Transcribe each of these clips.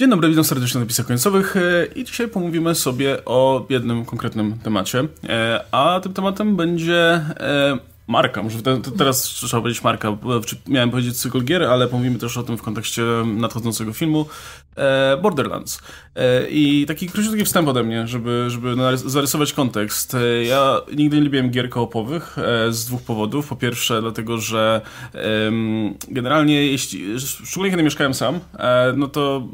Dzień dobry, witam serdecznie na napisach końcowych e, i dzisiaj pomówimy sobie o jednym konkretnym temacie, e, a tym tematem będzie e, marka. Może te, te, teraz trzeba powiedzieć marka, miałem powiedzieć cykl gier, ale pomówimy też o tym w kontekście nadchodzącego filmu Borderlands. I taki króciutki wstęp ode mnie, żeby, żeby zarysować kontekst. Ja nigdy nie lubiłem gier koopowych z dwóch powodów. Po pierwsze dlatego, że generalnie jeśli, szczególnie kiedy mieszkałem sam, no to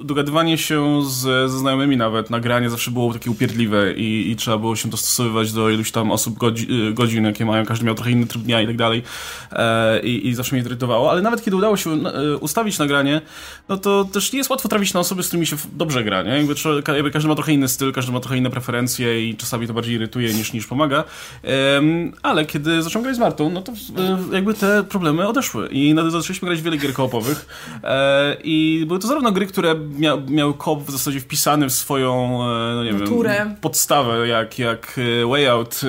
dogadywanie się z, ze znajomymi nawet, nagranie zawsze było takie upierdliwe i, i trzeba było się dostosowywać do iluś tam osób godzi, y, godzin, jakie mają, każdy miał trochę inny tryb dnia i tak dalej. E, i, zawsze mnie irytowało, ale nawet kiedy udało się e, ustawić nagranie, no to też nie jest łatwo trafić na osoby, z którymi się dobrze gra, nie? Jakby, jakby każdy ma trochę inny styl, każdy ma trochę inne preferencje i czasami to bardziej irytuje niż, niż pomaga, ale kiedy zacząłem grać z Martą, no to jakby te problemy odeszły i zaczęliśmy grać wiele gier koopowych. E, i były to zarówno gry, które mia, miał kop w zasadzie wpisany w swoją, e, no nie wiem, podstawę, jak, jak e, Way Out e,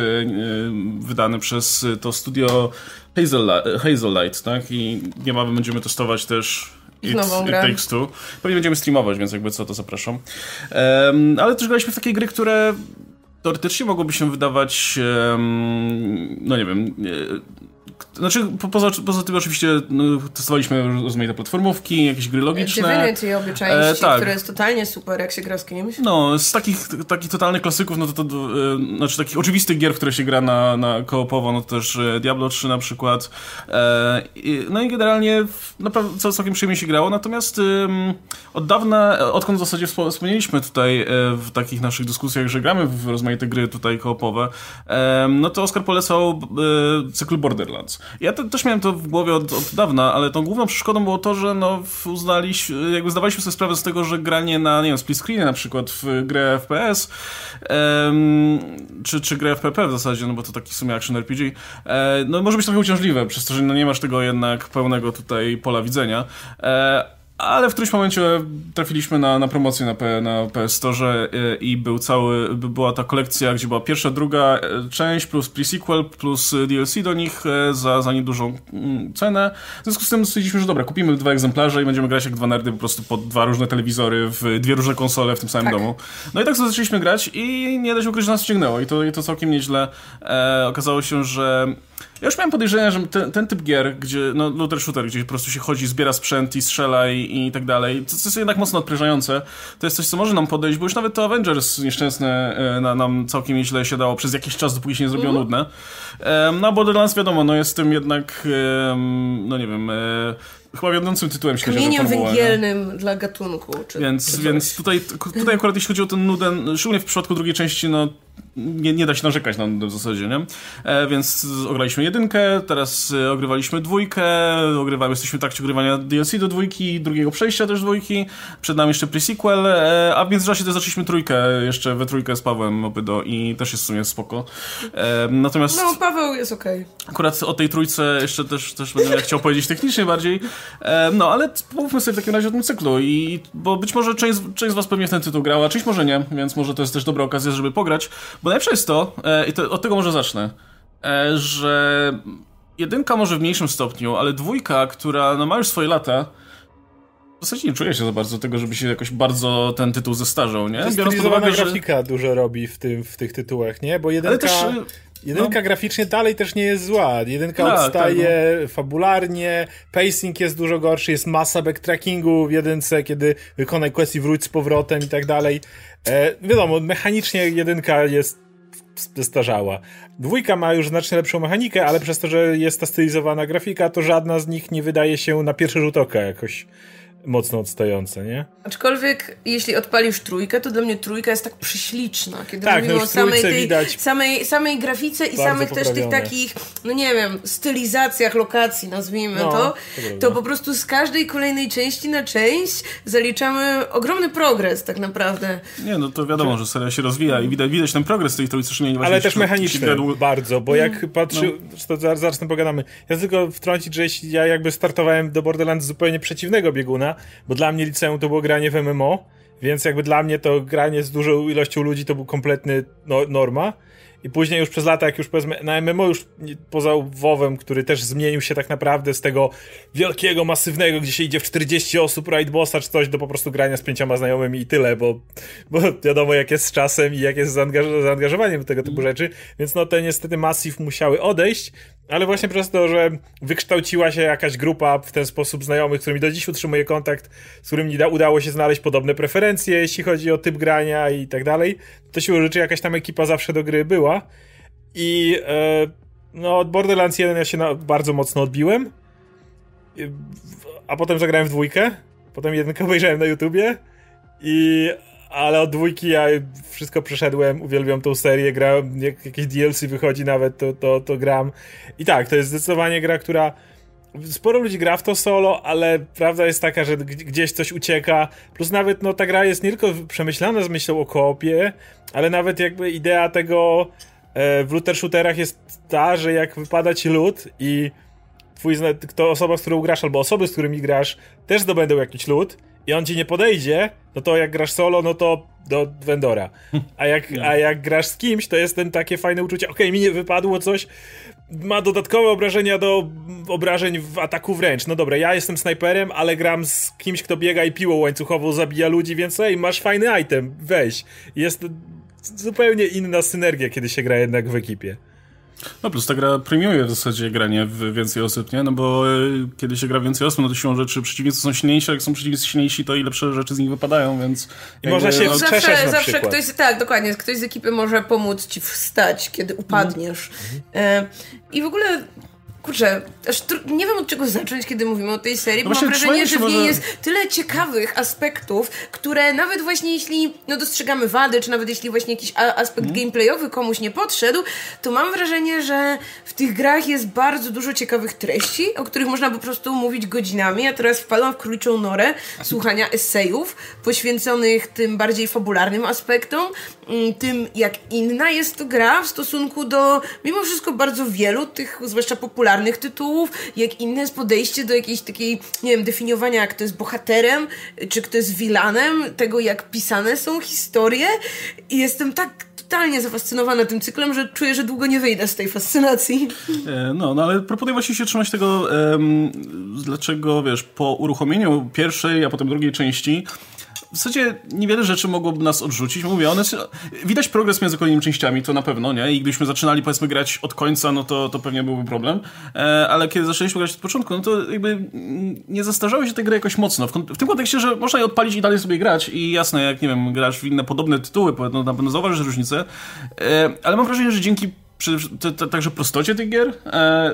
wydany przez to studio Hazel, Hazel Light, tak? I niebawem będziemy testować też It, It Takes Two. Pewnie będziemy streamować, więc jakby co, to zapraszam. Um, ale też graliśmy w takie gry, które teoretycznie mogłoby się wydawać, um, no nie wiem, znaczy, poza, poza tym oczywiście no, testowaliśmy rozmaite platformówki, jakieś gry logiczne. Divinity obie części, e, tak. które jest totalnie super, jak się gra z kimś. No, z takich, takich totalnych klasyków, no to, to e, znaczy takich oczywistych gier, w które się gra na, na koopowo, no to też e, Diablo 3 na przykład. E, no i generalnie naprawdę całkiem przyjemnie się grało, natomiast od dawna, odkąd w zasadzie wspomnieliśmy tutaj e, w takich naszych dyskusjach, że gramy w rozmaite gry tutaj koopowe, no to Oskar polecał e, cykl Borderlands. Ja te, też miałem to w głowie od, od, dawna, ale tą główną przeszkodą było to, że no uznaliśmy, jakby zdawaliśmy sobie sprawę z tego, że granie na, nie wiem, split screenie na przykład w grę FPS um, czy, czy grę FPP w zasadzie, no bo to taki w sumie action RPG, e, no może być trochę uciążliwe, przez to, że no nie masz tego jednak pełnego tutaj pola widzenia. E, ale w którymś momencie trafiliśmy na, na promocję na, P, na PS Store y, i był cały, była ta kolekcja, gdzie była pierwsza, druga y, część plus pre-sequel plus DLC do nich za, za niedużą mm, cenę. W związku z tym stwierdziliśmy, że dobra, kupimy dwa egzemplarze i będziemy grać jak dwa nerdy po prostu pod dwa różne telewizory w dwie różne konsole w tym samym tak. domu. No i tak zaczęliśmy grać i nie da się ukryć, że nas ściągnęło i to, i to całkiem nieźle. E, okazało się, że ja już miałem podejrzenia, że ten, ten, typ gier, gdzie, no, looter shooter, gdzie po prostu się chodzi, zbiera sprzęt i strzela i, i tak dalej, to, to jest jednak mocno odprężające. To jest coś, co może nam podejść, bo już nawet to Avengers nieszczęsne e, na, nam całkiem nieźle się dało przez jakiś czas, dopóki się nie zrobiło mm. nudne. No, Borderlands wiadomo, no jest tym jednak, no nie wiem, e, chyba wiodącym tytułem się Kamieniem węgielnym nie? dla gatunku. Czy, więc, czy więc tutaj, tutaj akurat jeśli chodzi o ten nudę, szczególnie w przypadku drugiej części, no nie, nie da się narzekać na w zasadzie, nie? E, więc ograliśmy jedynkę, teraz e, ogrywaliśmy dwójkę, ogrywamy, jesteśmy w trakcie ogrywania DLC do dwójki, drugiego przejścia też dwójki, przed nami jeszcze pre-sequel, e, a w międzyczasie też zaczęliśmy trójkę, jeszcze we trójkę z Pawłem obydo i też jest w sumie spoko. E, natomiast... No, Paweł jest okej. Okay. Akurat o tej trójce jeszcze też, też będę chciał powiedzieć technicznie bardziej, e, no, ale pomówmy sobie w takim razie o tym cyklu i, bo być może część, część z was pewnie w ten tytuł grała, część może nie, więc może to jest też dobra okazja, żeby pograć, bo najlepsze jest to, e, i to, od tego może zacznę, e, że jedynka może w mniejszym stopniu, ale dwójka, która no, ma już swoje lata, w zasadzie nie czuję się za bardzo tego, żeby się jakoś bardzo ten tytuł zestarzał, nie? Biorąc pod uwagę, że... grafika dużo robi w, tym, w tych tytułach, nie? Bo jedynka... Też, e, jedynka no... graficznie dalej też nie jest zła. Jedynka tak, odstaje tak, no. fabularnie, pacing jest dużo gorszy, jest masa backtrackingu w jedynce, kiedy wykonaj quest i wróć z powrotem i tak dalej. E, wiadomo, mechanicznie jedynka jest zestarzała. Dwójka ma już znacznie lepszą mechanikę, ale przez to, że jest ta stylizowana grafika, to żadna z nich nie wydaje się na pierwszy rzut oka jakoś mocno odstające, nie? Aczkolwiek jeśli odpalisz trójkę, to dla mnie trójka jest tak przyśliczna, kiedy tak, mówimy no o samej, tej, samej, samej grafice i samych poprawione. też tych takich, no nie wiem, stylizacjach lokacji, nazwijmy no, to, to, to, po prostu z każdej kolejnej części na część zaliczamy ogromny progres tak naprawdę. Nie, no to wiadomo, że seria się rozwija i widać, widać ten progres tej trójcy, nie Ale też mechaniczny bardzo, bo jak mm, patrzy, no. to zaraz, zaraz tym pogadamy. Ja tylko wtrącić, że ja jakby startowałem do Borderlands zupełnie przeciwnego bieguna, bo dla mnie liceum to było granie w MMO, więc jakby dla mnie to granie z dużą ilością ludzi to był kompletny no, norma. i później już przez lata, jak już powiedzmy na MMO już poza WoWem, który też zmienił się tak naprawdę z tego wielkiego, masywnego, gdzie się idzie w 40 osób raid bossa czy coś, do po prostu grania z pięcioma znajomymi i tyle, bo, bo wiadomo jak jest z czasem i jak jest z zaangaż zaangażowaniem w tego typu mm. rzeczy, więc no te niestety Massive musiały odejść, ale właśnie przez to, że wykształciła się jakaś grupa w ten sposób znajomych, z którymi do dziś utrzymuję kontakt, z którymi udało się znaleźć podobne preferencje, jeśli chodzi o typ grania i tak dalej, to siłą rzeczy jakaś tam ekipa zawsze do gry była. I e, no, od Borderlands 1 ja się na, bardzo mocno odbiłem. A potem zagrałem w dwójkę. Potem jedynkę obejrzałem na YouTubie. I ale od dwójki ja wszystko przeszedłem, uwielbiam tą serię, grałem, jak jakieś DLC wychodzi nawet, to, to, to gram. I tak, to jest zdecydowanie gra, która sporo ludzi gra w to solo, ale prawda jest taka, że gdzieś coś ucieka. Plus nawet no, ta gra jest nie tylko przemyślana z myślą o koopie, ale nawet jakby idea tego e, w looter shooterach jest ta, że jak wypada ci loot i twój kto osoba, z którą grasz, albo osoby, z którymi grasz, też zdobędą jakiś loot i on ci nie podejdzie, no to jak grasz solo, no to do vendora. A jak, no. a jak grasz z kimś, to jest ten takie fajne uczucie, okej, okay, mi nie wypadło coś, ma dodatkowe obrażenia do obrażeń w ataku wręcz. No dobra, ja jestem snajperem, ale gram z kimś, kto biega i piłą łańcuchową zabija ludzi, więc ej, masz fajny item, weź. Jest zupełnie inna synergia, kiedy się gra jednak w ekipie. No plus ta gra premiuje w zasadzie granie w więcej osób, nie? No bo e, kiedy się gra więcej osób, no to siłą rzeczy przeciwnicy są silniejsi, jak są przeciwnicy silniejsi, to i lepsze rzeczy z nich wypadają, więc... I można się no, zawsze, zawsze ktoś, tak, dokładnie, ktoś z ekipy może pomóc ci wstać, kiedy upadniesz. Mhm. E, I w ogóle kurczę, nie wiem od czego zacząć, kiedy mówimy o tej serii, no bo mam wrażenie, że w niej może... jest tyle ciekawych aspektów, które nawet właśnie jeśli no, dostrzegamy wady, czy nawet jeśli właśnie jakiś aspekt mm. gameplayowy komuś nie podszedł, to mam wrażenie, że w tych grach jest bardzo dużo ciekawych treści, o których można po prostu mówić godzinami. Ja teraz wpadłam w króliczą norę słuchania esejów poświęconych tym bardziej fabularnym aspektom, mm, tym jak inna jest to gra w stosunku do mimo wszystko bardzo wielu tych, zwłaszcza popularnych popularnych tytułów, jak inne jest podejście do jakiejś takiej, nie wiem, definiowania, kto jest bohaterem, czy kto jest vilanem, tego jak pisane są historie. I jestem tak totalnie zafascynowana tym cyklem, że czuję, że długo nie wyjdę z tej fascynacji. E, no, no ale proponuję właśnie się trzymać tego, um, dlaczego, wiesz, po uruchomieniu pierwszej, a potem drugiej części w zasadzie niewiele rzeczy mogłoby nas odrzucić. Mówię, one widać progres między kolejnymi częściami, to na pewno, nie? I gdybyśmy zaczynali, powiedzmy, grać od końca, no to, to pewnie byłby problem. E, ale kiedy zaczęliśmy grać od początku, no to jakby nie zastarzały się te gry jakoś mocno. W, w, tym kontekście, że można je odpalić i dalej sobie grać i jasne, jak, nie wiem, grasz w inne podobne tytuły, no, na pewno zauważysz różnicę. E, ale mam wrażenie, że dzięki także prostocie tych gier, e,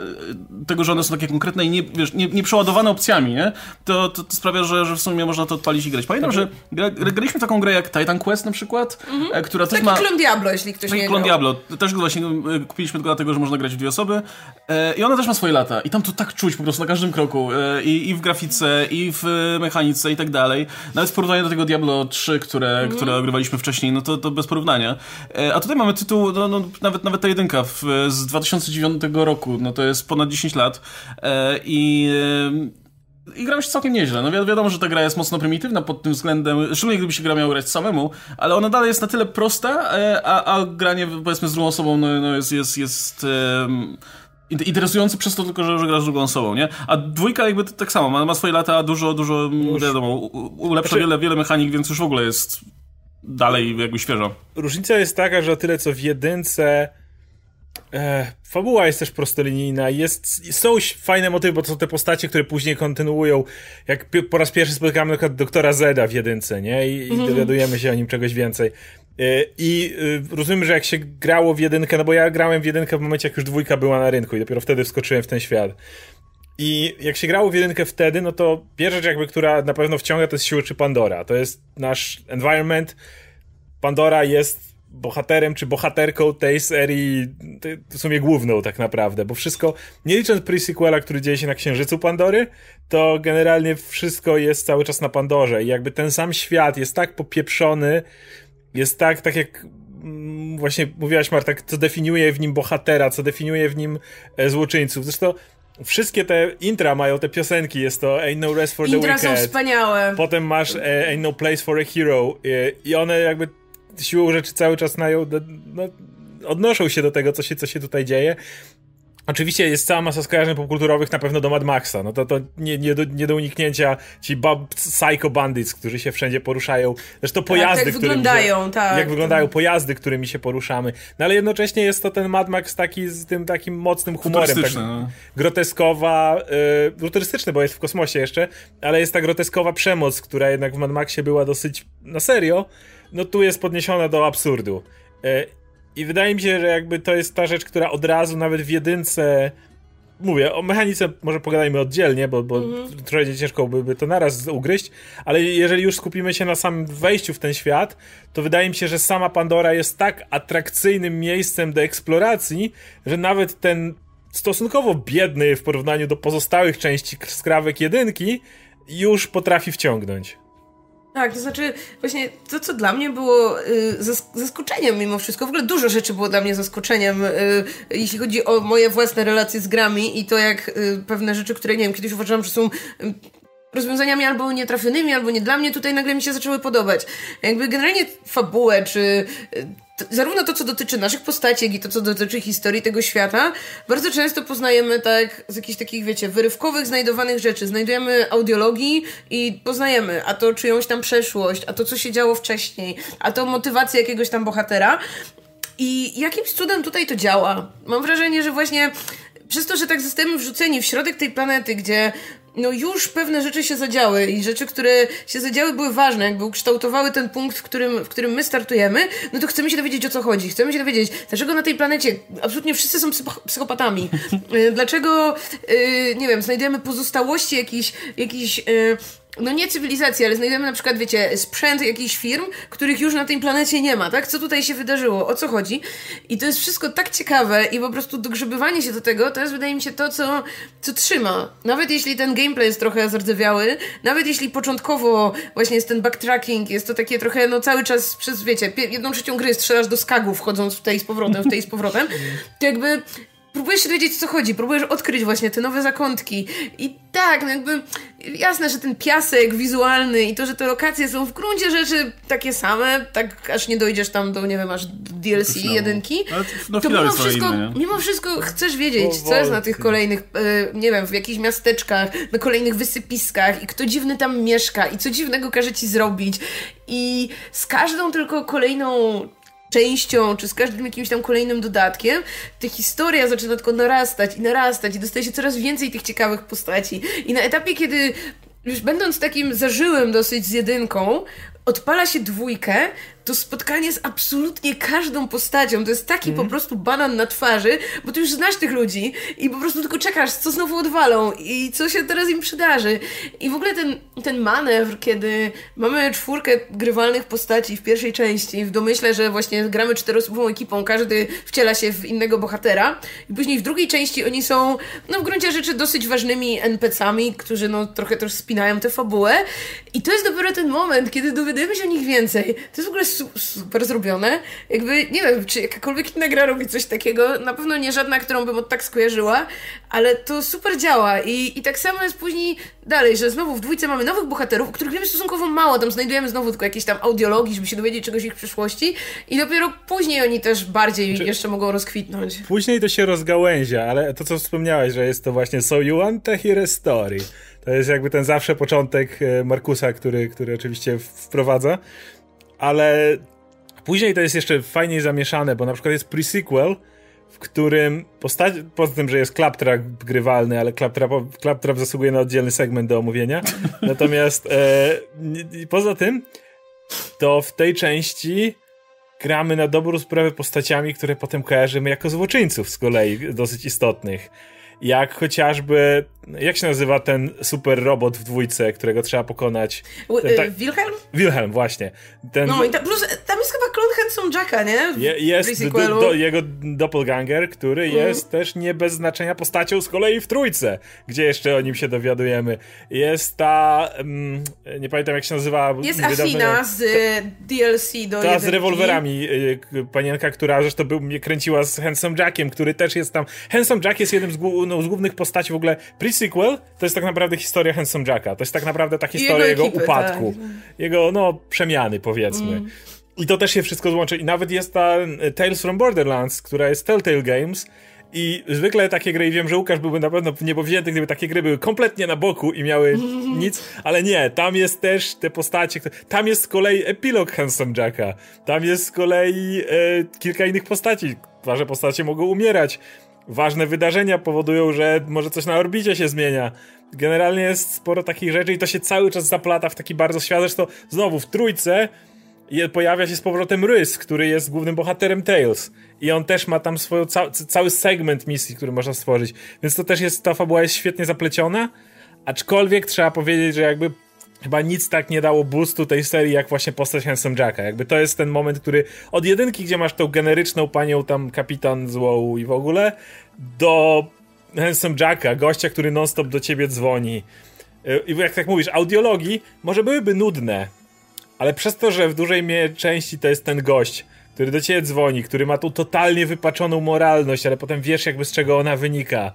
tego, że one są takie konkretne i nie, wiesz, nie, nie przeładowane opcjami, nie? To, to, to, sprawia, że, że w sumie można to odpalić i grać. Pamiętam, że gra, graliśmy taką grę jak Titan Quest na przykład, mhm. e, która też Taki ma... Clone Diablo, jeśli ktoś nie Clone Diablo. Też go właśnie e, kupiliśmy tylko dlatego, że można grać w dwie osoby e, i ona też ma swoje lata i tam to tak czuć po prostu na każdym kroku e, i, i w grafice, i w mechanice i tak dalej. Nawet w porównaniu do tego Diablo 3, które, mhm. które ogrywaliśmy wcześniej, no to, to bez porównania. E, a tutaj mamy tytuł, no, no, nawet, nawet ta jedynka w, z 2009 roku, no to jest ponad 10 lat e, i e, i grałem się całkiem nieźle. No wi wiadomo, że ta gra jest mocno prymitywna pod tym względem, szczególnie gdyby się gra miał grać samemu, ale ona dalej jest na tyle prosta, e, a, a granie powiedzmy z drugą osobą no, no jest, jest, jest um, interesujący przez to tylko, że, że grasz z drugą osobą, nie? A dwójka jakby tak samo, ma, ma swoje lata, dużo, dużo, już. wiadomo, ulepsza znaczy... wiele, wiele mechanik, więc już w ogóle jest dalej jakby świeżo. Różnica jest taka, że o tyle co w jedynce E, fabuła jest też prostolinijna, jest, są fajne motywy, bo to są te postacie, które później kontynuują, jak po raz pierwszy spotykamy na przykład doktora Zeda w jedynce, nie? I, mm i mhm. dowiadujemy się o nim czegoś więcej. E, I e, rozumiem, że jak się grało w jedynkę, no bo ja grałem w jedynkę w momencie, jak już dwójka była na rynku i dopiero wtedy wskoczyłem w ten świat. I jak się grało w jedynkę wtedy, no to pierwsza rzecz jakby, która na pewno wciąga, to jest siły czy Pandora. To jest nasz environment. Pandora jest bohaterem czy bohaterką tej serii w sumie główną tak naprawdę, bo wszystko, nie licząc pre-sequela, który dzieje się na Księżycu Pandory, to generalnie wszystko jest cały czas na Pandorze i jakby ten sam świat jest tak popieprzony, jest tak, tak jak mm, właśnie mówiłaś Marta, co definiuje w nim bohatera, co definiuje w nim e, złoczyńców. Zresztą wszystkie te intra mają te piosenki, jest to Ain't No Rest for intra the Wicked. są wspaniałe. Potem masz e, Ain't No Place for a Hero i one jakby siłą rzeczy cały czas mają no, odnoszą się do tego, co się, co się tutaj dzieje. Oczywiście jest cała masa skojarzeń popkulturowych na pewno do Mad Maxa, no to, to nie, nie, do, nie do uniknięcia ci bab, psycho bandits, którzy się wszędzie poruszają. Zresztą pojazdy, tak, jak wyglądają, się, tak. Jak wyglądają pojazdy, którymi się poruszamy. No ale jednocześnie jest to ten Mad Max taki z tym takim mocnym humorem. Tak, no. groteskowa, y, futurystyczny, bo jest w kosmosie jeszcze, ale jest ta groteskowa przemoc, która jednak w Mad Maxie była dosyć na serio, no tu jest podniesiona do absurdu. Y, i wydaje mi się, że jakby to jest ta rzecz, która od razu nawet w jedynce mówię, o mechanice może pogadajmy oddzielnie, bo, bo mhm. trochę ciężko byłoby to naraz ugryźć, ale jeżeli już skupimy się na samym wejściu w ten świat, to wydaje mi się, że sama Pandora jest tak atrakcyjnym miejscem do eksploracji, że nawet ten stosunkowo biedny w porównaniu do pozostałych części skrawek jedynki już potrafi wciągnąć. Tak, to znaczy właśnie to, co dla mnie było y, zaskoczeniem mimo wszystko, w ogóle dużo rzeczy było dla mnie zaskoczeniem, y, jeśli chodzi o moje własne relacje z grami i to jak y, pewne rzeczy, które nie wiem, kiedyś uważałam, że są rozwiązaniami albo nietrafionymi, albo nie dla mnie, tutaj nagle mi się zaczęły podobać. Jakby generalnie fabułę, czy y, zarówno to, co dotyczy naszych postaci, jak i to, co dotyczy historii tego świata, bardzo często poznajemy tak z jakichś takich, wiecie, wyrywkowych, znajdowanych rzeczy. Znajdujemy audiologii i poznajemy, a to czyjąś tam przeszłość, a to, co się działo wcześniej, a to motywację jakiegoś tam bohatera. I jakimś cudem tutaj to działa. Mam wrażenie, że właśnie przez to, że tak zostajemy wrzuceni w środek tej planety, gdzie no już pewne rzeczy się zadziały i rzeczy, które się zadziały były ważne, jakby ukształtowały ten punkt, w którym, w którym my startujemy, no to chcemy się dowiedzieć o co chodzi. Chcemy się dowiedzieć, dlaczego na tej planecie absolutnie wszyscy są psychopatami. Y, dlaczego, yy, nie wiem, znajdujemy pozostałości jakichś, jakichś yy, no nie cywilizacji, ale znajdujemy na przykład, wiecie, sprzęt jakichś firm, których już na tej planecie nie ma, tak? Co tutaj się wydarzyło? O co chodzi? I to jest wszystko tak ciekawe i po prostu dogrzebywanie się do tego, to jest wydaje mi się to, co, co trzyma. Nawet jeśli ten gameplay jest trochę zardzewiały, nawet jeśli początkowo właśnie jest ten backtracking, jest to takie trochę, no cały czas przez, wiecie, jedną trzecią gry strzelasz do skagów, wchodząc w tej z powrotem, w tej z powrotem, to jakby próbujesz się dowiedzieć, o co chodzi, próbujesz odkryć właśnie te nowe zakątki. I tak, no jakby jasne, że ten piasek wizualny i to, że te lokacje są w gruncie rzeczy takie same, tak aż nie dojdziesz tam do, nie wiem, aż DLC jedynki, no, to mimo wszystko, inne, mimo wszystko chcesz wiedzieć, co jest na tych kolejnych, e, nie wiem, w jakichś miasteczkach, na kolejnych wysypiskach i kto dziwny tam mieszka i co dziwnego każe ci zrobić. I z każdą tylko kolejną częścią, czy z każdym jakimś tam kolejnym dodatkiem, ta historia zaczyna tylko narastać i narastać i dostaje się coraz więcej tych ciekawych postaci. I na etapie, kiedy już będąc takim zażyłym dosyć z jedynką, odpala się dwójkę, to spotkanie z absolutnie każdą postacią, to jest taki mm. po mhm. prostu banan na twarzy, bo ty już znasz tych ludzi i po prostu tylko czekasz, co znowu odwalą i co się teraz im przydarzy. I w ogóle ten, ten manewr, kiedy mamy czwórkę grywalnych postaci w pierwszej części, w domyśle, że właśnie gramy czteroosobową ekipą, każdy wciela się w innego bohatera i później w drugiej części oni są, no w gruncie rzeczy dosyć ważnymi NPC-ami, którzy no trochę też spinają tę fabułę i to jest dopiero ten moment, kiedy dowiadujemy się o nich więcej. To jest w ogóle super zrobione. Jakby, nie wiem, czy jakakolwiek inna gra robi coś takiego. Na pewno nie żadna, którą bym od tak skojarzyła, ale to super działa. I, I tak samo jest później dalej, że znowu w dwójce mamy nowych bohaterów, których wiemy stosunkowo mało. Tam znajdujemy znowu tylko jakieś tam audiologii, żeby się dowiedzieć czegoś ich przyszłości. I dopiero później oni też bardziej znaczy, jeszcze mogą rozkwitnąć. Później to się rozgałęzia, ale to, co wspomniałeś, że jest to właśnie So You Want a Story. To jest jakby ten zawsze początek e, Markusa, który, który oczywiście wprowadza ale później to jest jeszcze fajniej zamieszane, bo na przykład jest pre-sequel, w którym postać, poza tym, że jest claptrap grywalny, ale claptrap, claptrap zasługuje na oddzielny segment do omówienia. Natomiast e, poza tym, to w tej części gramy na dobrą sprawę postaciami, które potem kojarzymy jako złoczyńców z kolei dosyć istotnych jak chociażby, jak się nazywa ten super robot w dwójce, którego trzeba pokonać? Ten, ta... Wilhelm? Wilhelm, właśnie. Ten... No i ta, plus tam jest chyba klon Handsome Jacka, nie? Je, jest do, do, jego doppelganger, który mm. jest też nie bez znaczenia postacią z kolei w trójce, gdzie jeszcze o nim się dowiadujemy. Jest ta, um, nie pamiętam jak się nazywa. Jest Asina z y, DLC do Ta z rewolwerami, y, panienka, która zresztą był, mnie kręciła z Handsome Jackiem, który też jest tam. Handsome Jack jest jednym z no, z głównych postaci w ogóle pre-sequel to jest tak naprawdę historia Handsome Jacka. To jest tak naprawdę ta historia jego, jego ekipy, upadku. Tak. Jego, no, przemiany powiedzmy. Mm. I to też się wszystko złączy. I nawet jest ta e, Tales from Borderlands, która jest Telltale Games. I zwykle takie gry, i wiem, że Łukasz byłby na pewno niepowzięty, gdyby takie gry były kompletnie na boku i miały nic, ale nie, tam jest też te postacie, tam jest z kolei epilog Handsome Jacka, tam jest z kolei e, kilka innych postaci, ważne postacie mogą umierać, ważne wydarzenia powodują, że może coś na orbicie się zmienia. Generalnie jest sporo takich rzeczy i to się cały czas zaplata w taki bardzo świat. Zresztą znowu w trójce pojawia się z powrotem Rys, który jest głównym bohaterem Tales. I on też ma tam swoją ca cały segment misji, który można stworzyć. Więc to też jest, ta fabuła jest świetnie zapleciona. Aczkolwiek trzeba powiedzieć, że jakby chyba nic tak nie dało boostu tej serii, jak właśnie postać Handsome Jacka. Jakby to jest ten moment, który od jedynki, gdzie masz tą generyczną panią tam kapitan złą i w ogóle, do Handsome Jacka, gościa, który non-stop do ciebie dzwoni. I jak tak mówisz, audiologii może byłyby nudne, ale przez to, że w dużej części to jest ten gość, który do ciebie dzwoni, który ma tu totalnie wypaczoną moralność, ale potem wiesz jakby z czego ona wynika.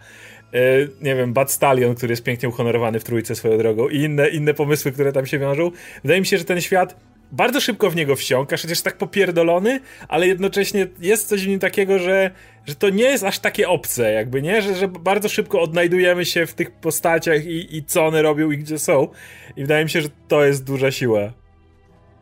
E, nie wiem, Bad Stallion, który jest pięknie uhonorowany w trójce swoją drogą i inne, inne pomysły, które tam się wiążą. Wydaje mi się, że ten świat bardzo szybko w niego wsiąkasz, chociaż tak popierdolony, ale jednocześnie jest coś w nim takiego, że, że to nie jest aż takie obce, jakby, nie? Że, że bardzo szybko odnajdujemy się w tych postaciach i, i co one robią i gdzie są. I wydaje mi się, że to jest duża siła.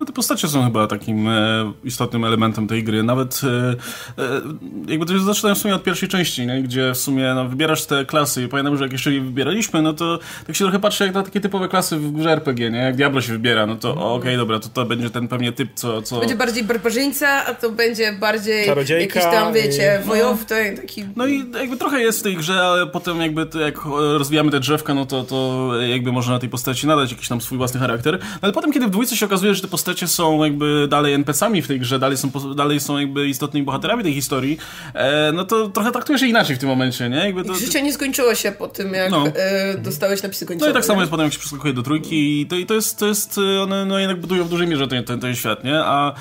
No te postacie są chyba takim e, istotnym elementem tej gry. Nawet e, e, jakby to zaczynają w sumie od pierwszej części, nie? gdzie w sumie no, wybierasz te klasy i pamiętam, że jak jeszcze je wybieraliśmy, no to tak się trochę patrzy jak na takie typowe klasy w grze RPG, nie? Jak Diablo się wybiera, no to mm. okej, okay, dobra, to to będzie ten pewnie typ, co... co... To będzie bardziej barbarzyńca, a to będzie bardziej Czarodziejka jakiś tam, wiecie, i... wojowny, taki... No i jakby trochę jest w tej grze, ale potem jakby to, jak rozwijamy te drzewka, no to, to jakby można na tej postaci nadać jakiś tam swój własny charakter. No ale potem, kiedy w dwójce się okazuje, że te postacie postacie są jakby dalej NPC-ami w tej grze, dalej są, dalej są jakby istotnymi bohaterami tej historii, e, no to trochę traktujesz je inaczej w tym momencie, nie? Jakby to, życie nie skończyło się po tym, jak no. e, dostałeś napisy końcowe. No i tak samo jest potem, jak się przeskakuje do trójki i to, i to jest, to jest, one no jednak budują w dużej mierze ten, ten, ten świat, nie? A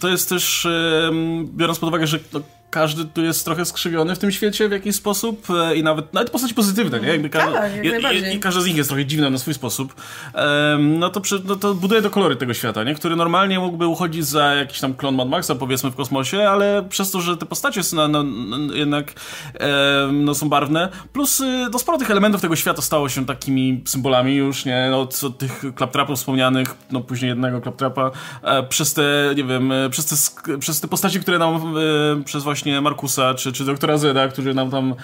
to jest też, biorąc pod uwagę, że to, każdy tu jest trochę skrzywiony w tym świecie w jakiś sposób e, i nawet, nawet postaci pozytywne, nie? Jakby każdy, tak, i, i każda z nich jest trochę dziwna na swój sposób. Um, no, to przy, no to buduje do kolory tego świata, nie? Który normalnie mógłby uchodzić za jakiś tam klon Mad Maxa, powiedzmy, w kosmosie, ale przez to, że te postacie są na, na, na, jednak um, no, są barwne, plus y, no, sporo tych elementów tego świata stało się takimi symbolami już, nie? No, od, od tych klaptrapów wspomnianych, no później jednego klaptrapa, e, przez te, nie wiem, e, przez te, przez te postaci, które nam e, przez właśnie właśnie Markusa, czy, czy doktora Zeda, którzy nam tam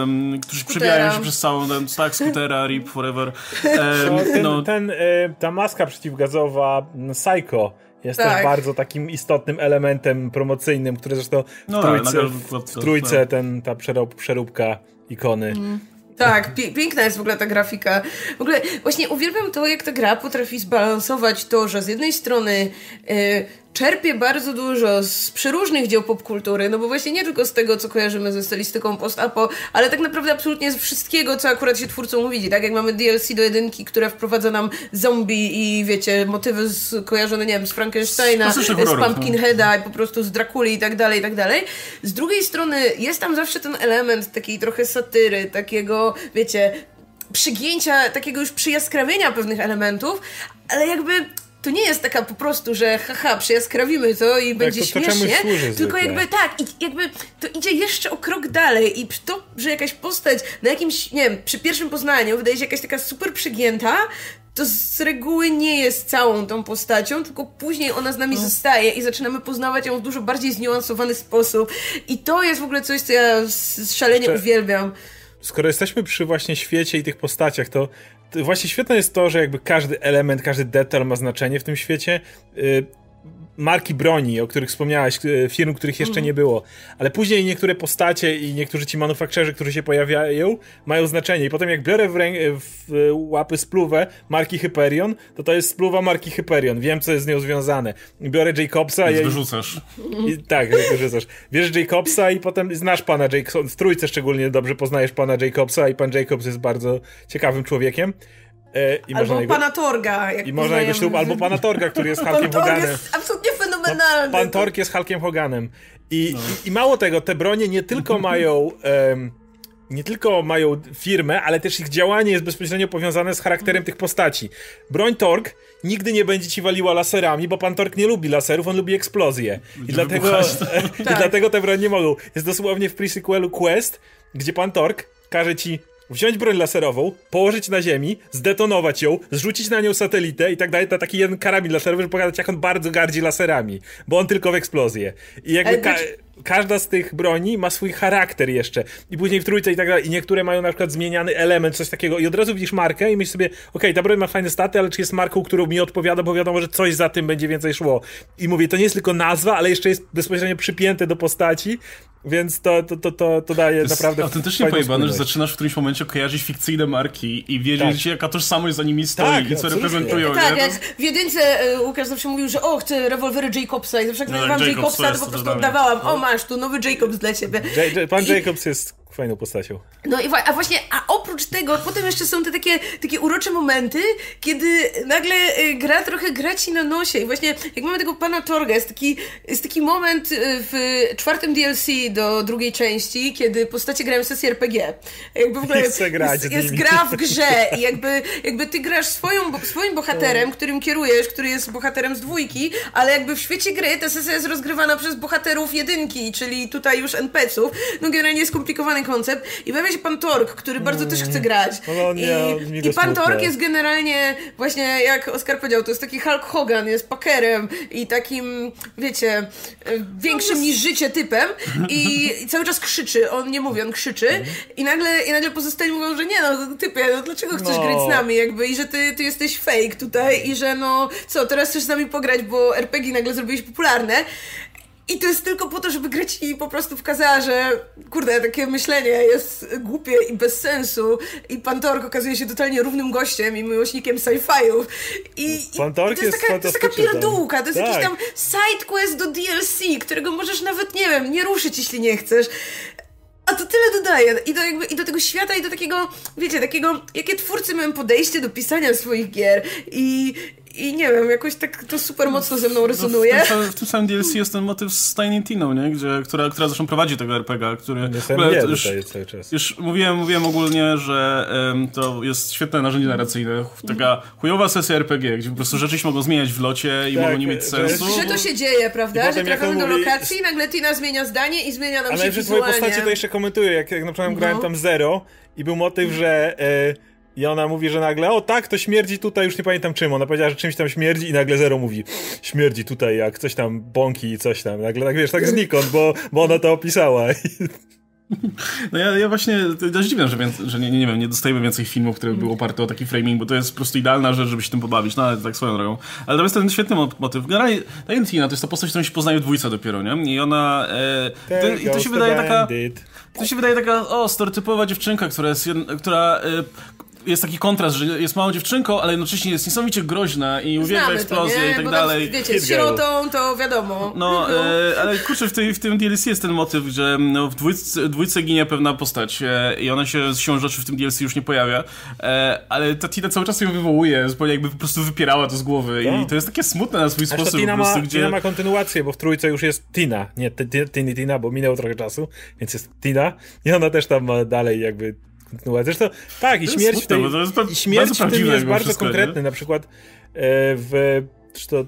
um, którzy przebijają się przez całą ten, tak, skutera, RIP, forever. Um, ten, no. ten, e, ta maska przeciwgazowa Psycho jest tak. też bardzo takim istotnym elementem promocyjnym, który zresztą w no, trójce, w, w trójce tak. ten, ta przeróbka ikony. Mm. Tak, piękna jest w ogóle ta grafika. W ogóle właśnie uwielbiam to, jak ta gra potrafi zbalansować to, że z jednej strony y, czerpie bardzo dużo z przeróżnych dzieł popkultury, no bo właśnie nie tylko z tego, co kojarzymy ze stylistyką post-apo, ale tak naprawdę absolutnie z wszystkiego, co akurat się twórcą mówi, tak jak mamy DLC do jedynki, które wprowadza nam zombie i wiecie, motywy z, kojarzone, nie wiem, z Frankensteina, z, z Pumpkinheada no. i po prostu z Drakuli i tak dalej, i tak dalej. Z drugiej strony jest tam zawsze ten element takiej trochę satyry, takiego, wiecie, przygięcia, takiego już przyjaskrawienia pewnych elementów, ale jakby to nie jest taka po prostu, że haha, przyjaskrawimy to i tak, będzie to, to śmiesznie, tylko jakby tak, i jakby to idzie jeszcze o krok dalej i to, że jakaś postać na jakimś, nie wiem, przy pierwszym poznaniu wydaje się jakaś taka super przygięta, to z reguły nie jest całą tą postacią, tylko później ona z nami no. zostaje i zaczynamy poznawać ją w dużo bardziej zniuansowany sposób. I to jest w ogóle coś, co ja szalenie uwielbiam. Skoro jesteśmy przy właśnie świecie i tych postaciach, to właśnie świetne jest to, że jakby każdy element, każdy detal ma znaczenie w tym świecie. Marki broni, o których wspomniałeś, e, firm, których jeszcze nie było, ale później niektóre postacie i niektórzy ci manufakturerzy, którzy się pojawiają, mają znaczenie. I potem jak biorę w, w łapy spluwę marki Hyperion, to to jest spluwa marki Hyperion. Wiem, co jest z nią związane. Biorę Jacobsa i... wyrzucasz. I, tak, wyrzucasz. Bierzesz Jacobsa i potem znasz pana Jacobsa, w trójce szczególnie dobrze poznajesz pana Jacobsa i pan Jacobs jest bardzo ciekawym człowiekiem. E, I albo jego, pana Torga. I można jego ślub, albo pana Torga, który jest Hulkiem Hoganem. jest absolutnie fenomenalny. No, pan Torg jest Hulkiem Hoganem. I, no. i, I, mało tego, te bronie nie tylko mają um, nie tylko mają firmę, ale też ich działanie jest bezpośrednio powiązane z charakterem tych postaci. Broń Torg nigdy nie będzie ci waliła laserami, bo pan Torg nie lubi laserów, on lubi eksplozje. I dlatego, i tak. dlatego te broń nie mogą. Jest dosłownie w pre-sequelu Quest, gdzie pan Torg każe ci wziąć broń laserową, położyć na ziemi, zdetonować ją, zrzucić na nią satelitę i tak dalej, to taki jeden karabin laserowy, żeby pokazać, jak on bardzo gardzi laserami, bo on tylko w eksplozję. I jakby ka każda z tych broni ma swój charakter jeszcze. I później w trójce i tak dalej. I niektóre mają na przykład zmieniany element, coś takiego. I od razu widzisz markę i myślisz sobie, okej, okay, ta broń ma fajne staty, ale czy jest marką, którą mi odpowiada, bo wiadomo, że coś za tym będzie więcej szło. I mówię, to nie jest tylko nazwa, ale jeszcze jest bezpośrednio przypięte do postaci. Więc to, to, to, to, to daje to jest naprawdę. Autentycznie pojebane, że zaczynasz w którymś momencie kojarzyć fikcyjne marki i wiedzieć, tak. jaka tożsamość za nimi stoi tak, i co reprezentują. Tak, jak w jedynce e, Łukasz zawsze mówił, że o, chcę rewolwery Jacobsa i zawsze jak no, nazywam Jacobsa, to po prostu oddawałam. O, masz, tu nowy Jacobs dla ciebie. J pan I... Jacobs jest fajną postacią. No i a właśnie, a oprócz tego, potem jeszcze są te takie, takie urocze momenty, kiedy nagle y, gra trochę gra ci na nosie i właśnie jak mamy tego pana Torga, jest taki, jest taki moment y, w czwartym DLC do drugiej części, kiedy postacie grają sesję RPG. Jakby w ogóle jest, jest, jest gra w grze i jakby, jakby ty grasz swoją, swoim bohaterem, którym kierujesz, który jest bohaterem z dwójki, ale jakby w świecie gry ta sesja jest rozgrywana przez bohaterów jedynki, czyli tutaj już NPC-ów. No generalnie skomplikowane koncept i pojawia się pan Tork, który bardzo też chce grać. No, nie, I, I pan Tork jest generalnie właśnie, jak Oskar powiedział, to jest taki Hulk Hogan, jest pakerem i takim, wiecie, e, większym no, niż życie typem i, i, cały czas krzyczy. On nie mówi, on krzyczy i nagle, i nagle pozostali mówią, że nie no, typie, no dlaczego chcesz no. grać z nami jakby i że ty, ty jesteś fake tutaj i że no, co, teraz chcesz z nami pograć, bo RPG nagle zrobiłeś popularne. I to jest tylko po to, żeby grać i po prostu pokazała, że kurde, takie myślenie jest głupie i bez sensu i pan Tork okazuje się totalnie równym gościem i miłośnikiem sci-fiów. I, pan Tork to jest, taka, to jest taka pierdółka, to jest tak. jakiś tam side quest do DLC, którego możesz nawet, nie wiem, nie ruszyć, jeśli nie chcesz. A to tyle dodaje. I do, jakby, I do tego świata, i do takiego, wiecie, takiego, jakie twórcy mają podejście do pisania swoich gier. I, i nie wiem, jakoś tak to super mocno ze mną rezonuje. No w, tym, w, tym, samym DLC jest ten motyw z Tiny Tiną, nie? Gdzie, która, która zresztą prowadzi tego RPG, który... Ja już, cały czas. już mówiłem, mówiłem ogólnie, że um, to jest świetne narzędzie narracyjne. Taka chujowa sesja RPG, gdzie po prostu rzeczy się mogą zmieniać w locie i tak, mogą nie mieć sensu. Że to się dzieje, prawda? Że trafiamy do lokacji i nagle Tina zmienia zdanie i zmienia nam Ale się. Ale twoje postacie to jeszcze komentuję, jak, jak na przykład no. grałem tam Zero i był motyw, że... E, i ona mówi, że nagle, o tak, to śmierdzi tutaj, już nie pamiętam czym. Ona powiedziała, że czymś tam śmierdzi i nagle Zero mówi, śmierdzi tutaj jak coś tam bąki i coś tam. Nagle tak wiesz, tak znikąd, bo, bo ona to opisała. No ja, ja właśnie dość dziwne, że, więc, że nie, nie, wiem, nie dostajemy więcej filmów, które były oparte o taki framing, bo to jest po prostu idealna rzecz, żeby się tym pobawić, no ale tak swoją drogą. Ale to jest ten świetny motyw. Generalnie Tina to jest ta postać, którą się poznaje w dwójce dopiero, nie? I ona... E, to, I to się wydaje taka... To się wydaje taka, o, stereotypowa dziewczynka, która jest, która, e, jest taki kontrast, że jest małą dziewczynką, ale jednocześnie jest niesamowicie groźna i uwielbia eksplozje i tak Bo dalej. To, wiecie, z sierotą to wiadomo. No, e, ale kurczę, w, tej, w tym DLC jest ten motyw, że no, w dwójce, dwójce ginie pewna postać e, i ona się z siłą rzeczy w tym DLC już nie pojawia, e, ale ta Tina cały czas ją wywołuje, zupełnie jakby po prostu wypierała to z głowy i to jest takie smutne na swój sposób. Tina, po prostu, ma, gdzie... Tina ma kontynuację, bo w trójce już jest Tina, nie Tini Tina, bo minęło trochę czasu, więc jest Tina i ona też tam ma dalej jakby kontynuować. Zresztą tak, i śmierć w, tej, i śmierć w tym jest bardzo konkretny. Nie? Na przykład e, w. To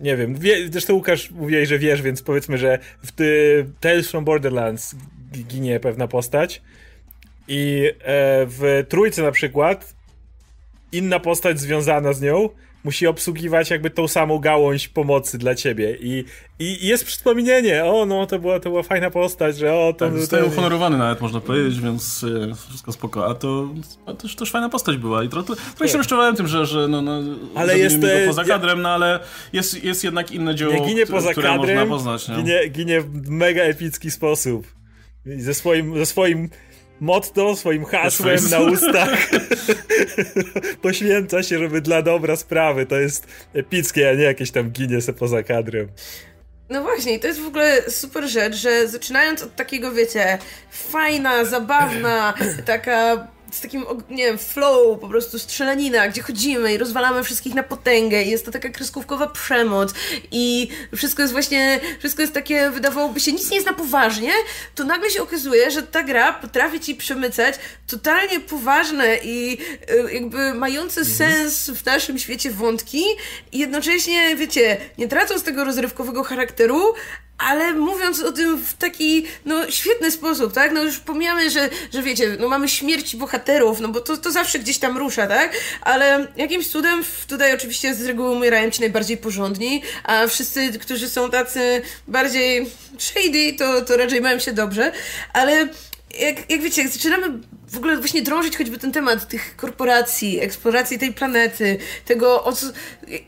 nie wiem, wie, zresztą Łukasz mówiłeś, że wiesz, więc powiedzmy, że w ty, Tales from Borderlands ginie pewna postać i e, w trójce na przykład inna postać związana z nią musi obsługiwać jakby tą samą gałąź pomocy dla ciebie i, i, jest wspomnienie, o no to była, to była fajna postać, że o to... Tak, zostaje uhonorowany nawet można powiedzieć, więc e, wszystko spoko, a to, a to też fajna postać była i trochę, trochę się rozczarowałem tym, że, że no, no ale jest e, poza kadrem, no ale jest, jest jednak inne dzieło, nie ginie poza które kadrem, można poznać. Nie? Ginie, ginie w mega epicki sposób. Ze swoim, ze swoim motto, swoim hasłem na ustach poświęca się, żeby dla dobra sprawy. To jest epickie, a nie jakieś tam ginie se poza kadrem. No właśnie, to jest w ogóle super rzecz, że zaczynając od takiego, wiecie, fajna, zabawna, taka z takim, nie wiem, flow, po prostu strzelanina, gdzie chodzimy i rozwalamy wszystkich na potęgę i jest to taka kreskówkowa przemoc i wszystko jest właśnie, wszystko jest takie, wydawałoby się, nic nie jest na poważnie, to nagle się okazuje, że ta gra potrafi ci przemycać totalnie poważne i y, jakby mające mhm. sens w naszym świecie wątki i jednocześnie, wiecie, nie tracąc tego rozrywkowego charakteru, ale mówiąc o tym w taki, no, świetny sposób, tak? No już pomijamy, że, że wiecie, no mamy śmierć bohaterów, no bo to, to zawsze gdzieś tam rusza, tak? Ale jakimś cudem tutaj oczywiście z reguły umierają ci najbardziej porządni, a wszyscy, którzy są tacy bardziej shady, to, to raczej mają się dobrze, ale jak, jak wiecie, jak zaczynamy w ogóle właśnie drążyć choćby ten temat tych korporacji, eksploracji tej planety, tego, o co,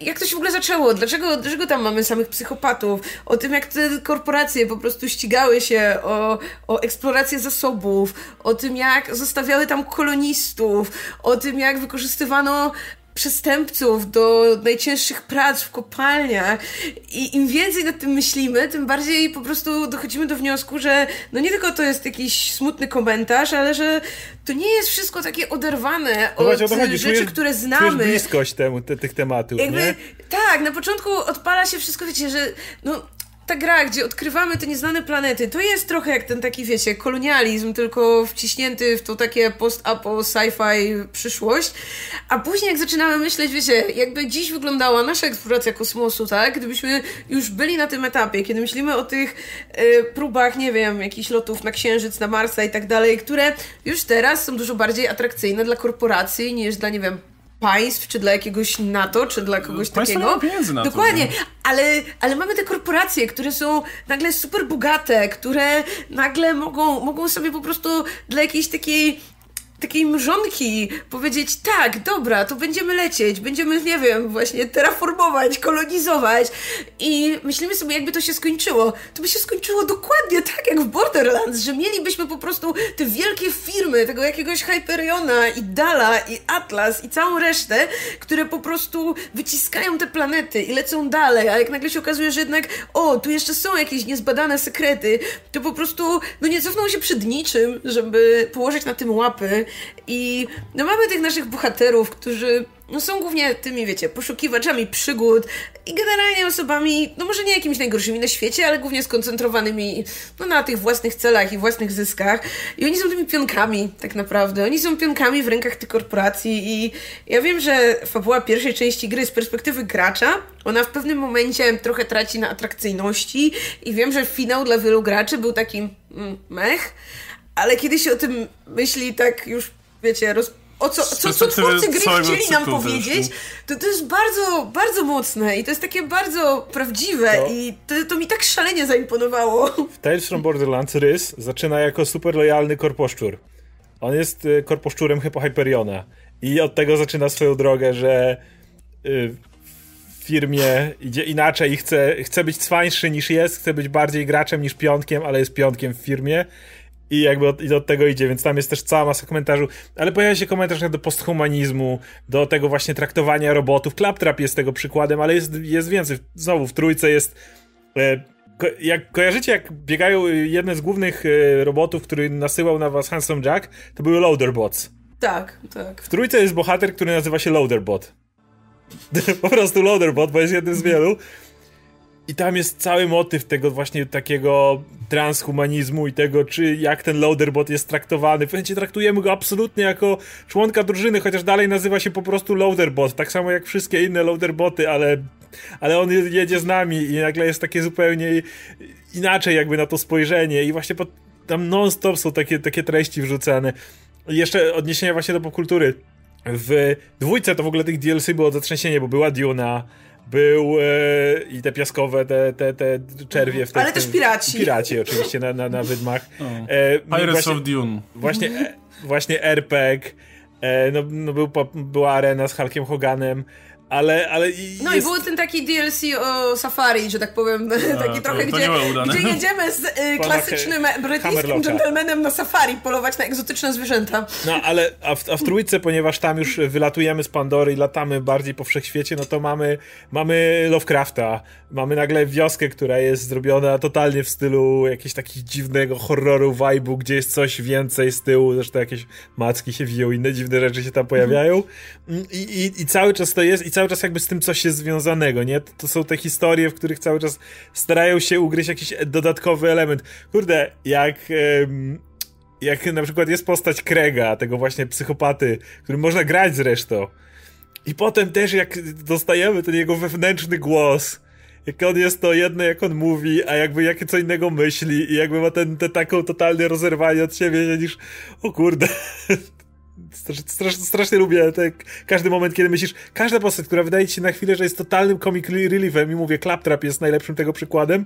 jak to się w ogóle zaczęło, dlaczego, dlaczego tam mamy samych psychopatów, o tym, jak te korporacje po prostu ścigały się o, o eksplorację zasobów, o tym, jak zostawiały tam kolonistów, o tym, jak wykorzystywano przestępców do najcięższych prac w kopalniach i im więcej nad tym myślimy, tym bardziej po prostu dochodzimy do wniosku, że no nie tylko to jest jakiś smutny komentarz, ale że to nie jest wszystko takie oderwane no od rzeczy, czujesz, które znamy. Bliskość temu, te, tych tematów, Jakby, nie? Tak, na początku odpala się wszystko, wiecie, że no ta gra, gdzie odkrywamy te nieznane planety, to jest trochę jak ten taki, wiecie, kolonializm, tylko wciśnięty w to takie post-apo, sci-fi przyszłość. A później jak zaczynamy myśleć, wiecie, jakby dziś wyglądała nasza eksploracja kosmosu, tak? Gdybyśmy już byli na tym etapie, kiedy myślimy o tych y, próbach, nie wiem, jakichś lotów na Księżyc, na Marsa i tak dalej, które już teraz są dużo bardziej atrakcyjne dla korporacji niż dla, nie wiem, państw, czy dla jakiegoś NATO, czy dla kogoś Państwo takiego. pieniędzy na Dokładnie, to, ale, ale mamy te korporacje, które są nagle super bogate, które nagle mogą, mogą sobie po prostu dla jakiejś takiej takiej mrzonki powiedzieć, tak, dobra, to będziemy lecieć, będziemy, nie wiem, właśnie terraformować, kolonizować. I myślimy sobie, jakby to się skończyło. To by się skończyło dokładnie tak, jak w Borderlands, że mielibyśmy po prostu te wielkie firmy, tego jakiegoś Hyperiona i Dala i Atlas i całą resztę, które po prostu wyciskają te planety i lecą dalej, a jak nagle się okazuje, że jednak, o, tu jeszcze są jakieś niezbadane sekrety, to po prostu, no nie cofną się przed niczym, żeby położyć na tym łapy i no mamy tych naszych bohaterów, którzy no są głównie tymi, wiecie, poszukiwaczami przygód i generalnie osobami, no może nie jakimiś najgorszymi na świecie, ale głównie skoncentrowanymi no, na tych własnych celach i własnych zyskach. I oni są tymi pionkami, tak naprawdę. Oni są pionkami w rękach tych korporacji i ja wiem, że fabuła pierwszej części gry z perspektywy gracza, ona w pewnym momencie trochę traci na atrakcyjności i wiem, że finał dla wielu graczy był takim mm, mech, ale kiedy się o tym myśli tak już, wiecie, roz, o co, co, co twórcy gry chcieli nam powiedzieć, to to jest bardzo, bardzo mocne i to jest takie bardzo prawdziwe to... i to, to mi tak szalenie zaimponowało. W Tales from Borderlands Rys zaczyna jako super lojalny korposzczur. On jest y, korposzczurem Hyperiona i od tego zaczyna swoją drogę, że y, w firmie idzie inaczej i chce, chce być cwańszy niż jest, chce być bardziej graczem niż piątkiem, ale jest piątkiem w firmie i jakby od, i od tego idzie, więc tam jest też cała masa komentarzy, ale pojawia się komentarz do posthumanizmu, do tego właśnie traktowania robotów. Claptrap jest tego przykładem, ale jest, jest więcej. Znowu w trójce jest e, jak kojarzycie, jak biegają jedne z głównych e, robotów, który nasyłał na was Handsome Jack, to były Loaderbots. Tak, tak. W trójce jest bohater, który nazywa się Loaderbot. po prostu Loaderbot, bo jest jednym z wielu. I tam jest cały motyw tego właśnie takiego transhumanizmu i tego, czy jak ten loaderbot jest traktowany. W momencie traktujemy go absolutnie jako członka drużyny, chociaż dalej nazywa się po prostu loaderbot, tak samo jak wszystkie inne loaderboty, ale, ale on jedzie z nami i nagle jest takie zupełnie inaczej jakby na to spojrzenie i właśnie pod, tam non-stop są takie, takie treści wrzucane. I jeszcze odniesienia właśnie do popkultury. W dwójce to w ogóle tych DLC było zatrzęsienie, bo była Duna, był e, i te piaskowe, te, te, te czerwie w te, Ale też piraci. Piraci oczywiście na, na, na wydmach. E, Pirates właśnie, of Dune. Właśnie, e, właśnie RPG, e, no, no był, była arena z Hulkiem Hoganem, ale, ale i No jest... i był ten taki DLC o Safari, że tak powiem, A, taki to, trochę, to gdzie, gdzie jedziemy z y, klasycznym brytyjskim gentlemanem na safari polować na egzotyczne zwierzęta. No, ale a w, a w trójce, ponieważ tam już wylatujemy z Pandory i latamy bardziej po wszechświecie, no to mamy, mamy Lovecrafta, mamy nagle wioskę, która jest zrobiona totalnie w stylu jakiegoś takiego dziwnego horroru vibe'u, gdzie jest coś więcej z tyłu, zresztą jakieś macki się wiją, inne dziwne rzeczy się tam pojawiają. I, i, i cały czas to jest i cały czas jakby z tym coś jest związanego, nie? To, to są te historie, w których cały czas starają się ugryźć jakiś dodatkowy element. Kurde, jak... jak na przykład jest postać Krega, tego właśnie psychopaty, którym można grać zresztą. I potem też jak dostajemy ten jego wewnętrzny głos, jak on jest to jedno, jak on mówi, a jakby jakie co innego myśli i jakby ma ten, te taką totalnie rozerwanie od siebie, niż o kurde, Strasz, strasznie lubię te, każdy moment, kiedy myślisz, każda postać, która wydaje ci się na chwilę, że jest totalnym comic reliefem i mówię, Claptrap jest najlepszym tego przykładem,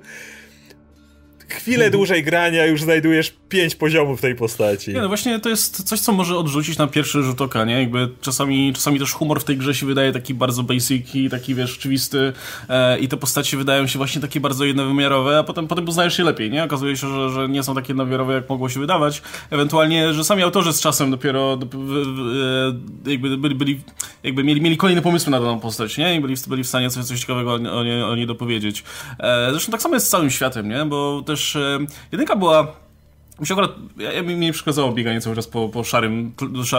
chwilę dłużej grania już znajdujesz pięć poziomów tej postaci. Nie, no właśnie to jest coś, co może odrzucić na pierwszy rzut oka, nie? Jakby czasami, czasami też humor w tej grze się wydaje taki bardzo basic i taki, wiesz, oczywisty e, i te postacie wydają się właśnie takie bardzo jednowymiarowe, a potem, potem poznajesz się lepiej, nie? Okazuje się, że, że nie są takie jednowymiarowe, jak mogło się wydawać. Ewentualnie, że sami autorzy z czasem dopiero do, w, w, jakby byli, byli, jakby mieli, mieli kolejne pomysły na daną postać, nie? I byli, byli w stanie coś, coś ciekawego o, nie, o nie dopowiedzieć. E, zresztą tak samo jest z całym światem, nie? Bo też e, jedynka była mi się akurat, ja, ja, mi nie przeszkadzało bieganie cały czas po, po szarym,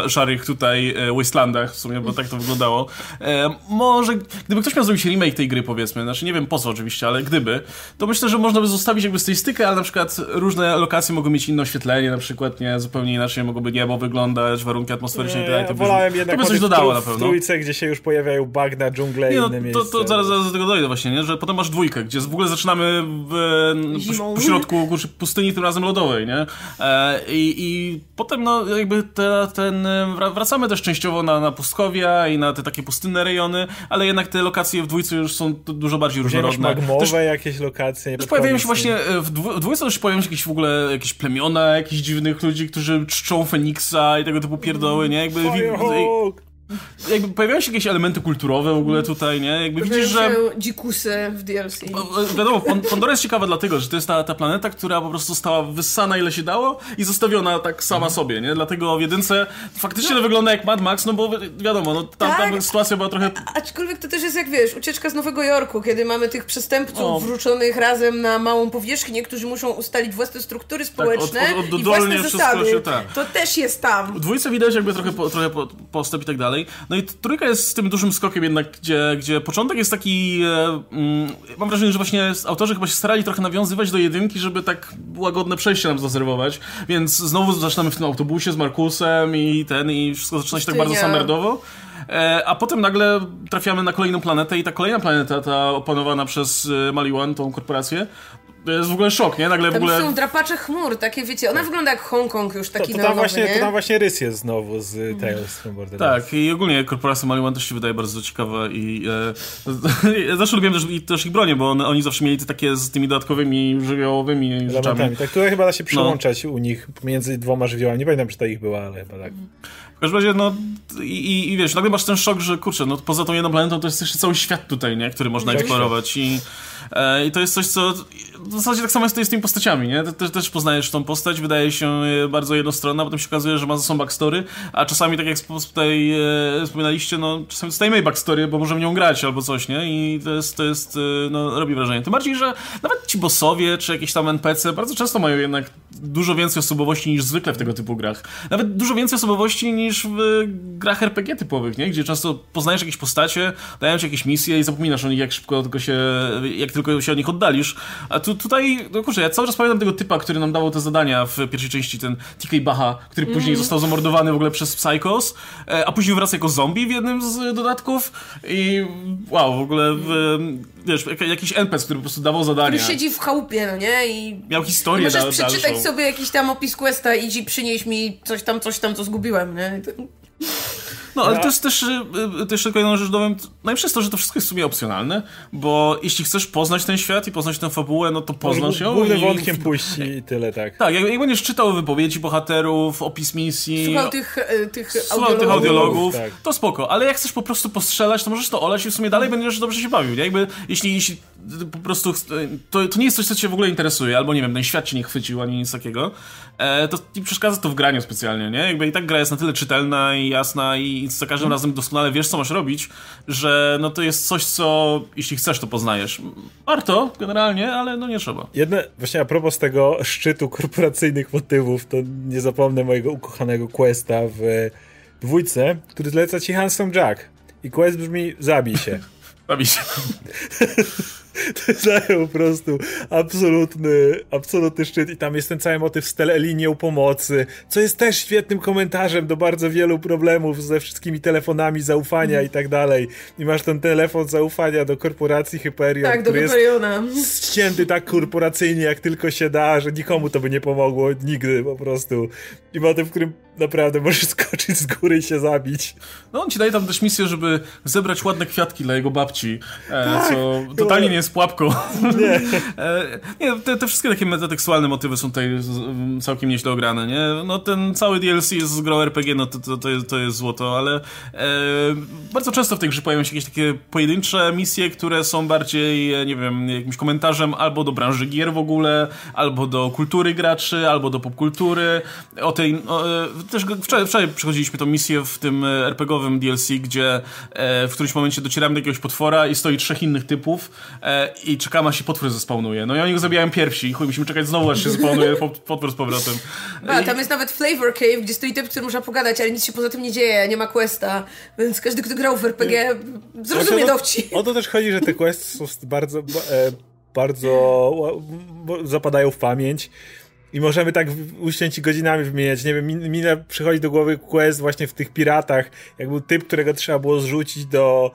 szarych tutaj e, wastelandach, w sumie, bo tak to wyglądało. E, może, gdyby ktoś miał zrobić remake tej gry, powiedzmy, znaczy nie wiem po co oczywiście, ale gdyby, to myślę, że można by zostawić jakby stylistykę, ale na przykład różne lokacje mogą mieć inne oświetlenie, na przykład, nie, zupełnie inaczej mogłoby niebo wyglądać, warunki atmosferyczne i tak dalej. To wolałem by, jednak to by coś dodało na pewno. W trójce, gdzie się już pojawiają bagna, dżungle i no, inne to, to, to zaraz, zaraz do tego dojdę właśnie, nie, że potem masz dwójkę, gdzie w ogóle zaczynamy w, po, po środku pustyni, tym razem lodowej, nie? E, I, i potem, no, jakby te, ten, wracamy też częściowo na, na pustkowia i na te takie pustynne rejony, ale jednak te lokacje w dwójce już są dużo bardziej różnorodne. magmowe też, jakieś lokacje. Też pojawiają się właśnie, e, w, w dwójce też pojawiają się jakieś w ogóle jakieś plemiona jakichś dziwnych ludzi, którzy czczą Feniksa i tego typu pierdoły, nie? Jakby... Firehawk! Jakby pojawiają się jakieś elementy kulturowe w ogóle tutaj, nie? Jakby widzisz, że... dzikusy w DLC. Wiadomo, Pandora jest ciekawa dlatego, że to jest ta, ta planeta, która po prostu została wyssana ile się dało i zostawiona tak sama mhm. sobie, nie? Dlatego w jedynce faktycznie no. wygląda jak Mad Max, no bo wiadomo, no tam, tak, tam sytuacja była trochę... Aczkolwiek to też jest jak, wiesz, ucieczka z Nowego Jorku, kiedy mamy tych przestępców o. wróconych razem na małą powierzchnię, którzy muszą ustalić własne struktury społeczne tak, od, od, od, i własne zasady. Się, tak. To też jest tam. W dwójce widać jakby trochę, po, trochę postęp i tak dalej dalej. No i trójka jest z tym dużym skokiem jednak, gdzie, gdzie początek jest taki... E, mm, mam wrażenie, że właśnie autorzy chyba się starali trochę nawiązywać do jedynki, żeby tak łagodne przejście nam zarezerwować, więc znowu zaczynamy w tym autobusie z Markusem i ten, i wszystko zaczyna się tak bardzo standardowo. E, a potem nagle trafiamy na kolejną planetę i ta kolejna planeta, ta opanowana przez e, Maliwan, tą korporację, to jest w ogóle szok, nie? Nagle tam w ogóle... są drapacze chmur, takie wiecie, ona tak. wygląda jak Hongkong już taki to, to tam właśnie, nie? To tam właśnie rys jest znowu z mm. Tales from Borderlands. Tak, i ogólnie korporacja Maliwan też się wydaje bardzo ciekawa i e, zawsze lubiłem też, też ich bronię, bo one, oni zawsze mieli te takie z tymi dodatkowymi żywiołowymi rzeczami. Tak, tutaj chyba da się no. przyłączać no. u nich między dwoma żywiołami, nie pamiętam, czy to ich była, ale chyba tak. W każdym razie, no i, i, i wiesz, nagle masz ten szok, że kurczę, no poza tą jedną planetą to jest jeszcze cały świat tutaj, nie? Który można eksplorować i E, I to jest coś, co w zasadzie tak samo jest z tymi postaciami, nie? Też, też poznajesz tą postać, wydaje się e, bardzo jednostronna, potem się okazuje, że ma za sobą backstory, a czasami, tak jak tutaj e, wspominaliście, no czasami dostajemy backstory, bo możemy nią grać albo coś, nie? I to jest, to jest, no robi wrażenie. Tym bardziej, że nawet ci bossowie, czy jakieś tam NPC bardzo często mają jednak dużo więcej osobowości niż zwykle w tego typu grach. Nawet dużo więcej osobowości niż w grach RPG typowych, nie? Gdzie często poznajesz jakieś postacie, dają ci jakieś misje i zapominasz o nich jak szybko tylko się, jak tylko się od nich oddalisz. A tu, tutaj, no kurczę, ja cały czas pamiętam tego typa, który nam dawał te zadania w pierwszej części, ten TK Baha, który później mm. został zamordowany w ogóle przez Psychos, e, a później wraca jako zombie w jednym z dodatków i wow, w ogóle w, wiesz, jakiś NPC, który po prostu dawał zadania. Który siedzi w chałupie, no nie? I miał historię Możesz da, przeczytać dalszą. sobie jakiś tam opis questa i ci przynieś mi coś tam, coś tam, co zgubiłem, nie? No, ale to jest też, też tylko jedną rzecz dowiem, najlepsze jest to, że to wszystko jest w sumie opcjonalne, bo jeśli chcesz poznać ten świat i poznać tę fabułę, no to poznasz ją. Głównym wątkiem pójść i tyle, tak. Tak, jak, jak będziesz czytał wypowiedzi bohaterów, opis misji... Słuchał tych, tych słuchał audiologów, tych audiologów tak. to spoko, ale jak chcesz po prostu postrzelać, to możesz to olać i w sumie dalej będziesz dobrze się bawił, nie? Jakby, jeśli, jeśli po prostu to, to nie jest coś, co cię w ogóle interesuje, albo nie wiem, ten świat cię nie chwycił, ani nic takiego, e, to ci przeszkadza to w graniu specjalnie, nie? Jakby i tak gra jest na tyle czytelna i jasna i za każdym razem doskonale wiesz, co masz robić, że no to jest coś, co jeśli chcesz, to poznajesz. Warto, generalnie, ale no nie trzeba. Jedne, właśnie a propos tego szczytu korporacyjnych motywów, to nie zapomnę mojego ukochanego questa w dwójce, który zleca ci Handsome Jack. I quest brzmi zabij się. Bawi się. to zajął po prostu absolutny, absolutny szczyt i tam jest ten cały motyw z telelinią pomocy, co jest też świetnym komentarzem do bardzo wielu problemów ze wszystkimi telefonami zaufania i tak dalej. I masz ten telefon zaufania do korporacji Hyperion, tak, który jest ścięty tak korporacyjnie, jak tylko się da, że nikomu to by nie pomogło nigdy po prostu. I motyw, w którym naprawdę możesz skoczyć z góry i się zabić. No on ci daje tam też misję, żeby zebrać ładne kwiatki dla jego babci, e, tak, co totalnie nie jest pułapką. Nie. e, nie te, te, wszystkie takie metatekstualne motywy są tutaj całkiem nieźle ograne, nie? No ten cały DLC z grą RPG, no to, to, to, jest, to jest złoto, ale e, bardzo często w tej grze pojawiają się jakieś takie pojedyncze misje, które są bardziej, e, nie wiem, jakimś komentarzem albo do branży gier w ogóle, albo do kultury graczy, albo do popkultury. O tej, o, e, też wczoraj, wczoraj przechodziliśmy tą misję w tym RPGowym DLC, gdzie e, w którymś momencie docieramy do jakiegoś potwora i stoi trzech innych typów e, i czekamy, aż się potwór zespawnuje. No i oni go zabijają pierwsi i chuj, musimy czekać znowu, aż się spawnuje potwór z powrotem. A, tam jest nawet Flavor Cave, gdzie stoi typ, który można pogadać, ale nic się poza tym nie dzieje, nie ma questa, więc każdy, kto grał w RPG zrozumie dowcip. O to też chodzi, że te questy są bardzo, e, bardzo zapadają w pamięć. I możemy tak uścięci godzinami wymieniać. Nie wiem, mi, przychodzi do głowy quest właśnie w tych piratach, jak był typ, którego trzeba było zrzucić do,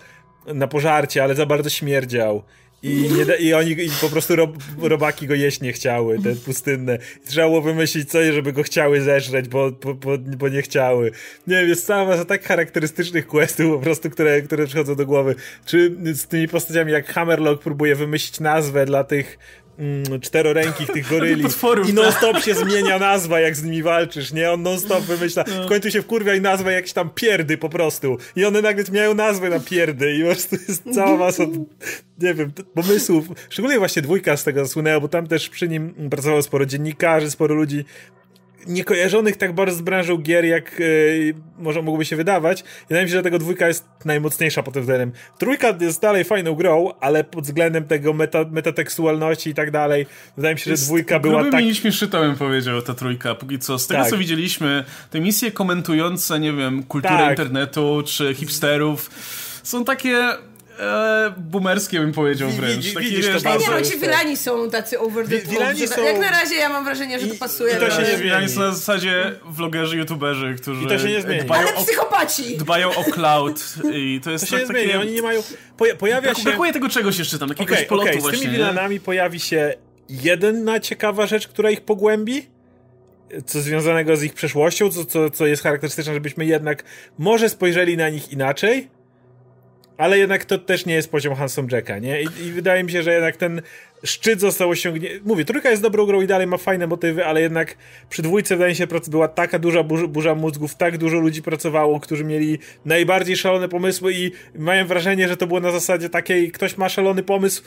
na pożarcie, ale za bardzo śmierdział. I, nie I oni i po prostu rob, robaki go jeść nie chciały, te pustynne. I trzeba było wymyślić coś, żeby go chciały zeżreć, bo, bo, bo, bo nie chciały. Nie wiem, jest cała masa tak charakterystycznych questów po prostu, które, które przychodzą do głowy. Czy z tymi postaciami jak Hammerlock próbuje wymyślić nazwę dla tych mm, czterorękich tych goryli i non-stop się zmienia nazwa, jak z nimi walczysz, nie? On non-stop wymyśla, no. w końcu się wkurwia i nazwa jakieś tam pierdy po prostu. I one nagle miają nazwę na pierdy i po prostu jest cała masa, nie wiem, pomysłów. Szczególnie właśnie dwójka z tego zasłynęła, bo tam też przy nim pracowało sporo dziennikarzy, sporo ludzi niekojarzonych tak bardzo z branżą gier, jak yy, może mogłoby się wydawać. Wydaje mi się, że tego dwójka jest najmocniejsza pod tym względem. Trójka jest dalej fajną grą, ale pod względem tego meta, metatekstualności i tak dalej, wydaje mi się, że dwójka była tak... niż szytałem powiedział, ta trójka, póki co. Z tego, tak. co widzieliśmy, te misje komentujące, nie wiem, kulturę tak. internetu, czy hipsterów, są takie e, boomerskie bym powiedział wręcz. Wi, widzisz to bardzo. Nie, ci Wilani są tacy over the top. Są... Jak na razie ja mam wrażenie, że to pasuje. I to się nie Wilani są na zasadzie vlogerzy, youtuberzy, którzy I to się nie zmieni. dbają Ale psychopaci! O, dbają o cloud i to jest to się tak, nie zmieni, oni nie mają... pojawia się... Brakuje tego czegoś jeszcze tam, jakiegoś okay, polotu okay. właśnie. z tymi Wilanami pojawi się jedna ciekawa rzecz, która ich pogłębi, co związanego z ich przeszłością, co, co, co jest charakterystyczne, żebyśmy jednak może spojrzeli na nich inaczej, ale jednak to też nie jest poziom Handsome Jacka, nie? I, I, wydaje mi się, że jednak ten szczyt został osiągnięty. Mówię, trójka jest dobrą grą i dalej ma fajne motywy, ale jednak przy dwójce wydaje mi się, była taka duża burza, burza mózgów, tak dużo ludzi pracowało, którzy mieli najbardziej szalone pomysły i mają wrażenie, że to było na zasadzie takiej, ktoś ma szalony pomysł,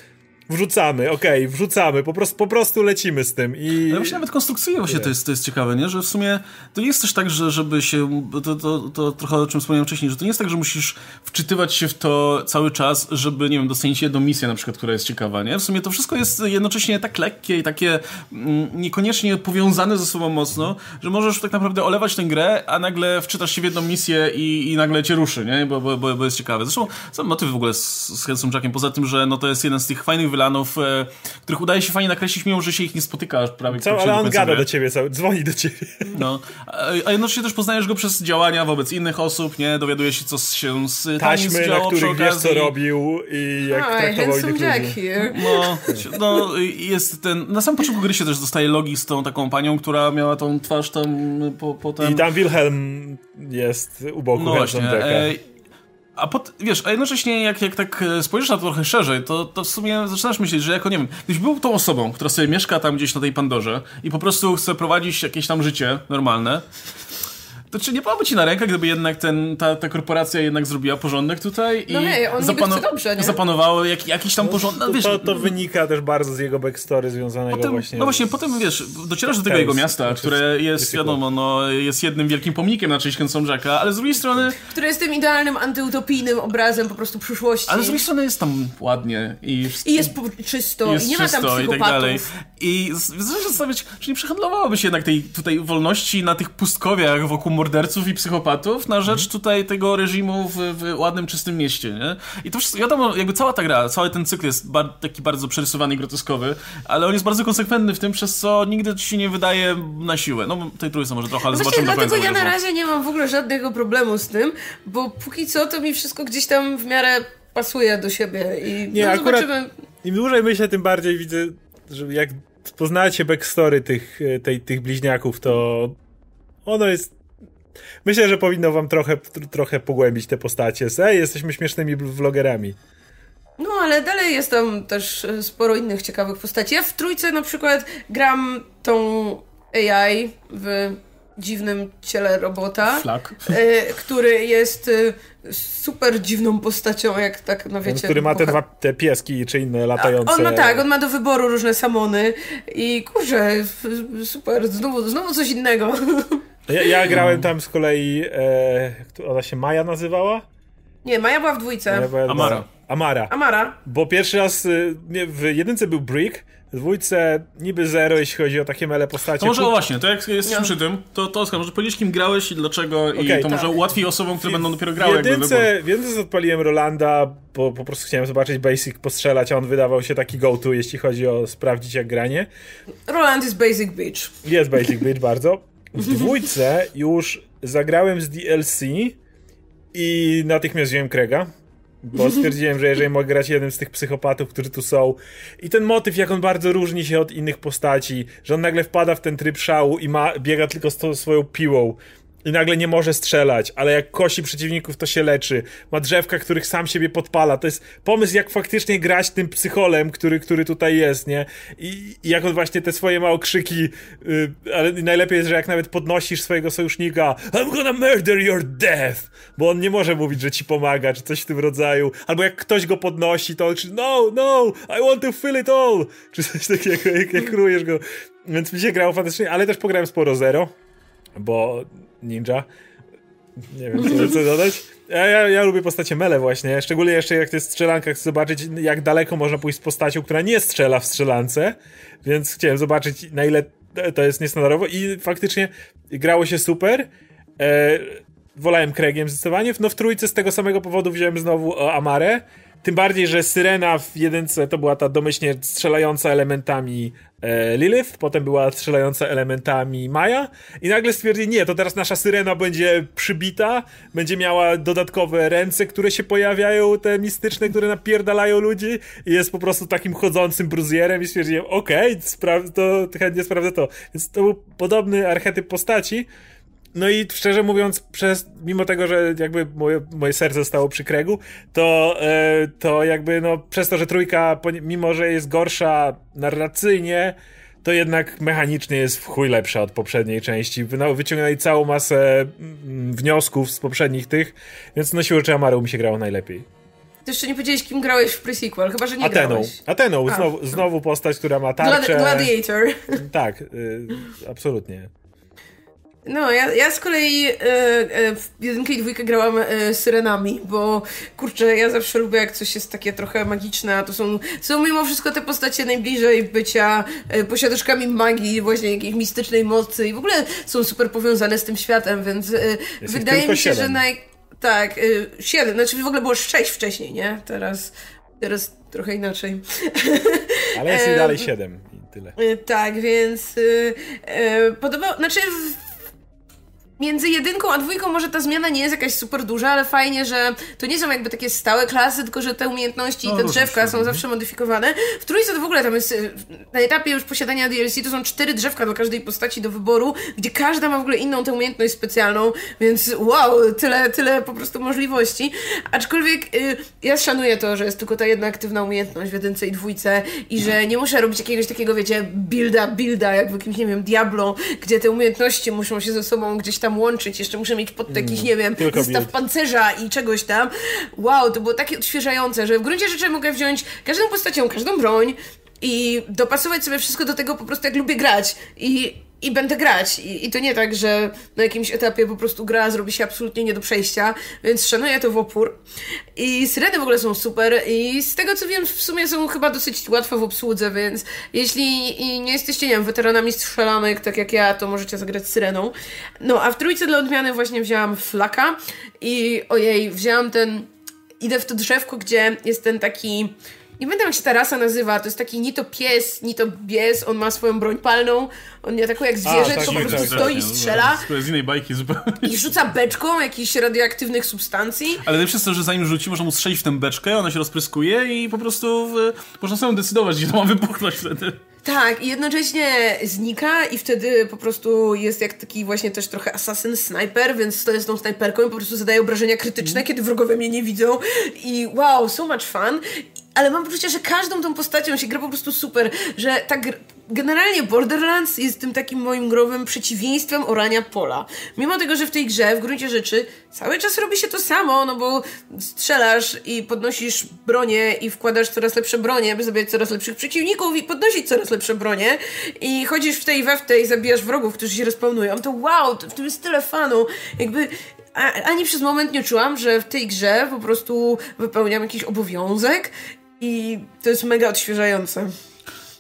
Wrzucamy, okej, okay, wrzucamy, po prostu, po prostu lecimy z tym i... Ale właśnie nawet konstrukcyjnie właśnie to jest, to jest ciekawe, nie? Że w sumie to nie jest też tak, że żeby się, to, to, to trochę o czym wspomniałem wcześniej, że to nie jest tak, że musisz wczytywać się w to cały czas, żeby, nie wiem, docenić jedną misję na przykład, która jest ciekawa, nie? W sumie to wszystko jest jednocześnie tak lekkie i takie mm, niekoniecznie powiązane ze sobą mocno, że możesz tak naprawdę olewać tę grę, a nagle wczytasz się w jedną misję i, i nagle cię ruszy, nie? Bo, bo, bo jest ciekawe. Zresztą sam motyw w ogóle z, z Handsome Jackiem, poza tym, że no to jest jeden z tych fajnych wylanów, e, których udaje się fajnie nakreślić, mimo że się ich nie spotyka prawie. Co, ale on gada do ciebie, cały, dzwoni do ciebie. No, a jednocześnie też poznajesz go przez działania wobec innych osób, nie? Dowiaduje się, co się z Taśmy, na których wiesz, co robił i jak Hi, traktował innych Jack ludzi. Here. No, no, jest ten... Na samym początku gry się też dostaje logi z tą taką panią, która miała tą twarz tam po, potem... I tam Wilhelm jest u boku no właśnie, e, a pot, wiesz, a jednocześnie jak, jak tak e, spojrzysz na to trochę szerzej, to, to w sumie zaczynasz myśleć, że jako, nie wiem, gdybyś był tą osobą, która sobie mieszka tam gdzieś na tej Pandorze i po prostu chce prowadzić jakieś tam życie normalne, to czy nie byłoby ci na rękę, gdyby jednak ten, ta, ta korporacja jednak zrobiła porządek tutaj no i hej, on zapano dobrze, nie? zapanowało jak, jakiś tam no, porządek. No, to, to, wynika też bardzo z jego backstory związanego potem, właśnie No właśnie, z... potem wiesz, docierasz do tego jego miasta, które jest, wiadomo, no, jest jednym wielkim pomnikiem na cześć Hanson Jacka, ale z drugiej strony... Które jest tym idealnym antyutopijnym obrazem po prostu przyszłości. Ale z drugiej strony jest tam ładnie i... I jest czysto, jest i nie czysto, ma tam psychopatów. I tak dalej. I zaczynasz zastanawiać, czy nie przehandlowałoby się jednak tej tutaj wolności na tych pustkowiach wokół morderców i psychopatów na rzecz tutaj tego reżimu w, w ładnym, czystym mieście, nie? I to wszystko, wiadomo, jakby cała ta gra, cały ten cykl jest bar taki bardzo przerysowany i groteskowy, ale on jest bardzo konsekwentny w tym, przez co nigdy ci się nie wydaje na siłę. No, tej trójce może trochę, ale no zobaczymy do dlatego ja na razie nie mam w ogóle żadnego problemu z tym, bo póki co to mi wszystko gdzieś tam w miarę pasuje do siebie i nie, no, akurat zobaczymy. Im dłużej myślę, tym bardziej widzę, że jak poznacie backstory tych, tej, tych bliźniaków, to ono jest Myślę, że powinno wam trochę, trochę pogłębić te postacie. Ej, jesteśmy śmiesznymi vlogerami. No, ale dalej jest tam też e, sporo innych ciekawych postaci. Ja w trójce na przykład gram tą AI w dziwnym ciele robota, e, który jest e, super dziwną postacią, jak tak, no wiecie... Ten, który ma te dwa te pieski, czy inne latające... On ma tak, on ma do wyboru różne samony i kurczę, super, znowu, znowu coś innego. Ja, ja grałem tam z kolei, e, ona się Maja nazywała? Nie, Maja była w dwójce. Była Amara. Amara. Amara. Bo pierwszy raz y, w jedynce był Brick, w dwójce niby zero, jeśli chodzi o takie mele postacie. To może o właśnie, to jak jesteśmy no. przy tym, to, to Oskar, może powiedzieć kim grałeś i dlaczego okay, i to tak. może ułatwi osobom, które w, będą dopiero grały w jedynce, w jedynce odpaliłem Rolanda, bo po prostu chciałem zobaczyć basic, postrzelać, a on wydawał się taki go-to, jeśli chodzi o sprawdzić jak granie. Roland jest basic bitch. Jest basic bitch, bardzo. W dwójce już zagrałem z DLC i natychmiast wziąłem Krega, bo stwierdziłem, że jeżeli mogę grać jednym z tych psychopatów, którzy tu są. I ten motyw, jak on bardzo różni się od innych postaci, że on nagle wpada w ten tryb szału i ma, biega tylko z tą swoją piłą i nagle nie może strzelać, ale jak kosi przeciwników, to się leczy. Ma drzewka, których sam siebie podpala. To jest pomysł, jak faktycznie grać tym psycholem, który, który tutaj jest, nie? I, i jak on właśnie te swoje małe krzyki, yy, ale najlepiej jest, że jak nawet podnosisz swojego sojusznika I'm gonna murder your death! Bo on nie może mówić, że ci pomaga, czy coś w tym rodzaju. Albo jak ktoś go podnosi, to on krzyczy no, no, I want to feel it all! Czy coś takiego, jak, jak krujesz go. Więc mi się grało fantastycznie, ale też pograłem sporo Zero, bo ninja. Nie wiem, co, co dodać. Ja, ja, ja, lubię postacie mele właśnie, szczególnie jeszcze jak to jest strzelanka, chcę zobaczyć jak daleko można pójść z postacią, która nie strzela w strzelance, więc chciałem zobaczyć na ile to jest niestandardowo i faktycznie grało się super. E, wolałem Kregiem zdecydowanie. No w trójce z tego samego powodu wziąłem znowu Amarę. Tym bardziej, że Syrena w jedynce to była ta domyślnie strzelająca elementami e, Lilith, potem była strzelająca elementami Maja i nagle stwierdzili, nie, to teraz nasza Syrena będzie przybita, będzie miała dodatkowe ręce, które się pojawiają, te mistyczne, które napierdalają ludzi i jest po prostu takim chodzącym bruzjerem i stwierdziłem, okej, okay, to chętnie sprawdzę to. Więc to był podobny archetyp postaci, no i szczerze mówiąc, przez, mimo tego, że jakby moje, moje serce stało przy kregu, to, e, to jakby no, przez to, że trójka, mimo że jest gorsza narracyjnie, to jednak mechanicznie jest w chuj lepsza od poprzedniej części. No, wyciągnęli całą masę mm, wniosków z poprzednich tych, więc no siłą rzeczy Amaru mi się grało najlepiej. Ty jeszcze nie powiedziałeś, kim grałeś w pre-sequel, chyba, że nie Ateną. grałeś. Ateną, znowu, znowu postać, która ma tarczę. Gladiator. Tak, y, absolutnie. No, ja, ja z kolei e, e, w jedynkę i dwójkę grałam e, syrenami, bo kurczę, ja zawsze lubię jak coś jest takie trochę magiczne, a to są, są mimo wszystko te postacie najbliżej bycia e, posiadaczkami magii, właśnie jakiejś mistycznej mocy i w ogóle są super powiązane z tym światem, więc e, wydaje mi się, siedem. że naj... Tak, e, siedem, znaczy w ogóle było sześć wcześniej, nie? Teraz, teraz trochę inaczej. Ale jest i dalej 7 i tyle. Tak, więc e, podoba, znaczy między jedynką a dwójką może ta zmiana nie jest jakaś super duża, ale fajnie, że to nie są jakby takie stałe klasy, tylko że te umiejętności no, i te drzewka są zawsze modyfikowane. W trójce to w ogóle tam jest, y, na etapie już posiadania DLC to są cztery drzewka dla każdej postaci do wyboru, gdzie każda ma w ogóle inną tę umiejętność specjalną, więc wow, tyle, tyle po prostu możliwości. Aczkolwiek y, ja szanuję to, że jest tylko ta jedna aktywna umiejętność w jedynce i dwójce i że nie muszę robić jakiegoś takiego, wiecie, builda, builda, jak w jakimś, nie wiem, Diablo, gdzie te umiejętności muszą się ze sobą gdzieś tam tam łączyć, jeszcze muszę mieć pod jakiś, mm, nie wiem, Tylko zestaw pancerza i czegoś tam. Wow, to było takie odświeżające, że w gruncie rzeczy mogę wziąć każdą postacią, każdą broń i dopasować sobie wszystko do tego po prostu jak lubię grać. I i będę grać. I, I, to nie tak, że na jakimś etapie po prostu gra zrobi się absolutnie nie do przejścia, więc szanuję to w opór. I syreny w ogóle są super i z tego co wiem w sumie są chyba dosyć łatwe w obsłudze, więc jeśli nie jesteście, nie wiem, weteranami strzelanek, tak jak ja, to możecie zagrać syreną. No, a w trójce dla odmiany właśnie wzięłam flaka i ojej, wzięłam ten... Idę w to drzewko, gdzie jest ten taki nie będę jak się ta rasa nazywa, to jest taki ni to pies, ni to bies, on ma swoją broń palną, on nie atakuje jak zwierzę, tylko tak, po prostu tak, stoi i strzela. To jest z innej bajki zupełnie. I rzuca beczką jakichś radioaktywnych substancji. Ale najlepsze jest to, że zanim rzuci, można mu strzelić w tę beczkę, ona się rozpryskuje i po prostu w, można sobie decydować, gdzie to ma wybuchnąć wtedy. Tak, i jednocześnie znika i wtedy po prostu jest jak taki właśnie też trochę asasyn, sniper, więc stoję z tą snajperką i po prostu zadaję obrażenia krytyczne, mm. kiedy wrogowie mnie nie widzą i wow, so much fun ale mam poczucie, że każdą tą postacią się gra po prostu super, że tak generalnie Borderlands jest tym takim moim growym przeciwieństwem orania pola. Mimo tego, że w tej grze w gruncie rzeczy cały czas robi się to samo, no bo strzelasz i podnosisz bronię i wkładasz coraz lepsze bronie, by zabijać coraz lepszych przeciwników i podnosić coraz lepsze bronie i chodzisz w tej we w tej, zabijasz wrogów, którzy się respawnują, to wow, to, w tym jest tyle fanu. Jakby ani przez moment nie czułam, że w tej grze po prostu wypełniam jakiś obowiązek i to jest mega odświeżające.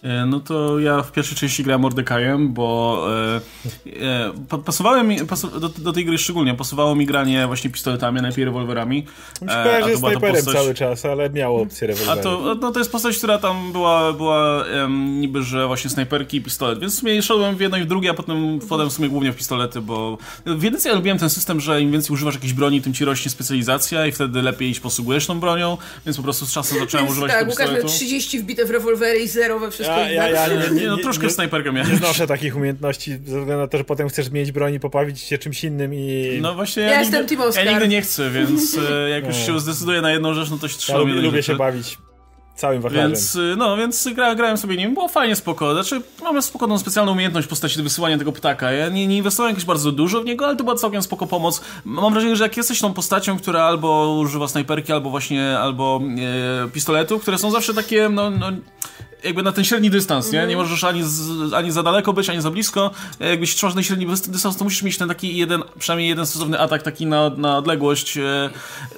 E, no to ja w pierwszej części grałem Mordekajem, bo e, e, pasowało mi, pasu, do, do, tej gry szczególnie, pasowało mi granie właśnie pistoletami, najpierw rewolwerami. E, a to snajperem postać, cały czas, ale miało opcję rewolweru. A to, no, to jest postać, która tam była, była em, niby, że właśnie snajperki i pistolet, więc w sumie szedłem w jedno i w drugie, a potem wpadłem w sumie głównie w pistolety, bo w jedynce ja lubiłem ten system, że im więcej używasz jakiejś broni, tym ci rośnie specjalizacja i wtedy lepiej iść posługujesz tą bronią, więc po prostu z czasem zacząłem używać tak, tego pistoletu. Tak, Łukasz 30 wbite w rewolwery i zero we wszystko ja, ja, ja nie, nie, no troszkę snajperkę miałem. Nie znoszę takich umiejętności, ze względu na to, że potem chcesz mieć broń i pobawić się czymś innym i... No właśnie, ja, ja nigdy, ja nigdy nie chcę, więc e, jak już się zdecyduję na jedną rzecz, no to się trzeba ja lubię, lubię się bawić całym wachlarzem. Więc, e, no, więc gra, grałem sobie nim, było fajnie spoko. Znaczy, mamy spokojną specjalną umiejętność w postaci do wysyłania tego ptaka. Ja nie, nie inwestowałem jakoś bardzo dużo w niego, ale to była całkiem spoko pomoc. Mam wrażenie, że jak jesteś tą postacią, która albo używa snajperki, albo właśnie, albo e, pistoletu, które są zawsze takie, no, no jakby na ten średni dystans, nie? Nie mhm. możesz ani, z, ani za daleko być, ani za blisko. Jakbyś trzymasz ten średni dystans, to musisz mieć ten taki jeden, przynajmniej jeden stosowny atak taki na, na odległość. E,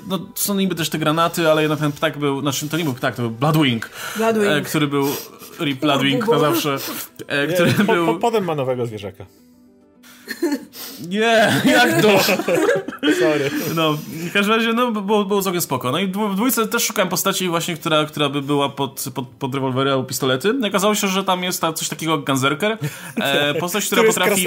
no, są niby też te granaty, ale jednak ten ptak był, znaczy to nie był ptak, to był Bloodwing, Bloodwing. E, który był Rip Bloodwing na zawsze, e, który po, był... Po, potem ma nowego zwierzaka. Nie, jak to? Sorry. No, w każdym razie, no, było, było całkiem spoko. No i w dwójce też szukałem postaci właśnie, która, która by była pod, pod, pod rewolwery albo pistolety. No okazało się, że tam jest ta, coś takiego jak Gunzerker. E, postać, która który potrafi...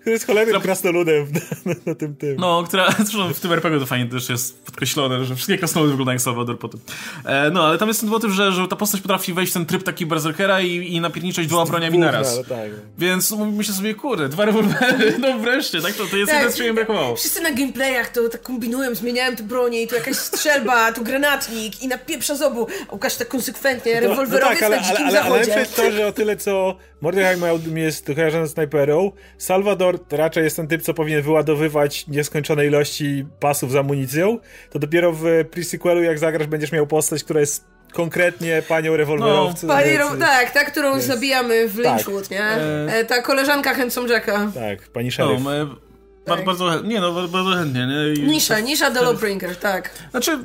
Który jest cholernym krasnoludem na, na, tym tym. No, która, zresztą w tym RPG to fajnie też jest podkreślone, że wszystkie krasnoludy wyglądają jak Salvador potem. E, no, ale tam jest ten motyw, że, że ta postać potrafi wejść w ten tryb taki berserkera i, i napierniczać dwoma broniami naraz. Tak. Więc myślę sobie, kurde, dwa rewolwery, no wreszcie, tak? To, to jest tak, jeden, mi brakowało. Wszyscy na gameplayach to tak kombinują, zmieniają te bronie i tu jakaś strzelba, tu granatnik i na pieprza z obu. Łukasz tak konsekwentnie, no, rewolwerowiec no tak, ale, ale, ale, ale jest to, że o tyle co Mordechai jest kojarzony snajperą, Salvador raczej jest ten typ, co powinien wyładowywać nieskończone ilości pasów z amunicją, to dopiero w pre-sequelu jak zagrasz będziesz miał postać, która jest konkretnie panią rewolwerowcę. No, pani, tak, ta, którą jest, zabijamy w. Lynchwood, tak. nie? E... Ta koleżanka Handsome Jacka. Tak, pani szeryf. No, Bardzo, bardzo, nie no, bardzo chętnie. Nie? I nisza, nisza do tak. Znaczy,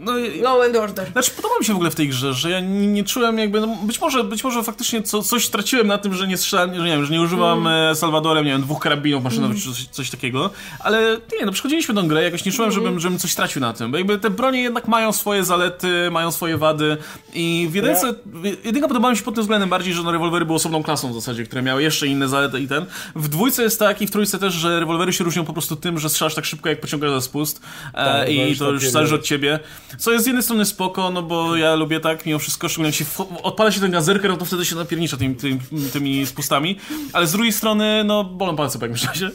no, Low and Order. Znaczy, podoba mi się w ogóle w tej grze, że ja nie, nie czułem jakby, no, być może, być może faktycznie co, coś straciłem na tym, że nie strzelam, że nie wiem, że nie używam mm. Salwadorem, nie wiem, dwóch karabinów maszynowych mm. czy coś, coś, takiego, ale nie, no przechodziliśmy tą grę, jakoś nie czułem, mm. żebym, żebym coś stracił na tym, bo jakby te bronie jednak mają swoje zalety, mają swoje wady i w jedynce, ja... jedynka podobała mi się pod tym względem bardziej, że no, rewolwery były osobną klasą w zasadzie, które miały jeszcze inne zalety i ten. W dwójce jest tak i w trójce też, że rewolwery się różnią po prostu tym, że strzelasz tak szybko, jak pociągasz za spust e, tak, i to już zależy od ciebie. Co jest z jednej strony spoko, no bo ja lubię tak, mimo wszystko, szczególnie się odpala się ten gazerker, no to wtedy się napiernicza tymi, tymi, tymi spustami, ale z drugiej strony, no bolą palce po jakimś czasie.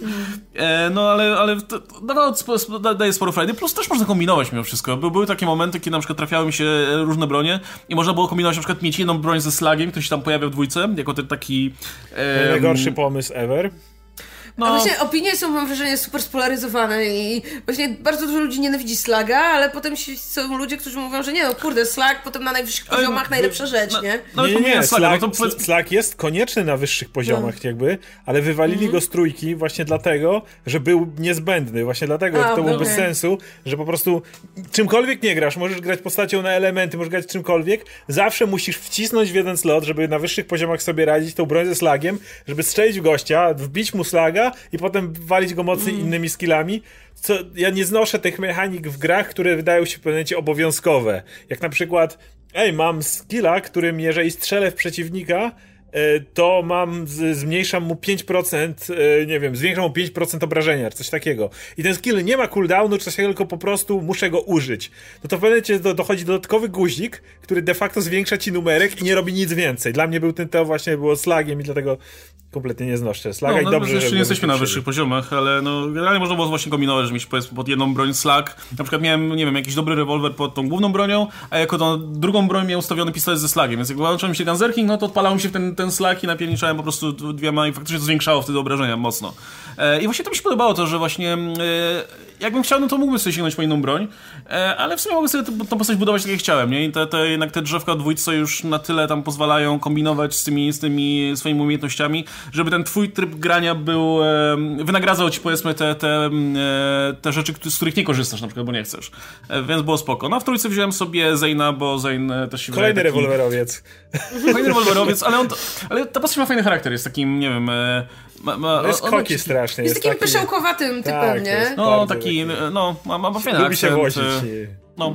E, no ale, ale dawało, daje sporo frajdy, plus też można kombinować mimo wszystko. By, były takie momenty, kiedy na przykład trafiały mi się różne bronie i można było kombinować na przykład mieć jedną broń ze slagiem, który się tam pojawia w dwójce, jako ten taki... E, Najgorszy pomysł ever. No. A właśnie opinie są, mam wrażenie, super spolaryzowane i właśnie bardzo dużo ludzi nienawidzi slaga, ale potem są ludzie, którzy mówią, że nie no, kurde, slag potem na najwyższych poziomach najlepsza rzecz, nie? No, nie, nie, nie, slag, no to... slag jest konieczny na wyższych poziomach no. jakby, ale wywalili -hmm. go z trójki właśnie dlatego, że był niezbędny, właśnie dlatego, A, to było okay. bez sensu, że po prostu czymkolwiek nie grasz, możesz grać postacią na elementy, możesz grać czymkolwiek, zawsze musisz wcisnąć w jeden slot, żeby na wyższych poziomach sobie radzić tą broń ze slagiem, żeby strzelić w gościa, wbić mu slaga i potem walić go mocniej mm. innymi skillami. Co, ja nie znoszę tych mechanik w grach, które wydają się w pewnym momencie obowiązkowe. Jak na przykład, ej, mam skilla, którym jeżeli strzelę w przeciwnika, E, to mam, zmniejszam mu 5%, e, nie wiem, zwiększam mu 5% obrażenia, czy coś takiego. I ten skill nie ma cooldownu, czy coś takiego, tylko po prostu muszę go użyć. No to w pewnym do, dochodzi dodatkowy guzik, który de facto zwiększa ci numerek i nie robi nic więcej. Dla mnie był ten to właśnie było slagiem i dlatego kompletnie nie znoszę slaga no, i no, dobrze, jeszcze nie jesteśmy na wyższych poziomach, ale no generalnie można było właśnie kombinować, że mieć pod jedną broń slag. Na przykład miałem, nie wiem, jakiś dobry rewolwer pod tą główną bronią, a jako tą drugą broń miał ustawiony pistolet ze slagiem, więc jak włączył mi się gunzerking, no to odpalał mi się w ten, ten slag i napierniczałem po prostu dwiema i faktycznie to zwiększało wtedy obrażenia mocno. E, I właśnie to mi się podobało to, że właśnie e, jakbym chciał, no to mógłbym sobie sięgnąć po inną broń, e, ale w sumie mogę sobie tą postać budować tak jak chciałem, nie? I te, te, jednak te drzewka dwójce już na tyle tam pozwalają kombinować z tymi, z tymi swoimi umiejętnościami, żeby ten twój tryb grania był, wynagradzał ci powiedzmy te, te, te rzeczy, z których nie korzystasz na przykład, bo nie chcesz. Więc było spoko. No a w trójce wziąłem sobie Zeyna, bo Zeyn też się Kolejny taki... rewolwerowiec. Kolejny rewolwerowiec, ale, on, ale ta postać ma fajny charakter, jest takim, nie wiem... Ma, ma, no jest koki strasznie. Jest, jest takim taki... pyszałkowatym typem, tak, nie? No, taki, no, ma, ma fajny Lubi się wozić. No,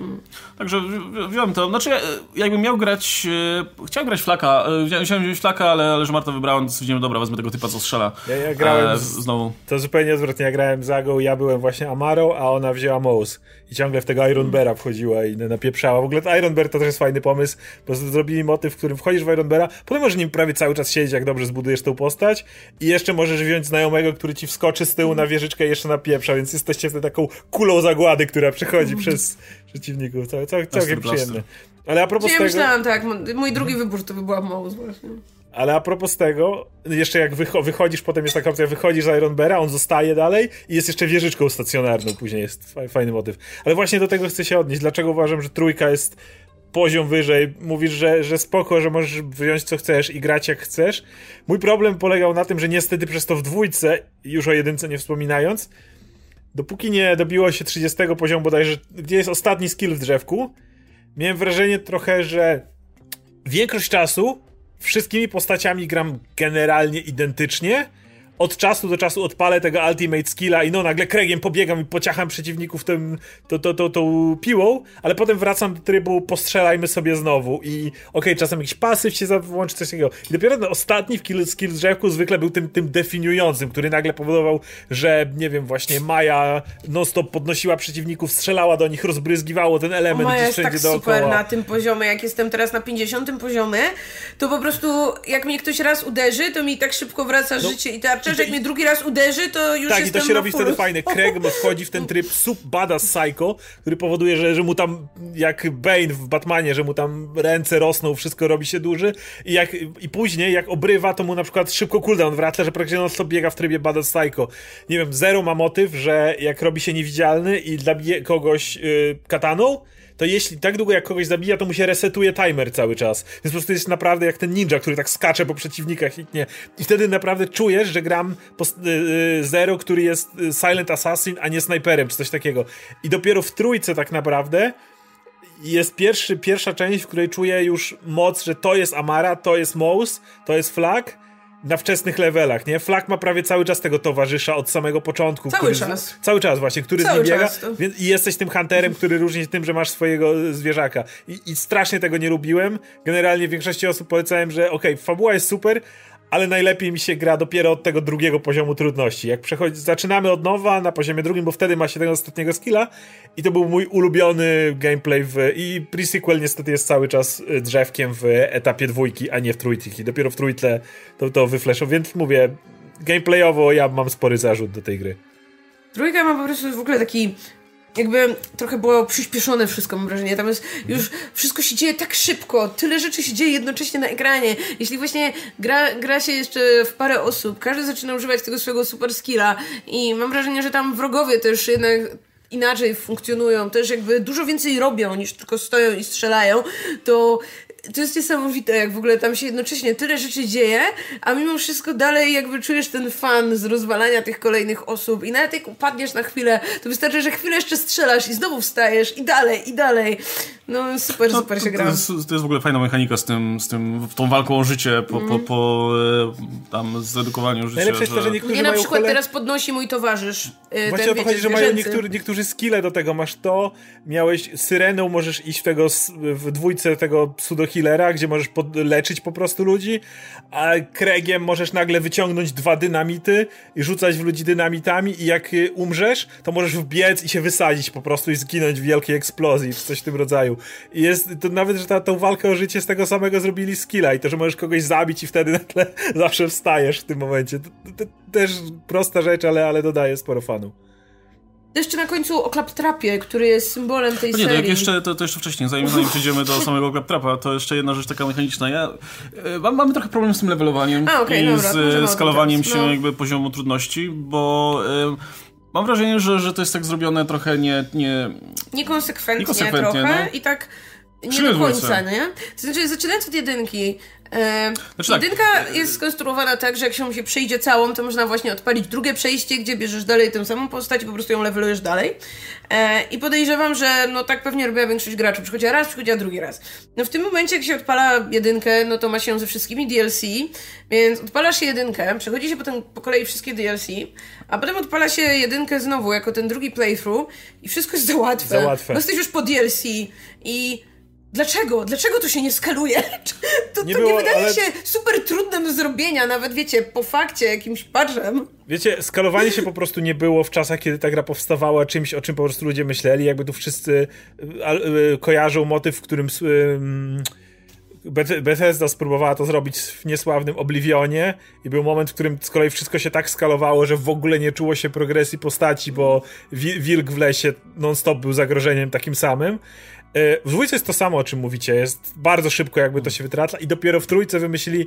także wziąłem to. Znaczy, jakbym miał grać. E, chciałem grać flaka. E, chciałem wziąć flaka, ale, ale że Marta wybrała, to stwierdziłem, dobra, wezmę tego typa, co strzela. Ja, ja grałem. E, znowu. To zupełnie odwrotnie. Ja grałem Zagą, ja byłem właśnie Amarą, a ona wzięła Mouse. I ciągle w tego Iron Beara wchodziła i napieprzała. W ogóle Iron Bear to też jest fajny pomysł, bo zrobili motyw, w którym wchodzisz w Iron Beara, potem możesz nim prawie cały czas siedzieć, jak dobrze zbudujesz tą postać i jeszcze możesz wziąć znajomego, który ci wskoczy z tyłu na wieżyczkę i jeszcze napieprza, więc jesteście wtedy taką kulą zagłady, która przechodzi przez przeciwników. Cał, cał, całkiem przyjemne. Ale a propos ja tego... myślałam tak, mój drugi wybór to by była Mouse właśnie. Ale a propos tego, jeszcze jak wychodzisz, potem jest taka opcja, wychodzisz z Iron Beara, on zostaje dalej i jest jeszcze wieżyczką stacjonarną, później jest fajny motyw. Ale właśnie do tego chcę się odnieść. Dlaczego uważam, że trójka jest poziom wyżej, mówisz, że, że spoko, że możesz wyjąć co chcesz i grać jak chcesz. Mój problem polegał na tym, że niestety przez to w dwójce, już o jedynce nie wspominając, dopóki nie dobiło się 30 poziomu bodajże, gdzie jest ostatni skill w drzewku, miałem wrażenie trochę, że większość czasu wszystkimi postaciami gram generalnie identycznie, od czasu do czasu odpalę tego ultimate skilla i no nagle kregiem pobiegam i pociacham przeciwników tym, to, to, to, tą piłą, ale potem wracam do trybu postrzelajmy sobie znowu i okej, okay, czasem jakiś pasyw się włączy, coś takiego. I dopiero ten ostatni w kill, skill drzewku zwykle był tym, tym definiującym, który nagle powodował, że nie wiem, właśnie Maja non-stop podnosiła przeciwników, strzelała do nich, rozbryzgiwało ten element Maja jest tak dookoła. super na tym poziomie, jak jestem teraz na 50 poziomie, to po prostu jak mnie ktoś raz uderzy, to mi tak szybko wraca no. życie i tarcza, że jak mnie drugi raz uderzy, to już Tak, i to się robi wtedy fajne. Craig wchodzi w ten tryb sub badass psycho, który powoduje, że, że mu tam, jak Bane w Batmanie, że mu tam ręce rosną, wszystko robi się duży i, jak, i później, jak obrywa, to mu na przykład szybko cooldown wraca, że praktycznie on sobie biega w trybie badass psycho. Nie wiem, Zero ma motyw, że jak robi się niewidzialny i zabije kogoś yy, kataną, to jeśli tak długo jak kogoś zabija, to mu się resetuje timer cały czas. Więc po prostu jest naprawdę jak ten ninja, który tak skacze po przeciwnikach i nie. I wtedy naprawdę czujesz, że gram po, yy, Zero, który jest y, Silent Assassin, a nie snajperem, czy coś takiego. I dopiero w trójce tak naprawdę jest pierwszy, pierwsza część, w której czuję już moc, że to jest Amara, to jest Mouse, to jest Flag na wczesnych levelach, nie? Flag ma prawie cały czas tego towarzysza od samego początku. Cały czas. Z, cały czas właśnie, który cały z nim biega. Więc, I jesteś tym hunterem, który różni się tym, że masz swojego zwierzaka. I, I, strasznie tego nie lubiłem. Generalnie większości osób polecałem, że okej, okay, fabuła jest super, ale najlepiej mi się gra dopiero od tego drugiego poziomu trudności. Jak przechodzi, zaczynamy od nowa na poziomie drugim, bo wtedy ma się tego ostatniego skilla i to był mój ulubiony gameplay w, i pre-sequel niestety jest cały czas y, drzewkiem w etapie dwójki, a nie w trójki. Dopiero w trójce to, to wyfleszą, więc mówię, gameplayowo ja mam spory zarzut do tej gry. Trójka ma po prostu w ogóle taki jakby trochę było przyspieszone wszystko, mam wrażenie. Tam jest już wszystko się dzieje tak szybko, tyle rzeczy się dzieje jednocześnie na ekranie. Jeśli właśnie gra, gra się jeszcze w parę osób, każdy zaczyna używać tego swojego super skilla i mam wrażenie, że tam wrogowie też jednak inaczej funkcjonują, też jakby dużo więcej robią niż tylko stoją i strzelają, to to jest niesamowite, jak w ogóle tam się jednocześnie tyle rzeczy dzieje, a mimo wszystko dalej jakby czujesz ten fan z rozwalania tych kolejnych osób i nawet jak upadniesz na chwilę, to wystarczy, że chwilę jeszcze strzelasz i znowu wstajesz i dalej, i dalej. No super, no, super się gra. To jest, to jest w ogóle fajna mechanika z tym, z tym tą walką o życie po, mm. po, po e, tam zredukowaniu życia. Najlepsze jest to, że niektórzy Mnie na przykład kole... teraz podnosi mój towarzysz. Yy, Właśnie ten, o to chodzi, że mają niektórzy, niektórzy skille do tego. Masz to, miałeś syreną, możesz iść w tego w dwójce tego gdzie możesz leczyć po prostu ludzi, a Kregiem możesz nagle wyciągnąć dwa dynamity i rzucać w ludzi dynamitami i jak y, umrzesz, to możesz wbiec i się wysadzić po prostu i zginąć w wielkiej eksplozji, czy coś w tym rodzaju. I jest to nawet, że ta, tą walkę o życie z tego samego zrobili skilla i to, że możesz kogoś zabić i wtedy na tle zawsze wstajesz w tym momencie. To, to, to też prosta rzecz, ale, ale dodaje sporo fanu. Jeszcze na końcu o Claptrapie, który jest symbolem tej no nie, serii. Nie, to jeszcze, to, to, jeszcze wcześniej, zanim, zanim przejdziemy do samego Claptrapa, to jeszcze jedna rzecz taka mechaniczna. Ja, e, mam, mamy trochę problem z tym levelowaniem A, okay, i dobra, z skalowaniem się no. jakby poziomu trudności, bo... Y, Mam wrażenie, że, że to jest tak zrobione trochę nie... nie niekonsekwentnie, niekonsekwentnie trochę no. i tak nie do końca, nie? To znaczy, zaczynając od jedynki, e, znaczy tak. jedynka tak. jest skonstruowana tak, że jak się się przejdzie całą, to można właśnie odpalić drugie przejście, gdzie bierzesz dalej tę samą postać i po prostu ją levelujesz dalej. E, I podejrzewam, że no tak pewnie robiła większość graczy. Przychodziła raz, przychodziła drugi raz. No w tym momencie, jak się odpala jedynkę, no to ma się ze wszystkimi DLC, więc odpalasz się jedynkę, przechodzi się potem po kolei wszystkie DLC, a potem odpala się jedynkę znowu jako ten drugi playthrough i wszystko jest za łatwe. Za łatwe. No jesteś już po DLC i Dlaczego? Dlaczego to się nie skaluje? To nie, to było, nie wydaje ale... się super trudne do zrobienia, nawet wiecie, po fakcie, jakimś patchem. Wiecie, skalowanie się po prostu nie było w czasach, kiedy ta gra powstawała czymś, o czym po prostu ludzie myśleli. Jakby tu wszyscy y, kojarzą motyw, w którym Bethesda spróbowała to zrobić w niesławnym Oblivionie i był moment, w którym z kolei wszystko się tak skalowało, że w ogóle nie czuło się progresji postaci, bo wilk w lesie non-stop był zagrożeniem takim samym. E, w dwójce jest to samo, o czym mówicie. Jest bardzo szybko, jakby to się wytratla, i dopiero w trójce wymyślili,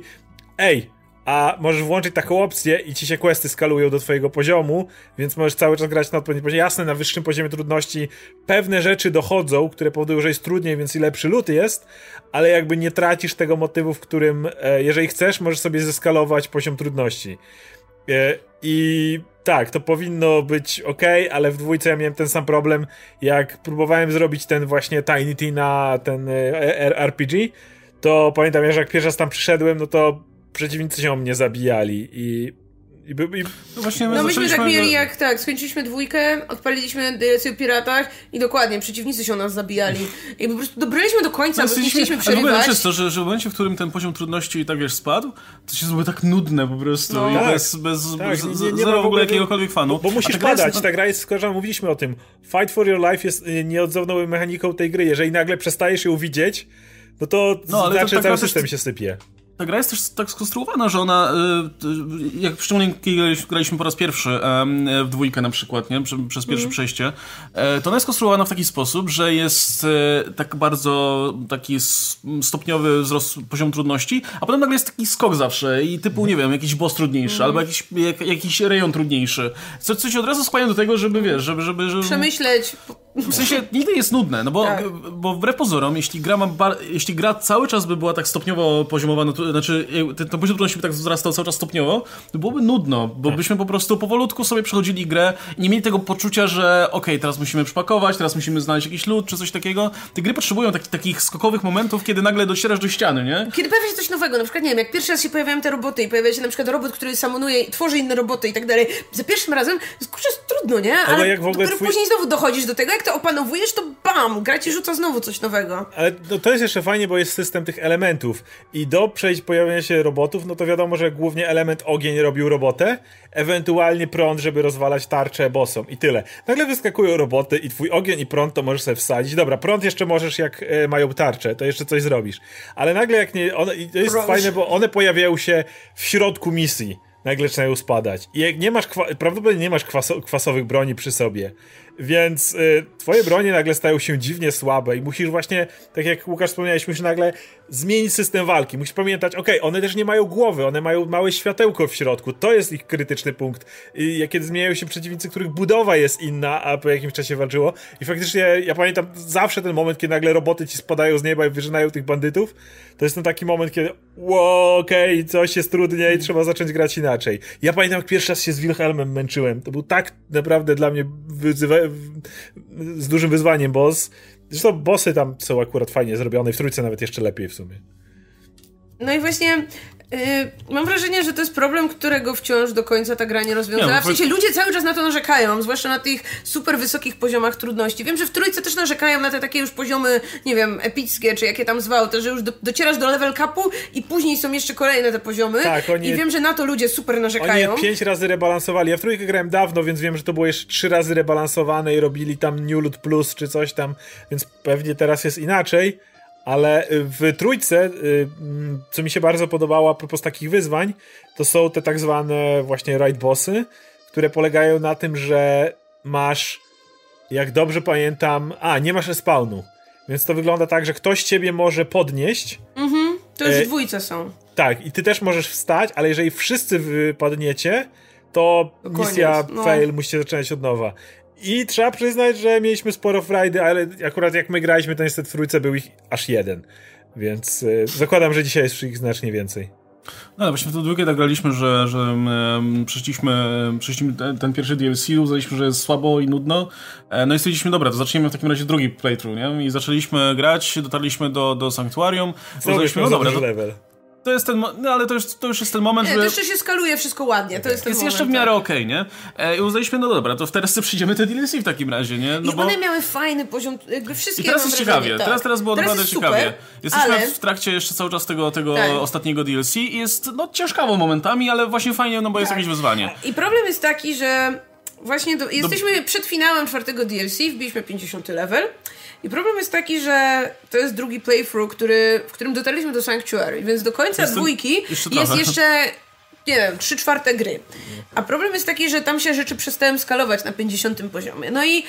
ej, a możesz włączyć taką opcję i ci się questy skalują do twojego poziomu, więc możesz cały czas grać na odpowiednim poziomie. Jasne, na wyższym poziomie trudności pewne rzeczy dochodzą, które powodują, że jest trudniej, więc i lepszy lód jest, ale jakby nie tracisz tego motywu, w którym e, jeżeli chcesz, możesz sobie zeskalować poziom trudności. E, I tak, to powinno być ok, ale w dwójce ja miałem ten sam problem, jak próbowałem zrobić ten właśnie Tiny Tina, ten e, RPG, to pamiętam, że jak pierwszy raz tam przyszedłem, no to przeciwnicy się mnie zabijali i i, i... No, właśnie no myśmy tak mieli, jak tak, skończyliśmy dwójkę, odpaliliśmy DLC o piratach i dokładnie, przeciwnicy się o nas zabijali. I po prostu dobraliśmy do końca, no, bo nie chcieliśmy przerywać. Ale w ogóle to, że, że w momencie, w którym ten poziom trudności i tak wiesz spadł, to się zrobiło tak nudne po prostu no. i tak, bez, bez, tak, bez nie, nie, zero w ogóle jakiegokolwiek fanu. Bo, bo musisz padać, jest... ta gra jest, skoro mówiliśmy o tym, Fight for your life jest y, nieodzowną mechaniką tej gry. Jeżeli nagle przestajesz ją widzieć, no to no, znaczy to cały system się sypie ta gra jest też tak skonstruowana, że ona, y, jak szczególnie graliśmy po raz pierwszy w dwójkę na przykład, nie? przez pierwsze mm. przejście, e, to ona jest konstruowana w taki sposób, że jest e, tak bardzo taki stopniowy wzrost poziomu trudności, a potem nagle jest taki skok zawsze i typu, nie wiem, jakiś boss trudniejszy, mm. albo jakiś, jak, jakiś rejon trudniejszy. Co, co ci od razu skłania do tego, żeby, wiesz, żeby... żeby, żeby... Przemyśleć. W sensie, nigdy jest nudne, no bo, tak. bo wbrew pozorom, jeśli gra, ma jeśli gra cały czas by była tak stopniowo poziomowa, no znaczy ten, ten poziom trudności by tak wzrastał cały czas stopniowo, to byłoby nudno, bo tak. byśmy po prostu powolutku sobie przechodzili grę i nie mieli tego poczucia, że okej, okay, teraz musimy przypakować, teraz musimy znaleźć jakiś lód czy coś takiego. Te gry potrzebują taki, takich skokowych momentów, kiedy nagle docierasz do ściany, nie? Kiedy pojawia się coś nowego, na przykład, nie wiem, jak pierwszy raz się pojawiają te roboty i pojawia się na przykład robot, który samonuje, tworzy inne roboty i tak dalej, za pierwszym razem, kurczę, jest trudno, nie? Ale, Ale jak w ogóle twój... później znowu dochodzisz do tego, jak to opanowujesz, to bam, gra ci rzuca znowu coś nowego. Ale no, to jest jeszcze fajnie, bo jest system tych elementów i do przejść pojawienia się robotów, no to wiadomo, że głównie element ogień robił robotę, ewentualnie prąd, żeby rozwalać tarczę bossom i tyle. Nagle wyskakują roboty i twój ogień i prąd to możesz sobie wsadzić. Dobra, prąd jeszcze możesz jak e, mają tarczę, to jeszcze coś zrobisz. Ale nagle jak nie, one, to jest fajne, bo one pojawiają się w środku misji nagle zaczynają spadać. I jak nie masz, prawdopodobnie nie masz kwaso, kwasowych broni przy sobie, więc y, twoje bronie nagle stają się dziwnie słabe i musisz właśnie, tak jak Łukasz wspomniałeś, musisz nagle zmienić system walki. Musisz pamiętać, ok, one też nie mają głowy, one mają małe światełko w środku. To jest ich krytyczny punkt. I kiedy zmieniają się przeciwnicy, których budowa jest inna, a po jakimś czasie walczyło. I faktycznie ja pamiętam zawsze ten moment, kiedy nagle roboty ci spadają z nieba i wyrzynają tych bandytów. To jest ten taki moment, kiedy wow, okej, okay, coś jest trudniej, trzeba zacząć grać inaczej. Ja pamiętam, jak pierwszy raz się z Wilhelmem męczyłem. To był tak naprawdę dla mnie wyzywa z dużym wyzwaniem boss. Zresztą bossy tam są akurat fajnie zrobione i w trójce nawet jeszcze lepiej w sumie. No i właśnie mam wrażenie, że to jest problem, którego wciąż do końca ta gra nie rozwiązała. W sensie ludzie cały czas na to narzekają, zwłaszcza na tych super wysokich poziomach trudności. Wiem, że w trójce też narzekają na te takie już poziomy, nie wiem, epickie, czy jakie tam zwał, to że już do, docierasz do level capu i później są jeszcze kolejne te poziomy. Tak, oni, I wiem, że na to ludzie super narzekają. Oni pięć razy rebalansowali. Ja w trójkę grałem dawno, więc wiem, że to było jeszcze trzy razy rebalansowane i robili tam New Loot Plus czy coś tam, więc pewnie teraz jest inaczej. Ale w trójce, y, co mi się bardzo podobało a propos takich wyzwań, to są te tak zwane właśnie raid bossy, które polegają na tym, że masz, jak dobrze pamiętam, a nie masz respawnu. Więc to wygląda tak, że ktoś ciebie może podnieść. Mhm, to już e, dwójce są. Tak, i ty też możesz wstać, ale jeżeli wszyscy wypadniecie, to misja no. fail, musicie zaczynać od nowa. I trzeba przyznać, że mieliśmy sporo frajdy, ale akurat jak my graliśmy, to niestety w trójce był ich aż jeden. Więc y, zakładam, że dzisiaj jest ich znacznie więcej. No, właśnie w dwójkę tak graliśmy, że, że um, przeszliśmy, przeszliśmy ten, ten, pierwszy DLC, uznaliśmy, że jest słabo i nudno. E, no i stwierdziliśmy, dobra, to zaczniemy w takim razie drugi playthrough, nie? I zaczęliśmy grać, dotarliśmy do, do Sanktuarium. Uznaliśmy, no dobra, to, level. To jest ten, no ale to już, to już jest ten moment, nie, że... to jeszcze się skaluje wszystko ładnie, to jest ten Jest moment, jeszcze w miarę tak. okej, okay, nie? E, I uznaliśmy, no dobra, to teraz przyjdziemy te DLC w takim razie, nie? No I bo... one miały fajny poziom, jakby wszystkie I teraz jest ciekawie, tak. teraz, teraz było teraz naprawdę ciekawie. Super, Jesteśmy ale... w trakcie jeszcze cały czas tego, tego tak. ostatniego DLC i jest, no, ciężkawo momentami, ale właśnie fajnie, no bo jest tak. jakieś wyzwanie. I problem jest taki, że właśnie do, jesteśmy do... przed finałem czwartego DLC, wbiliśmy 50 level i problem jest taki, że to jest drugi playthrough, który, w którym dotarliśmy do Sanctuary, więc do końca Jestem dwójki jeszcze jest jeszcze nie wiem, trzy czwarte gry. A problem jest taki, że tam się rzeczy przestałem skalować na 50 poziomie. No i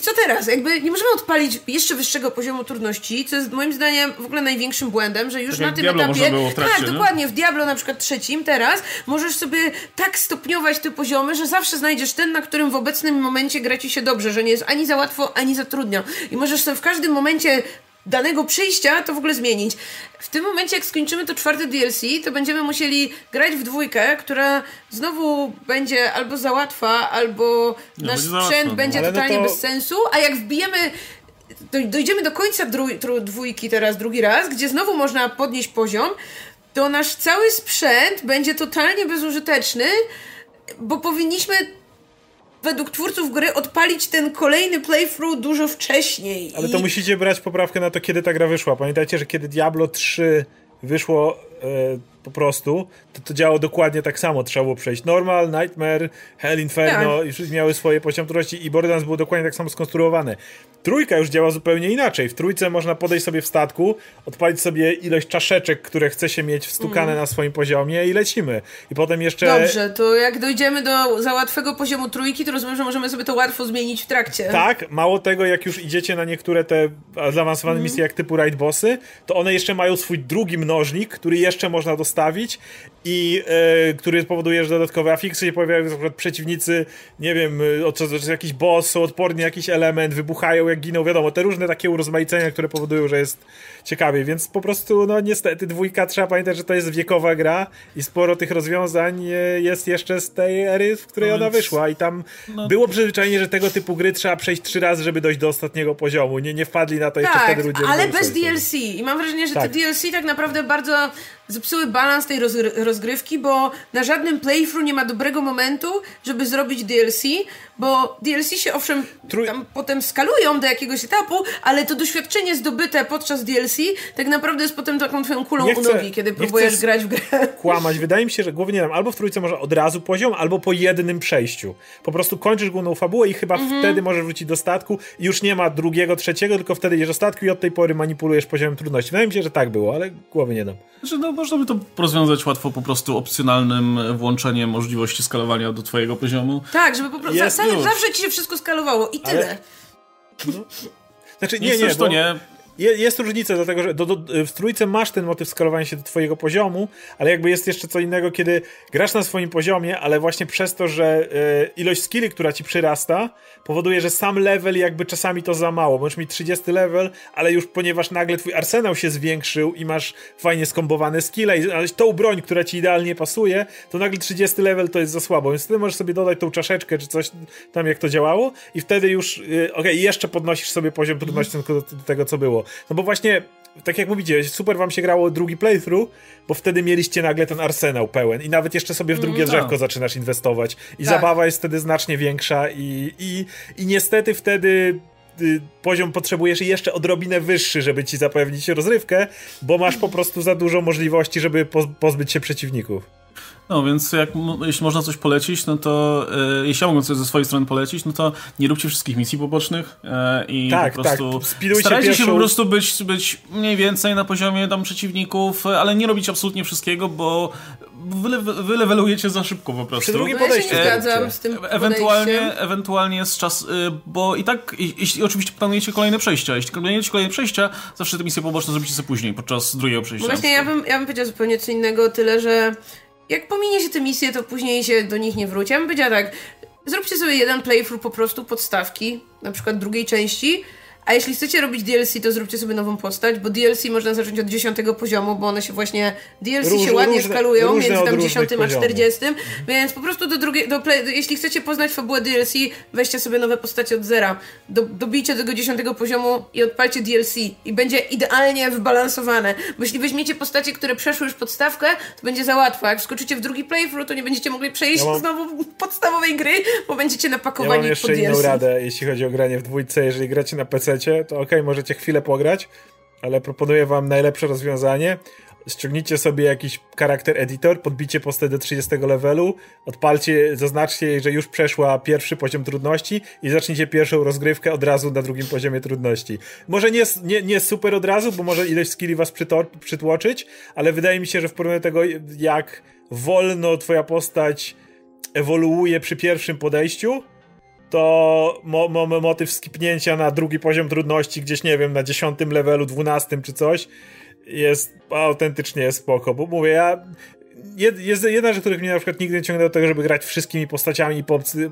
i co teraz? Jakby nie możemy odpalić jeszcze wyższego poziomu trudności, co jest moim zdaniem w ogóle największym błędem, że już tak na tym Diablo etapie. Było w trakcie, tak, nie? dokładnie, w Diablo na przykład trzecim teraz możesz sobie tak stopniować te poziomy, że zawsze znajdziesz ten, na którym w obecnym momencie gra ci się dobrze, że nie jest ani za łatwo, ani za trudno. I możesz sobie w każdym momencie danego przyjścia to w ogóle zmienić. W tym momencie, jak skończymy to czwarte DLC, to będziemy musieli grać w dwójkę, która znowu będzie albo za łatwa, albo nasz będzie sprzęt no. będzie totalnie no to... bez sensu, a jak wbijemy dojdziemy do końca dwójki teraz drugi raz, gdzie znowu można podnieść poziom, to nasz cały sprzęt będzie totalnie bezużyteczny, bo powinniśmy według twórców gry odpalić ten kolejny playthrough dużo wcześniej. Ale to I... musicie brać poprawkę na to, kiedy ta gra wyszła. Pamiętajcie, że kiedy Diablo 3 wyszło e, po prostu, to to działało dokładnie tak samo. Trzeba było przejść Normal, Nightmare, Hell Inferno tak. i wszystkie miały swoje poziom trudności i Borderlands było dokładnie tak samo skonstruowane. Trójka już działa zupełnie inaczej. W trójce można podejść sobie w statku, odpalić sobie ilość czaszeczek, które chce się mieć wstukane mm. na swoim poziomie i lecimy. I potem jeszcze... Dobrze, to jak dojdziemy do za łatwego poziomu trójki, to rozumiem, że możemy sobie to łatwo zmienić w trakcie. Tak, mało tego, jak już idziecie na niektóre te zaawansowane mm. misje jak typu raid bossy, to one jeszcze mają swój drugi mnożnik, który jeszcze można Rostovich i e, który powoduje, że dodatkowe afiksy się pojawiają, na przykład przeciwnicy, nie wiem, e, od czasu jakiś boss, są odporni jakiś element, wybuchają jak giną, wiadomo, te różne takie urozmaicenia, które powodują, że jest ciekawie, więc po prostu, no niestety, dwójka trzeba pamiętać, że to jest wiekowa gra i sporo tych rozwiązań e, jest jeszcze z tej ery, w której no ona wyszła. I tam no... było przyzwyczajenie, że tego typu gry trzeba przejść trzy razy, żeby dojść do ostatniego poziomu, nie, nie wpadli na to jeszcze tak, wtedy ludzie. ale bez DLC i mam wrażenie, że tak. te DLC tak naprawdę bardzo zepsuły balans tej rozgrywki, bo na żadnym playthrough nie ma dobrego momentu, żeby zrobić DLC, bo DLC się owszem Trój... tam potem skalują do jakiegoś etapu, ale to doświadczenie zdobyte podczas DLC tak naprawdę jest potem taką twoją kulą nie u nogi, kiedy próbujesz grać w grę. Kłamać. Wydaje mi się, że głównie tam albo w trójce może od razu poziom, albo po jednym przejściu. Po prostu kończysz główną fabułę i chyba mhm. wtedy możesz wrócić do statku i już nie ma drugiego, trzeciego, tylko wtedy jedziesz do statku i od tej pory manipulujesz poziomem trudności. Wydaje mi się, że tak było, ale głowy nie dam. Znaczy, no, można by to rozwiązać łatwo po prostu opcjonalnym włączeniem możliwości skalowania do twojego poziomu. Tak, żeby po prostu zawsze ci się wszystko skalowało i tyle. Ale... No. Znaczy, nie, nie, nie, to nie jest różnica, dlatego że do, do, w trójce masz ten motyw skalowania się do twojego poziomu, ale jakby jest jeszcze co innego, kiedy grasz na swoim poziomie, ale właśnie przez to, że y, ilość skilli, która ci przyrasta, powoduje, że sam level jakby czasami to za mało. Możesz mieć 30 level, ale już ponieważ nagle twój arsenał się zwiększył i masz fajnie skombowane skille i znaleźć tą broń, która ci idealnie pasuje, to nagle 30 level to jest za słabo, więc wtedy możesz sobie dodać tą czaszeczkę czy coś tam, jak to działało i wtedy już, y, okej, okay, jeszcze podnosisz sobie poziom trudności do, do tego, co było. No bo właśnie, tak jak mówicie, super wam się grało drugi playthrough, bo wtedy mieliście nagle ten arsenał pełen i nawet jeszcze sobie w drugie no. drzewko zaczynasz inwestować i tak. zabawa jest wtedy znacznie większa i, i, i niestety wtedy y, poziom potrzebujesz jeszcze odrobinę wyższy, żeby ci zapewnić rozrywkę, bo masz po prostu za dużo możliwości, żeby pozbyć się przeciwników. No więc jak, jeśli można coś polecić, no to e, jeśli ja mogę coś ze swojej strony polecić, no to nie róbcie wszystkich misji pobocznych e, i tak, po tak. prostu tak. starajcie pierwszą... się po prostu być, być mniej więcej na poziomie tam przeciwników, ale nie robić absolutnie wszystkiego, bo wyle, wylewelujecie za szybko po prostu. Przy drugim podejściu. Ja się nie zgadzam z tym ewentualnie, ewentualnie jest czas, y, bo i tak, jeśli oczywiście planujecie kolejne przejścia, jeśli planujecie kolejne przejścia, zawsze te misje poboczne zrobicie sobie później, podczas drugiego przejścia. No właśnie, ja bym, ja bym powiedział zupełnie co innego, tyle, że jak pominie się te misje, to później się do nich nie wróci. Ja bym powiedziała tak, zróbcie sobie jeden playthrough po prostu podstawki, na przykład drugiej części, a jeśli chcecie robić DLC, to zróbcie sobie nową postać, bo DLC można zacząć od 10 poziomu, bo one się właśnie. DLC Róż, się ładnie różne, skalują różne między tam 10 a 40. Mhm. Więc po prostu do drugiej. Do play, jeśli chcecie poznać fabułę DLC, weźcie sobie nowe postacie od zera. Do, dobijcie tego 10 poziomu i odpalcie DLC. I będzie idealnie wybalansowane. Bo jeśli weźmiecie postacie, które przeszły już podstawkę, to będzie za łatwo. Jak wskoczycie w drugi playthrough, to nie będziecie mogli przejść ja mam... znowu podstawowej gry, bo będziecie napakowani ja mam jeszcze inną radę, jeśli chodzi o granie w dwójce. Jeżeli gracie na PC, to ok, możecie chwilę pograć, ale proponuję wam najlepsze rozwiązanie. Ściągnijcie sobie jakiś charakter editor, podbicie postać do 30 levelu, odpalcie, zaznaczcie jej, że już przeszła pierwszy poziom trudności i zacznijcie pierwszą rozgrywkę od razu na drugim poziomie trudności. Może nie, nie, nie super od razu, bo może ilość skilli was przytłoczyć, ale wydaje mi się, że w porównaniu do tego, jak wolno twoja postać ewoluuje przy pierwszym podejściu, to mo, mo, motyw skipnięcia na drugi poziom trudności, gdzieś nie wiem, na dziesiątym levelu, dwunastym czy coś, jest autentycznie spoko, bo mówię, ja jedna rzecz, których mnie na przykład nigdy nie ciągnęło do tego, żeby grać wszystkimi postaciami i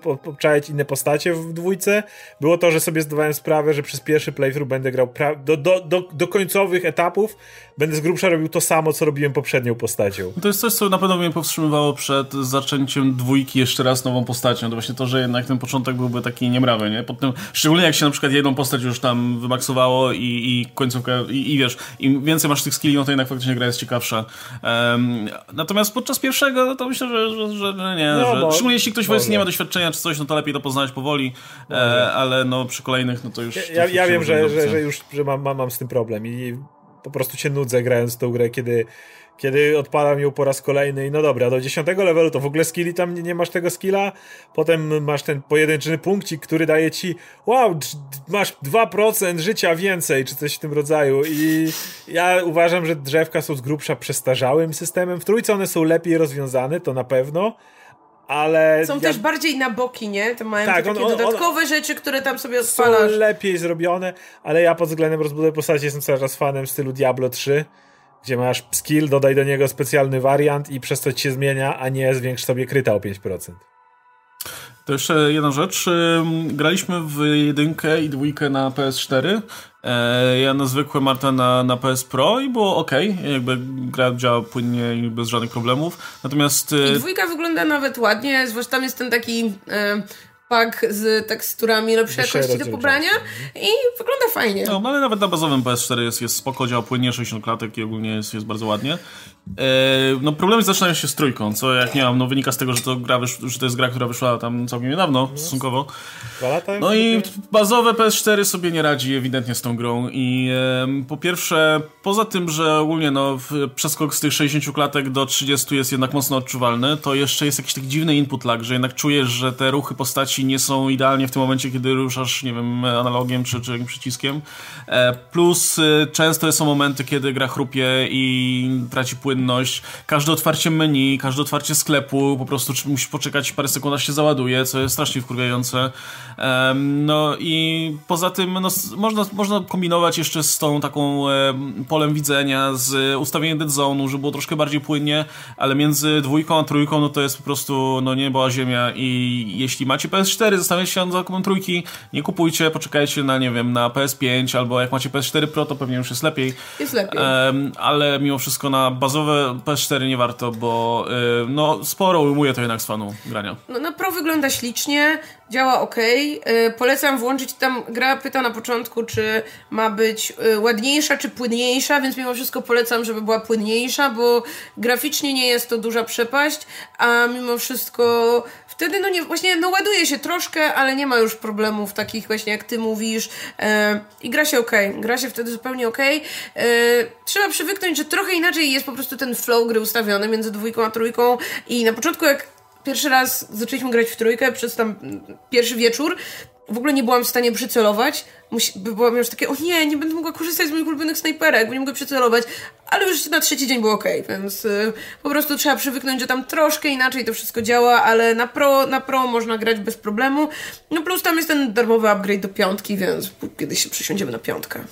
popczajać inne postacie w dwójce, było to, że sobie zdawałem sprawę, że przez pierwszy playthrough będę grał do, do, do, do końcowych etapów, będę z grubsza robił to samo, co robiłem poprzednią postacią. To jest coś, co na pewno mnie powstrzymywało przed zaczęciem dwójki jeszcze raz nową postacią. To właśnie to, że jednak ten początek byłby taki niemrawy, nie? Potem, szczególnie jak się na przykład jedną postać już tam wymaksowało i, i końcówka, i, i wiesz, im więcej masz tych skilli, no to jednak faktycznie gra jest ciekawsza. Um, natomiast podczas pierwszego, no to myślę, że, że, że nie, no, że, bo, szczególnie jeśli ktoś powiedzmy nie ma doświadczenia czy coś, no to lepiej to poznać powoli, e, ale no przy kolejnych, no to już... Ja, ja, ja wiem, że, że, że już że mam, mam, mam z tym problem i po prostu się nudzę grając w tą grę, kiedy kiedy odpalam ją po raz kolejny i no dobra, do 10 levelu to w ogóle skilli tam nie, nie masz tego skilla, potem masz ten pojedynczy punkcik, który daje ci wow, masz 2% życia więcej, czy coś w tym rodzaju i ja uważam, że drzewka są z grubsza przestarzałym systemem, w trójce one są lepiej rozwiązane, to na pewno, ale... Są ja... też bardziej na boki, nie? To mają tak, takie on, on, dodatkowe on, rzeczy, które tam sobie odpalasz. Są lepiej zrobione, ale ja pod względem rozbudowy postaci jestem cały czas fanem stylu Diablo 3, gdzie masz skill, dodaj do niego specjalny wariant i przez to ci się zmienia, a nie zwiększ sobie kryta o 5%. To jeszcze jedna rzecz. Graliśmy w jedynkę i dwójkę na PS4. E, ja na zwykłe Marta na, na PS Pro i było ok. Jakby gra działa płynnie i bez żadnych problemów. Natomiast. I dwójka wygląda nawet ładnie, zwłaszcza tam jest ten taki. Pak z teksturami lepszej jakości do pobrania i wygląda fajnie. No, ale nawet na bazowym PS4 jest, jest spoko, działa płynnie, 60 klatek i ogólnie jest, jest bardzo ładnie. E, no problemy zaczynają się z trójką, co jak nie mam, no wynika z tego, że to, gra że to jest gra, która wyszła tam całkiem niedawno, no. stosunkowo. No i bazowe PS4 sobie nie radzi ewidentnie z tą grą i e, po pierwsze, poza tym, że ogólnie no przeskok z tych 60 klatek do 30 jest jednak mocno odczuwalny, to jeszcze jest jakiś taki dziwny input lag, że jednak czujesz, że te ruchy postaci nie są idealnie w tym momencie, kiedy ruszasz, nie wiem, analogiem czy, czy jakimś przyciskiem. E, plus e, często są momenty, kiedy gra chrupie i traci płyn płynność, każde otwarcie menu, każde otwarcie sklepu, po prostu musisz poczekać parę sekund, aż się załaduje, co jest strasznie wkurwiające. Um, no i poza tym no, można, można kombinować jeszcze z tą taką polem widzenia, z ustawieniem dead zone'u, żeby było troszkę bardziej płynnie, ale między dwójką a trójką no to jest po prostu no niebo a ziemia i jeśli macie PS4, zastanawiacie się nad zakupem trójki, nie kupujcie, poczekajcie na, nie wiem, na PS5 albo jak macie PS4 Pro, to pewnie już jest lepiej. Jest lepiej. Um, ale mimo wszystko na bazowe nowe PS4 nie warto, bo yy, no sporo ujmuje to jednak z fanu grania. No na Pro wygląda ślicznie, działa ok. Yy, polecam włączyć tam, gra pyta na początku, czy ma być yy, ładniejsza, czy płynniejsza, więc mimo wszystko polecam, żeby była płynniejsza, bo graficznie nie jest to duża przepaść, a mimo wszystko wtedy no nie, właśnie no ładuje się troszkę, ale nie ma już problemów takich właśnie jak ty mówisz e, i gra się ok, gra się wtedy zupełnie ok. Trzeba przywyknąć, że trochę inaczej jest po prostu ten flow gry ustawiony między dwójką a trójką i na początku jak pierwszy raz zaczęliśmy grać w trójkę przez tam pierwszy wieczór, w ogóle nie byłam w stanie przycelować. Musi, byłam już takie, o nie, nie będę mogła korzystać z moich ulubionych snajperek, bo nie mogę przycelować. Ale już na trzeci dzień było ok, więc y, po prostu trzeba przywyknąć, że tam troszkę inaczej to wszystko działa, ale na pro, na pro można grać bez problemu. No plus tam jest ten darmowy upgrade do piątki, więc kiedyś się przysiądziemy na piątkę.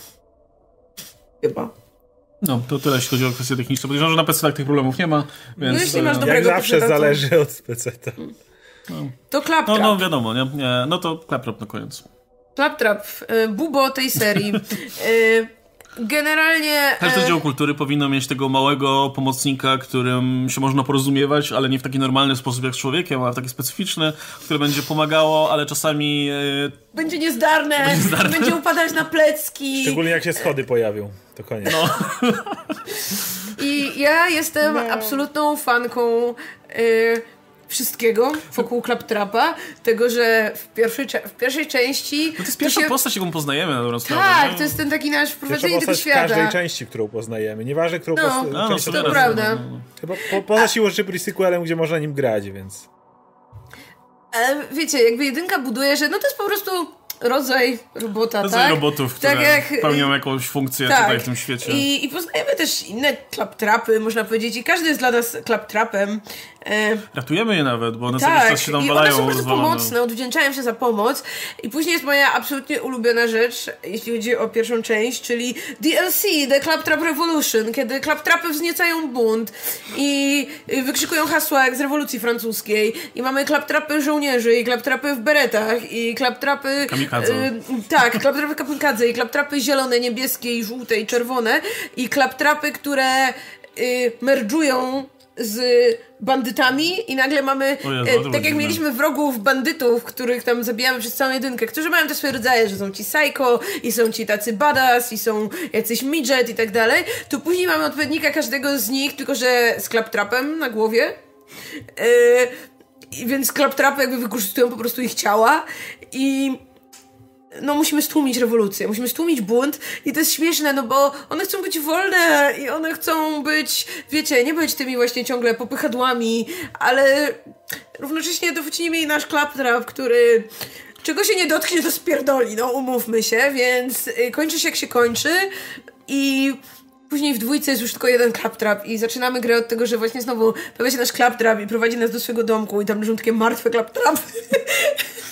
Chyba. No, to tyle, jeśli chodzi o kwestie techniczne. Podejrzewam, że na PC tak tych problemów nie ma, więc... No, jeśli masz dobrego Jak zawsze zależy od PC. -ta. Mm. No. To Claptrap. No, no wiadomo, nie? nie? No to Claptrap na koniec. Claptrap, y, bubo tej serii. y, Generalnie. Każdy e... dział kultury powinno mieć tego małego pomocnika, którym się można porozumiewać, ale nie w taki normalny sposób jak z człowiekiem, a w taki specyficzny, które będzie pomagało, ale czasami. E... Będzie niezdarne, będzie, niezdarne. będzie upadać na plecki. Szczególnie jak się schody pojawią. To koniec. No. I ja jestem no. absolutną fanką. Y wszystkiego wokół Claptrapa, tego, że w pierwszej, w pierwszej części... No to jest pierwsza się... postać, jaką poznajemy na dobrą sprawę. Tak, to jest ten taki nasz wprowadzenie tego świata. w każdej części, którą poznajemy. Nieważne, którą no, post... no, część to, to prawda. No, no. Chyba po, poza siłą rzeczy prequelem, gdzie można nim grać, więc... Ale wiecie, jakby jedynka buduje, że no to jest po prostu rodzaj robota, rodzaj tak? robotów, które tak jak, pełnią jakąś funkcję tak. tutaj w tym świecie. I, I poznajemy też inne klaptrapy, można powiedzieć, i każdy jest dla nas klaptrapem. E... Ratujemy je nawet, bo one tak, cały czas się tam walają. one są bardzo pomocne, odwdzięczają się za pomoc. I później jest moja absolutnie ulubiona rzecz, jeśli chodzi o pierwszą część, czyli DLC, The Claptrap Revolution, kiedy klaptrapy wzniecają bunt i wykrzykują hasła jak z rewolucji francuskiej. I mamy klaptrapy żołnierzy, i klaptrapy w beretach, i klaptrapy... Kamikadze. Y, tak, klaptrapy kamikadze, i klaptrapy zielone, niebieskie, i żółte, i czerwone, i klaptrapy, które y, merdżują z bandytami i nagle mamy, Jezu, e, tak jak mieliśmy wrogów bandytów, których tam zabijamy przez całą jedynkę, którzy mają te swoje rodzaje, że są ci psycho i są ci tacy badass i są jacyś midget i tak dalej, to później mamy odpowiednika każdego z nich, tylko że z klaptrapem na głowie. E, więc klaptrapy jakby wykorzystują po prostu ich ciała i no musimy stłumić rewolucję, musimy stłumić bunt i to jest śmieszne, no bo one chcą być wolne i one chcą być, wiecie, nie być tymi właśnie ciągle popychadłami, ale równocześnie dowódczyni mieli nasz claptrap, który czego się nie dotknie, to spierdoli, no umówmy się, więc y, kończy się jak się kończy i Później w dwójce jest już tylko jeden claptrap i zaczynamy grę od tego, że właśnie znowu pojawia się nasz claptrap i prowadzi nas do swojego domku i tam leżą takie martwe claptrapy.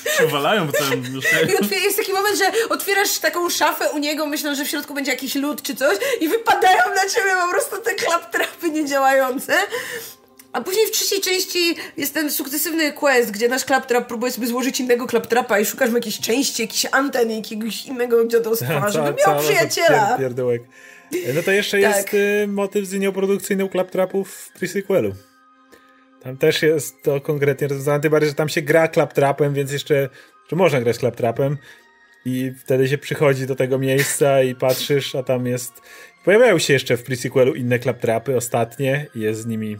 Przewalają po całym I jest taki moment, że otwierasz taką szafę u niego, myśląc, że w środku będzie jakiś lód czy coś i wypadają na ciebie po prostu te claptrapy niedziałające. A później w trzeciej części jest ten sukcesywny quest, gdzie nasz claptrap próbuje sobie złożyć innego claptrapa i szukasz mu jakiejś części, jakichś anten, jakiegoś innego dziadostwa, żeby miał przyjaciela. Pier no to jeszcze tak. jest y, motyw z linią produkcyjną claptrapów w pre-sequelu. Tam też jest to konkretnie rozwiązane, tym bardziej, że tam się gra claptrapem, więc jeszcze że można grać claptrapem i wtedy się przychodzi do tego miejsca i patrzysz, a tam jest... Pojawiają się jeszcze w pre-sequelu inne claptrapy, ostatnie i jest z nimi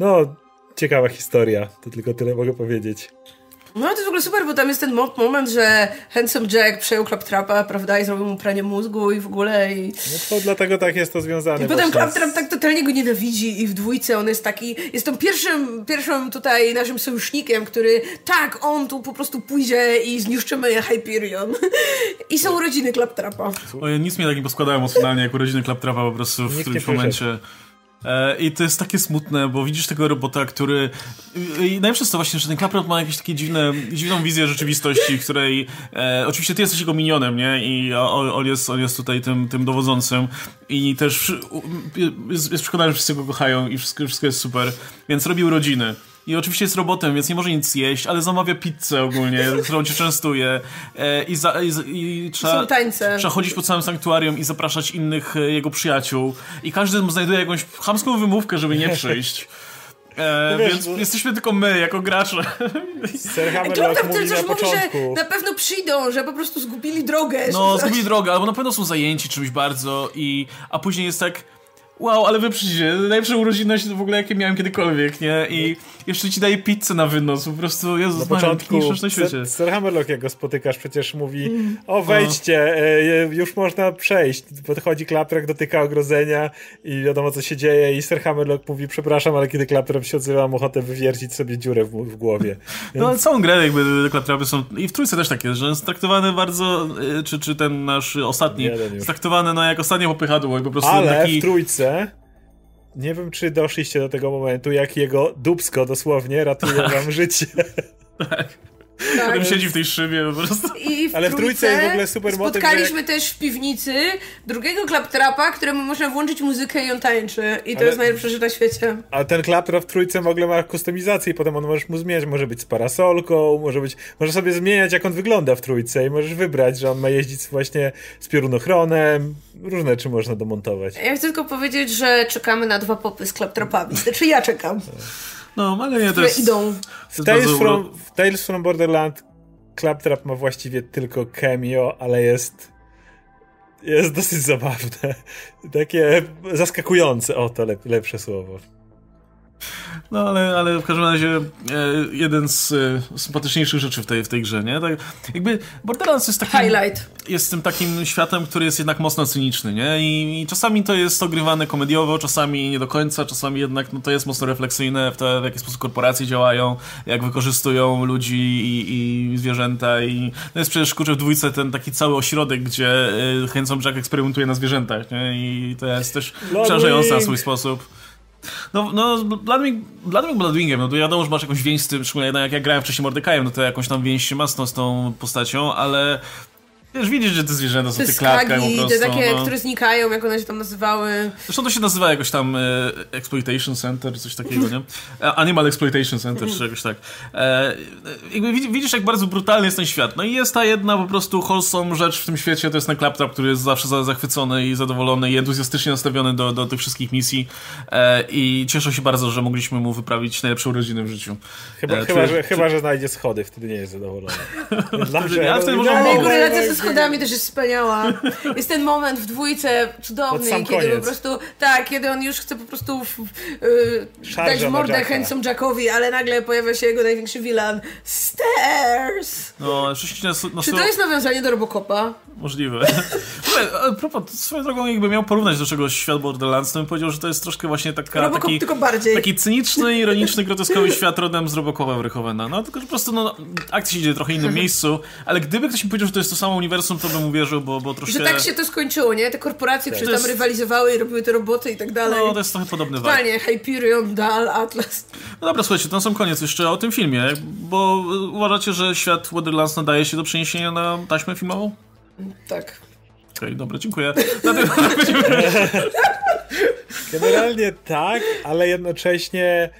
no, ciekawa historia, to tylko tyle mogę powiedzieć. No to jest w ogóle super, bo tam jest ten moment, że Handsome Jack przejął Claptrapa, prawda, i zrobił mu pranie mózgu i w ogóle i... No to dlatego tak jest to związane. I potem Claptrap z... tak totalnie go nienawidzi i w dwójce on jest taki, jest tą pierwszym, pierwszym tutaj naszym sojusznikiem, który tak, on tu po prostu pójdzie i zniszczymy Hyperion. I są urodziny Claptrapa. Ojej, nic mnie tak nie poskładają emocjonalnie jak urodziny Claptrapa po prostu w którymś momencie. E, I to jest takie smutne, bo widzisz tego robota, który. I najlepsze jest to właśnie, że ten Claprot ma jakieś takie dziwne, dziwną wizję rzeczywistości, której. E, oczywiście ty jesteś jego minionem, nie? I on jest, on jest tutaj tym, tym dowodzącym. I też jest, jest przekonany, że wszyscy go kochają i wszystko, wszystko jest super. Więc robi urodziny i oczywiście jest robotem, więc nie może nic jeść, ale zamawia pizzę ogólnie, którą cię częstuje e, i, za, i, i trzeba, trzeba chodzić po całym sanktuarium i zapraszać innych e, jego przyjaciół i każdy znajduje jakąś chamską wymówkę, żeby nie przyjść. E, no wiesz, więc bo... jesteśmy tylko my, jako gracze. Sir Hammerlock mówi na początku. Że na pewno przyjdą, że po prostu zgubili drogę. No, zgubili drogę, albo na pewno są zajęci czymś bardzo i... A później jest tak wow, ale wy przyjdzie, najlepsze urodziny w ogóle jakie miałem kiedykolwiek, nie? I jeszcze ci daje pizzę na wynos, po prostu, Jezus, na początku na świecie. Sir Hammerlock, jak go spotykasz, przecież mówi, mm. o wejdźcie, e, już można przejść. Podchodzi Klaprek, dotyka ogrodzenia i wiadomo, co się dzieje i Sir Hammerlock mówi, przepraszam, ale kiedy Klaprek się odzywa, mam ochotę wywiercić sobie dziurę w, w głowie. Więc... No, ale całą grę jakby Klaprapy są, i w trójce też takie, że jest traktowany bardzo, e, czy, czy ten nasz ostatni, jest traktowany no, jak ostatnie popychadło, po prostu ale taki... w trójce nie wiem, czy doszliście do tego momentu, jak jego dubsko dosłownie ratuje wam życie. Tak. Tak. Potem siedzi w tej szybie po prostu. I w Ale w trójce jest w ogóle super Spotkaliśmy motyw, też w piwnicy drugiego klaptrapa, któremu można włączyć muzykę i on tańczy. I to Ale... jest najlepsze rzecz na świecie. A ten klaptrap w trójce w ogóle ma kustomizację i potem on możesz mu zmieniać. Może być z parasolką, może być... Może sobie zmieniać, jak on wygląda w trójce i możesz wybrać, że on ma jeździć właśnie z piorunochronem. Różne rzeczy można domontować. Ja chcę tylko powiedzieć, że czekamy na dwa popy z klaptrapami. Znaczy ja czekam. No, ale nie, to jest... idą. W Tales, from, w Tales from Borderland Claptrap ma właściwie tylko cameo, ale jest jest dosyć zabawne. Takie zaskakujące, o to lep, lepsze słowo. No ale, ale w każdym razie e, jeden z e, sympatyczniejszych rzeczy w tej, w tej grze, nie? Tak, jakby Borderlands jest takim... Highlight. Jest tym takim światem, który jest jednak mocno cyniczny, nie? I, I, czasami to jest ogrywane komediowo, czasami nie do końca, czasami jednak no, to jest mocno refleksyjne w to, w jaki sposób korporacje działają, jak wykorzystują ludzi i, i zwierzęta i no jest przecież, kurczę, w dwójce ten taki cały ośrodek, gdzie y, Handsome Jack eksperymentuje na zwierzętach, nie? I to jest też przerażające na swój sposób. No, no Bloodwing, Bloodwing Bloodwingiem, no to wiadomo, że masz jakąś więź z tym, szczególnie jak ja grałem wcześniej Mordekajem, no to jakąś tam więź się ma z tą, z tą postacią, ale Wiesz, widzisz, że te zwierzęta są te, te klatka po prostu. te takie, no. które znikają, jak one się tam nazywały. Zresztą to się nazywa jakoś tam e, Exploitation Center, coś takiego, nie? E, Animal Exploitation Center, czy jakoś tak. E, jakby widzisz, jak bardzo brutalny jest ten świat. No i jest ta jedna po prostu wholesome rzecz w tym świecie, to jest ten Claptrap, który jest zawsze zachwycony i zadowolony i entuzjastycznie nastawiony do, do tych wszystkich misji e, i cieszę się bardzo, że mogliśmy mu wyprawić najlepsze urodziny w życiu. Chyba, e, chyba, że, chyba że znajdzie schody, wtedy nie jest zadowolony. Zawsze, ja wtedy może schodami też jest wspaniała. Jest ten moment w dwójce cudowny, kiedy koniec. po prostu, tak, kiedy on już chce po prostu w, yy, dać mordę Handsome Jackowi, ale nagle pojawia się jego największy villain. Stairs! No, rzeczywiście... No, Czy to jest nawiązanie do Robocopa? Możliwe. a propos, swoją drogą jakby miał porównać do czegoś świat Borderlands, to bym powiedział, że to jest troszkę właśnie taka, Robocop taki, tylko bardziej. taki cyniczny, ironiczny, groteskowy świat rodem z Robocopa Verhovena. No tylko, że po prostu no, akcja się dzieje w trochę innym miejscu, ale gdyby ktoś mi powiedział, że to jest to samo uniwersum, to bym uwierzył, bo, bo troszkę... Że tak się to skończyło, nie? Te korporacje tak. przecież tam jest... rywalizowały i robiły te roboty i tak dalej. No, to jest trochę podobny. Totalnie, Hyperion, Dal, Atlas. No dobra, słuchajcie, to na sam koniec jeszcze o tym filmie, bo uważacie, że świat Borderlands nadaje się do przeniesienia na taśmę filmową? Tak. Okej, okay, dobra, dziękuję. Generalnie tak, ale jednocześnie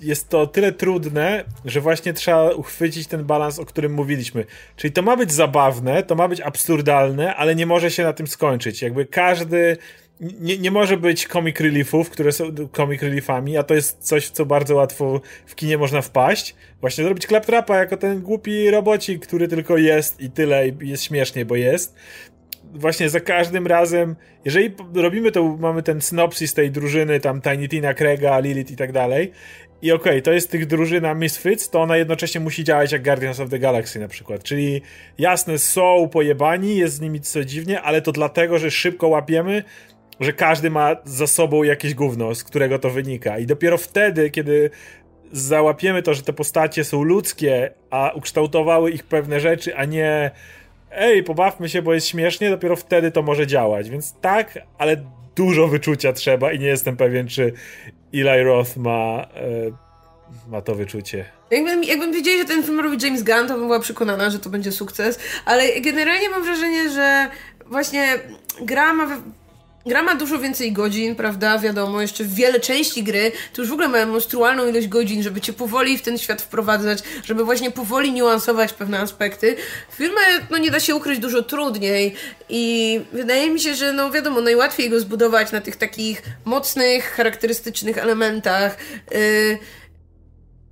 jest to tyle trudne, że właśnie trzeba uchwycić ten balans, o którym mówiliśmy. Czyli to ma być zabawne, to ma być absurdalne, ale nie może się na tym skończyć. Jakby każdy. Nie, nie może być comic reliefów, które są comic reliefami, a to jest coś, w co bardzo łatwo w kinie można wpaść. Właśnie zrobić claptrapa jako ten głupi robocik, który tylko jest i tyle, i jest śmiesznie, bo jest właśnie za każdym razem, jeżeli robimy to, mamy ten synopsis tej drużyny, tam Tiny Tina, Craiga, Lilith i tak dalej, i okej, okay, to jest tych drużyna Misfits, to ona jednocześnie musi działać jak Guardians of the Galaxy na przykład. Czyli jasne, są pojebani, jest z nimi co dziwnie, ale to dlatego, że szybko łapiemy, że każdy ma za sobą jakieś gówno, z którego to wynika. I dopiero wtedy, kiedy załapiemy to, że te postacie są ludzkie, a ukształtowały ich pewne rzeczy, a nie ej, pobawmy się, bo jest śmiesznie, dopiero wtedy to może działać. Więc tak, ale dużo wyczucia trzeba i nie jestem pewien, czy Eli Roth ma, e, ma to wyczucie. Jakbym, jakbym wiedziała, że ten film robi James Gunn, to bym była przekonana, że to będzie sukces, ale generalnie mam wrażenie, że właśnie gra ma Gra ma dużo więcej godzin, prawda? Wiadomo, jeszcze wiele części gry to już w ogóle mają monstrualną ilość godzin, żeby cię powoli w ten świat wprowadzać, żeby właśnie powoli niuansować pewne aspekty. W filmie, no nie da się ukryć dużo trudniej i wydaje mi się, że no wiadomo, najłatwiej go zbudować na tych takich mocnych, charakterystycznych elementach. Yy,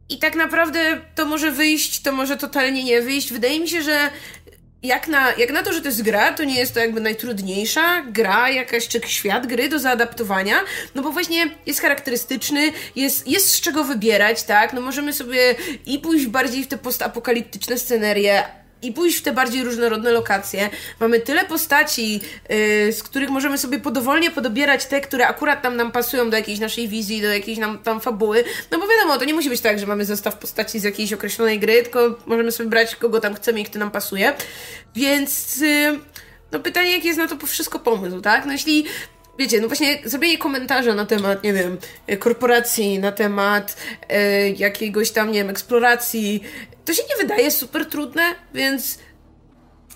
i tak naprawdę to może wyjść, to może totalnie nie wyjść. Wydaje mi się, że jak na, jak na to, że to jest gra, to nie jest to jakby najtrudniejsza gra, jakaś czy świat gry do zaadaptowania, no bo właśnie jest charakterystyczny, jest, jest z czego wybierać, tak? No możemy sobie i pójść bardziej w te postapokaliptyczne scenerie, i pójść w te bardziej różnorodne lokacje. Mamy tyle postaci, yy, z których możemy sobie podowolnie podobierać te, które akurat tam nam pasują do jakiejś naszej wizji, do jakiejś nam tam fabuły. No bo wiadomo, to nie musi być tak, że mamy zestaw postaci z jakiejś określonej gry, tylko możemy sobie brać kogo tam chcemy i kto nam pasuje. Więc yy, no pytanie, jaki jest na to wszystko pomysł, tak? No jeśli wiecie, no właśnie zrobienie komentarza na temat, nie wiem, korporacji, na temat e, jakiegoś tam, nie wiem, eksploracji, to się nie wydaje super trudne, więc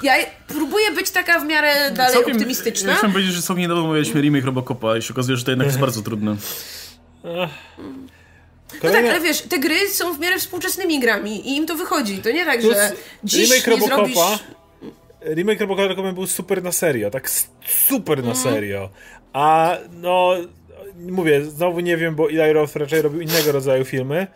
ja próbuję być taka w miarę dalej całkiem, optymistyczna. Ja chciałem powiedzieć, że całkiem niedawno mówiliśmy remake Robocopa i się okazuje, że to jednak jest bardzo trudne. No tak, ale wiesz, te gry są w miarę współczesnymi grami i im to wychodzi. To nie tak, że dziś remake nie Robocopa, zrobisz... Remake Robocopa był super na serio, tak super na mhm. serio. A no, mówię, znowu nie wiem, bo Eli Roth raczej robił innego rodzaju filmy,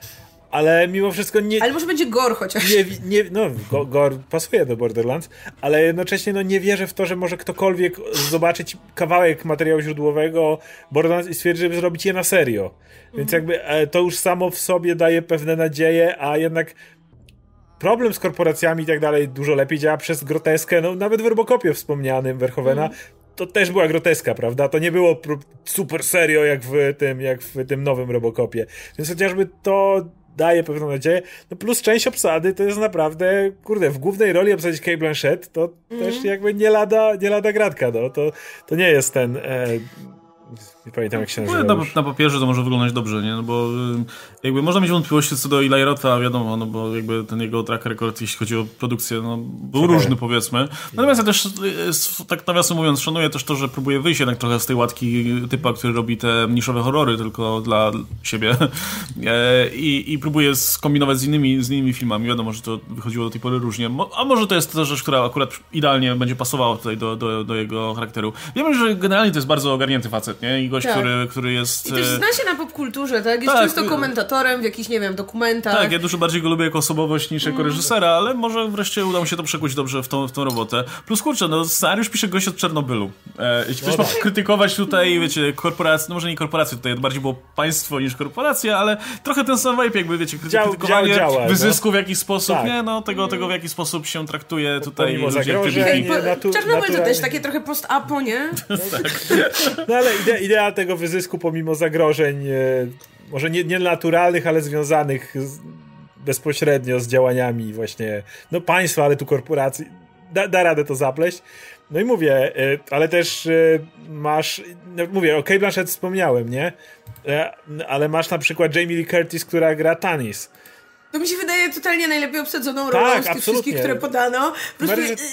ale mimo wszystko nie... Ale może będzie Gore chociaż. Nie, nie, no, Gore pasuje do Borderlands, ale jednocześnie no, nie wierzę w to, że może ktokolwiek zobaczyć kawałek materiału źródłowego Borderlands i stwierdzić, żeby zrobić je na serio. Więc mhm. jakby e, to już samo w sobie daje pewne nadzieje, a jednak problem z korporacjami i tak dalej dużo lepiej działa przez groteskę, no nawet w Robocopie wspomnianym Verhovena, mm to też była groteska, prawda? To nie było super serio jak w tym, jak w tym nowym Robocopie. Więc chociażby to daje pewną nadzieję. No plus część obsady to jest naprawdę, kurde, w głównej roli obsadzić Kate Blanchett, to mm. też jakby nie lada, nie lada gratka, no. To, to nie jest ten... E, nie pamiętam jak się nazywa. Na, na, papierze to może wyglądać dobrze, nie? No bo y, jakby można mieć wątpliwości co do Eli Rota, wiadomo, no bo jakby ten jego track record, jeśli chodzi o produkcję, no był okay. różny powiedzmy. Natomiast ja też, y, tak nawiasem mówiąc, szanuję też to, że próbuje wyjść jednak trochę z tej łatki typa, który robi te niszowe horrory tylko dla siebie e, i, i próbuje skombinować z innymi, z innymi filmami. Wiadomo, że to wychodziło do tej pory różnie. A może to jest ta rzecz, która akurat idealnie będzie pasowała tutaj do, do, do jego charakteru. Wiemy, że generalnie to jest bardzo ogarnięty facet, nie? I gość, tak. który, który jest... I też zna się na popkulturze, tak? Jest tak. często komentatorem w jakichś, nie wiem, dokumentach. Tak, ja dużo bardziej go lubię jako osobowość niż jako mm. reżysera, ale może wreszcie uda mu się to przekuć dobrze w tą, w tą robotę. Plus kurczę, no scenariusz pisze gość od Czernobylu. E, jeśli ktoś no ma tak. krytykować tutaj, wiecie, korporacje, no może nie korporacje, tutaj bardziej było państwo niż korporacja, ale trochę ten sam vibe jakby, wiecie, krytykowanie dział, działa, wyzysku no? w jakiś sposób, tak. nie? No tego, tego w jaki sposób się traktuje tutaj Pomimo ludzie, zagrożeń, natu- Czarnobyl to też takie trochę post-apo, nie? tak. No ale ide idea tego wyzysku pomimo zagrożeń, e, może nie, nie naturalnych, ale związanych z, bezpośrednio z działaniami właśnie no państwa, ale tu korporacji, da, da radę to zapleść. No i mówię, e, ale też e, masz, no mówię, o Kate Blanchett wspomniałem, nie? Ale masz na przykład Jamie Lee Curtis, która gra Tanis. To mi się wydaje totalnie najlepiej obsadzoną rolą tak, z tych absolutnie. wszystkich, które podano. Po prostu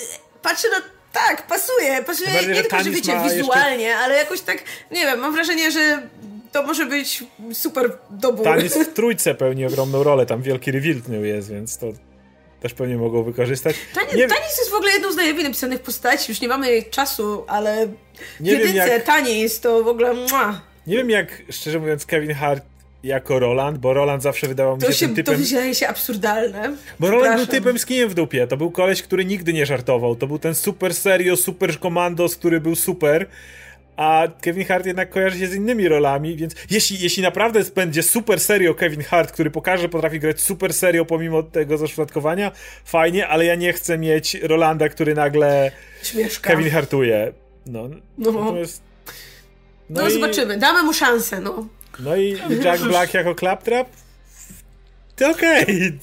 patrzę na tak, pasuje. Pasuje Bardziej, nie tylko, że wiecie, wizualnie, jeszcze... ale jakoś tak, nie wiem, mam wrażenie, że to może być super dobór. Tanis w trójce pełni ogromną rolę, tam wielki reveal jest, więc to też pewnie mogą wykorzystać. Tanis, nie... Tanis jest w ogóle jedną z najlepiej napisanych postaci, już nie mamy czasu, ale nie w jedynce jak... Tanis to w ogóle... Mua. Nie wiem jak, szczerze mówiąc, Kevin Hart jako Roland, bo Roland zawsze wydawał mi się, się tym typem... To wydaje się absurdalne. Bo Roland był typem z kijem w dupie. To był koleś, który nigdy nie żartował. To był ten super serio, super komandos, który był super. A Kevin Hart jednak kojarzy się z innymi rolami, więc jeśli, jeśli naprawdę będzie super serio Kevin Hart, który pokaże, że potrafi grać super serio pomimo tego zaszufladkowania, fajnie, ale ja nie chcę mieć Rolanda, który nagle Śmieszka. Kevin Hartuje. No, no. to. No, no i... zobaczymy, damy mu szansę, no. No i Jack Black jako Claptrap? To okej. Okay.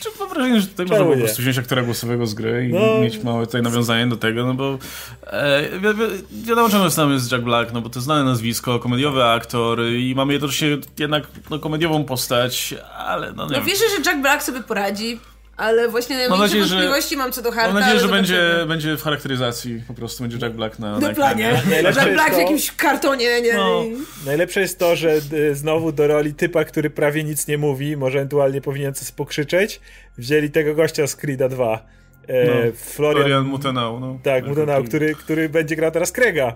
Czy mam wrażenie, że tutaj można po prostu wziąć aktora głosowego z gry i no. mieć małe tutaj nawiązanie do tego, no bo e, wi wi wiadomo czemu znamy jest Jack Black, no bo to znane nazwisko, komediowy aktor i mamy jednocześnie jednak no, komediową postać, ale no nie No wierzę, że Jack Black sobie poradzi. Ale właśnie najmniejsze nadzieję, wątpliwości że, mam co do Harta. Mam nadzieję, że będzie, będzie w charakteryzacji po prostu będzie Jack Black na, na planie. Jack Black to, w jakimś kartonie, nie? No. Najlepsze jest to, że y, znowu do roli typa, który prawie nic nie mówi, może ewentualnie powinien coś pokrzyczeć, wzięli tego gościa z Creed'a 2 E, no, Florian, Florian Mutenau. No. Tak, Mutenau, który, który będzie grał teraz Krega.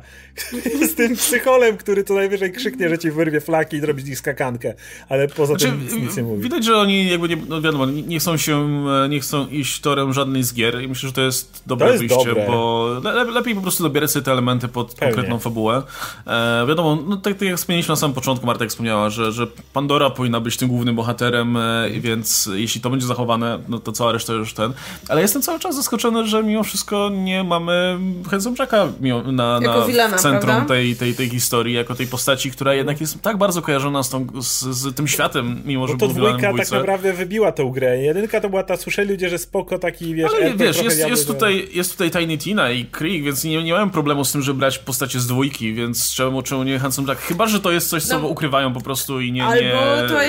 z tym psycholem, który co najwyżej krzyknie, że ci wyrwie flaki i zrobi z nich skakankę. Ale poza znaczy, tym nic, nic, nie mówi. Widać, że oni jakby, nie, no wiadomo, nie chcą się, nie chcą iść torem żadnej z gier i myślę, że to jest dobre to jest wyjście, dobre. bo le, lepiej po prostu dobierać sobie te elementy pod Pewnie. konkretną fabułę. E, wiadomo, no tak, tak jak wspomnieliśmy na samym początku, Marta jak wspomniała, że, że Pandora powinna być tym głównym bohaterem, e, więc jeśli to będzie zachowane, no to cała reszta już ten. Ale jestem cały cały czas zaskoczony, że mimo wszystko nie mamy Handsome Jacka na, na Wilana, centrum tej, tej, tej historii, jako tej postaci, która jednak jest tak bardzo kojarzona z, tą, z, z tym światem, mimo że no to dwójka tak naprawdę wybiła tę grę. Jedynka to była ta, słyszeli ludzie, że spoko taki, wiesz... Ale wiesz, jest, jest, tutaj, jest tutaj Tiny Tina i Krieg, więc nie, nie mają problemu z tym, żeby brać postacie z dwójki, więc czemu, czemu nie Handsome Jack? Chyba, że to jest coś, co no, ukrywają po prostu i nie, nie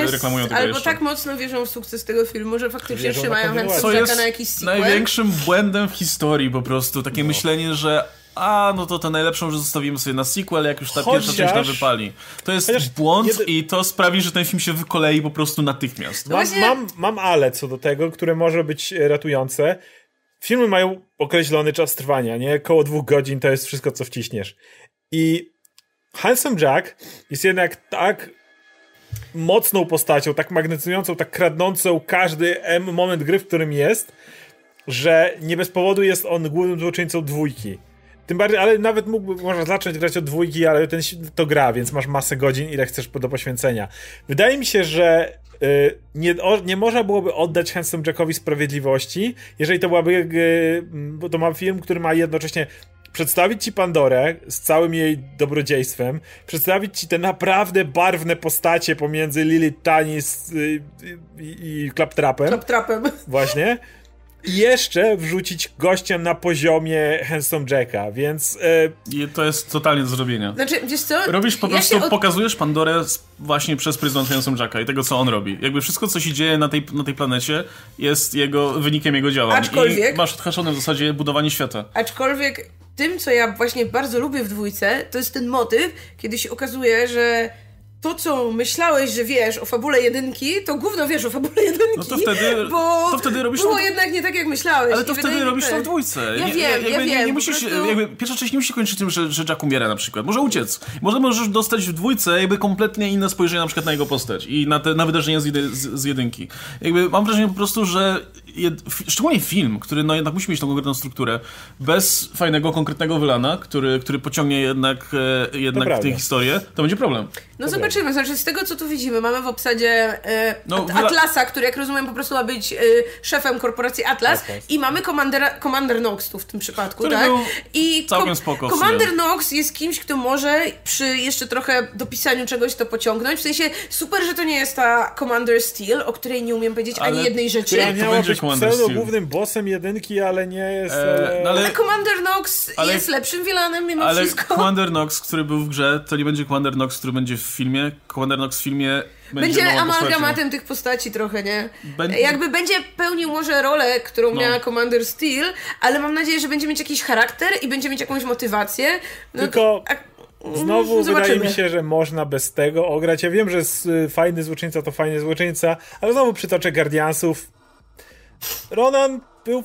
jest, reklamują tego Albo jeszcze. tak mocno wierzą w sukces tego filmu, że faktycznie trzymają Handsome Jacka na jakiś sequel. Największym błędem w historii po prostu. Takie no. myślenie, że a, no to to najlepszą, że zostawimy sobie na sequel, jak już ta Chociaż... pierwsza część nam wypali. To jest Chociaż błąd jedy... i to sprawi, że ten film się wykolei po prostu natychmiast. Mam, mam, mam ale co do tego, które może być ratujące. Filmy mają określony czas trwania, nie? Koło dwóch godzin to jest wszystko, co wciśniesz. I Handsome Jack jest jednak tak mocną postacią, tak magnetyzującą, tak kradnącą każdy moment gry, w którym jest, że nie bez powodu jest on głównym złoczyńcą dwójki. Tym bardziej, ale nawet mógłby, można zacząć grać od dwójki, ale ten to gra, więc masz masę godzin, ile chcesz do poświęcenia. Wydaje mi się, że y, nie, o, nie można byłoby oddać Handsome Jackowi sprawiedliwości, jeżeli to byłaby, y, bo to ma film, który ma jednocześnie przedstawić ci Pandorę z całym jej dobrodziejstwem, przedstawić ci te naprawdę barwne postacie pomiędzy Lilith Tanis y, i Claptrapem. Claptrapem. Właśnie i jeszcze wrzucić gościa na poziomie Handsome Jacka, więc... I to jest totalnie do zrobienia. Znaczy, wiesz co? Robisz po ja prostu, od... pokazujesz Pandorę właśnie przez pryzmat Handsome Jacka i tego, co on robi. Jakby wszystko, co się dzieje na tej, na tej planecie jest jego, wynikiem jego działań. Aczkolwiek... I masz odhaszone w zasadzie budowanie świata. Aczkolwiek tym, co ja właśnie bardzo lubię w dwójce, to jest ten motyw, kiedy się okazuje, że to, co myślałeś, że wiesz o fabule jedynki, to gówno wiesz o fabule jedynki. No to wtedy, bo to wtedy robisz było to... jednak nie tak, jak myślałeś. Ale to wtedy robisz to w dwójce. Ja nie, wiem, jakby, ja wiem. Nie musisz, prostu... jakby, pierwsza część nie musi kończyć tym, że, że Jack umiera na przykład. Może uciec. Może możesz dostać w dwójce jakby kompletnie inne spojrzenie na przykład na jego postać i na, te, na wydarzenia z, z, z jedynki. Jakby mam wrażenie po prostu, że jed, szczególnie film, który no jednak musi mieć tą konkretną strukturę, bez fajnego, konkretnego wylana, który, który pociągnie jednak, e, jednak tę historię, to będzie problem. No to zobaczymy, znaczy z tego co tu widzimy, mamy w obsadzie e, no, Atlasa, który jak rozumiem po prostu ma być e, szefem korporacji Atlas, Atlas. i mamy Commander, Commander Nox tu w tym przypadku, który tak? I całkiem spoko. Commander Nox jest kimś, kto może przy jeszcze trochę dopisaniu czegoś to pociągnąć, w sensie super, że to nie jest ta Commander Steel, o której nie umiem powiedzieć Ale ani jednej rzeczy. Która miała być pseudo głównym bossem jedynki, ale nie jest... E, no ale, ale, Commander Nox ale, jest lepszym vilanem mimo ale wszystko. Commander Nox, który był w grze, to nie będzie Commander Nox, który będzie w filmie. Commander Nox w filmie będzie, będzie amalgamatem tych postaci trochę, nie? Będzie... Jakby będzie pełnił może rolę, którą no. miała Commander Steel, ale mam nadzieję, że będzie mieć jakiś charakter i będzie mieć jakąś motywację. No, Tylko... A... Znowu Zobaczymy. wydaje mi się, że można bez tego ograć. Ja wiem, że fajny złoczyńca to fajny złoczyńca, ale znowu przytoczę Guardiansów. Ronan był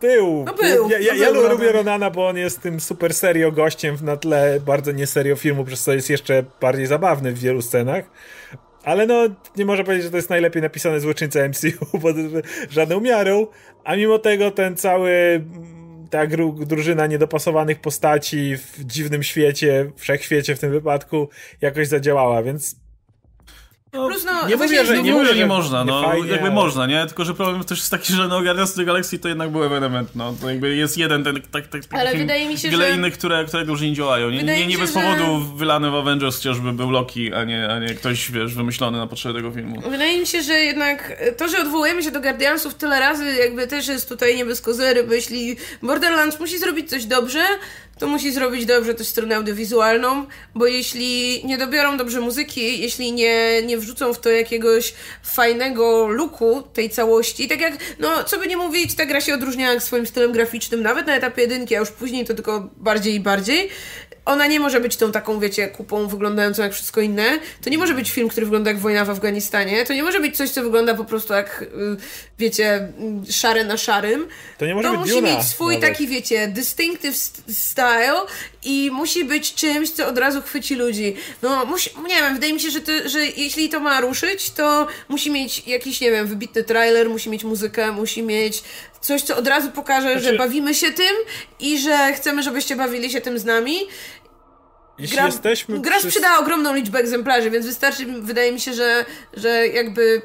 był. No był. Ja, ja, no ja był, lubię Ronana, bo on jest tym super serio gościem na tle bardzo nieserio filmu, przez co jest jeszcze bardziej zabawny w wielu scenach. Ale no, nie można powiedzieć, że to jest najlepiej napisane złoczyńca MCU pod żadną miarą, a mimo tego ten cały ta drużyna niedopasowanych postaci w dziwnym świecie, wszechświecie w tym wypadku jakoś zadziałała, więc no, Plus, no, nie mówię, że nie, mówię, że nie można, no fajnie, jakby ale... można, nie? Tylko, że problem też jest taki, że no Guardians of the Galaxy to jednak był element, no to jakby jest jeden ten, tak, tak, ale film, wydaje mi się, wiele że... innych, które, które już nie działają. Nie, nie, nie bez że... powodu wylany w Avengers chociażby był Loki, a nie, a nie ktoś, wiesz, wymyślony na potrzeby tego filmu. Wydaje mi się, że jednak to, że odwołujemy się do Guardiansów tyle razy, jakby też jest tutaj nie bez kozery, bo jeśli Borderlands musi zrobić coś dobrze, to musi zrobić dobrze też stronę audiowizualną, bo jeśli nie dobiorą dobrze muzyki, jeśli nie, nie wrzucą w to jakiegoś fajnego looku tej całości, tak jak, no co by nie mówić, ta gra się odróżniała swoim stylem graficznym, nawet na etapie jedynki, a już później to tylko bardziej i bardziej, ona nie może być tą taką, wiecie, kupą wyglądającą jak wszystko inne. To nie może być film, który wygląda jak wojna w Afganistanie. To nie może być coś, co wygląda po prostu jak, y, wiecie, y, szare na szarym. To nie może to być musi mieć swój nawet. taki, wiecie, distinctive style i musi być czymś, co od razu chwyci ludzi. No, musi, nie wiem, wydaje mi się, że, to, że jeśli to ma ruszyć, to musi mieć jakiś, nie wiem, wybitny trailer, musi mieć muzykę, musi mieć coś, co od razu pokaże, znaczy... że bawimy się tym i że chcemy, żebyście bawili się tym z nami. Jeśli gra, jesteśmy gra przy... sprzedała ogromną liczbę egzemplarzy, więc wystarczy, wydaje mi się, że, że jakby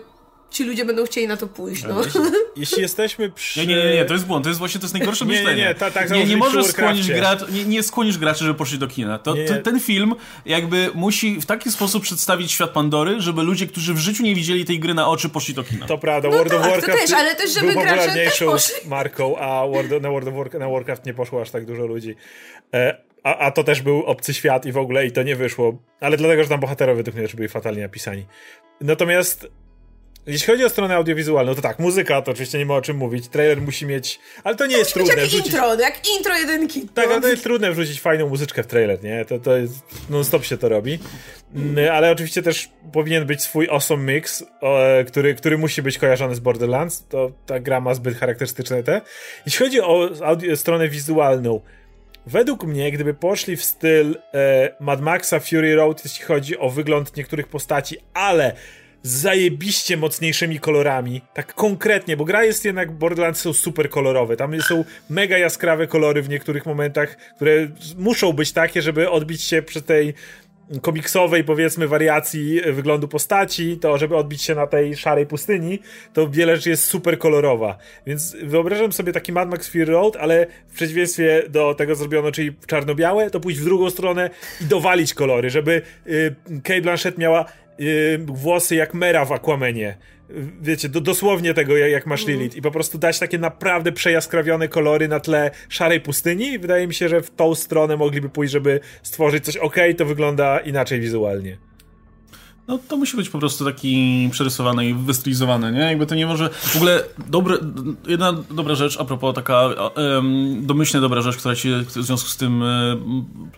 ci ludzie będą chcieli na to pójść, no. Jeśli, jeśli jesteśmy przy... Nie, nie, nie, nie, to jest błąd, to jest właśnie, to jest najgorsze nie, myślenie. Nie, nie, ta, tak nie, nie możesz skłonić gracz, nie, nie skłonisz graczy, żeby poszli do kina. To, to, ten film jakby musi w taki sposób przedstawić świat Pandory, żeby ludzie, którzy w życiu nie widzieli tej gry na oczy, poszli do kina. To prawda, no World tak, of Warcraft to też, ale też, żeby też poszli. marką, a World, na World of Warcraft, na Warcraft nie poszło aż tak dużo ludzi. E, a, a to też był obcy świat i w ogóle i to nie wyszło. Ale dlatego, że tam bohaterowie według mnie też byli fatalnie napisani. Natomiast jeśli chodzi o stronę audiowizualną, to tak, muzyka to oczywiście nie ma o czym mówić, trailer musi mieć, ale to nie to jest trudne. Jak wrzucić... intro, jak intro jedynki. Tak, ale to jest trudne wrzucić fajną muzyczkę w trailer, nie? To, to jest, non-stop się to robi. Mm, ale oczywiście też powinien być swój awesome mix, który, który musi być kojarzony z Borderlands, to ta gra ma zbyt charakterystyczne te. Jeśli chodzi o audio, stronę wizualną, Według mnie, gdyby poszli w styl e, Mad Maxa Fury Road, jeśli chodzi o wygląd niektórych postaci, ale zajebiście mocniejszymi kolorami, tak konkretnie, bo gra jest jednak, Borderlands są super kolorowe, tam są mega jaskrawe kolory w niektórych momentach, które muszą być takie, żeby odbić się przy tej komiksowej, powiedzmy, wariacji wyglądu postaci, to żeby odbić się na tej szarej pustyni, to wiele rzeczy jest super kolorowa. Więc wyobrażam sobie taki Mad Max Fury Road, ale w przeciwieństwie do tego zrobiono, czyli czarno-białe, to pójść w drugą stronę i dowalić kolory, żeby y, Kate Blanchett miała y, włosy jak Mera w Aquamenie wiecie, do, dosłownie tego, jak masz mhm. Lilith i po prostu dać takie naprawdę przejaskrawione kolory na tle szarej pustyni wydaje mi się, że w tą stronę mogliby pójść, żeby stworzyć coś ok, to wygląda inaczej wizualnie. No to musi być po prostu taki przerysowany i wystylizowany, nie? Jakby to nie może... W ogóle dobre, jedna dobra rzecz, a propos taka um, domyślnie dobra rzecz, która się w związku z tym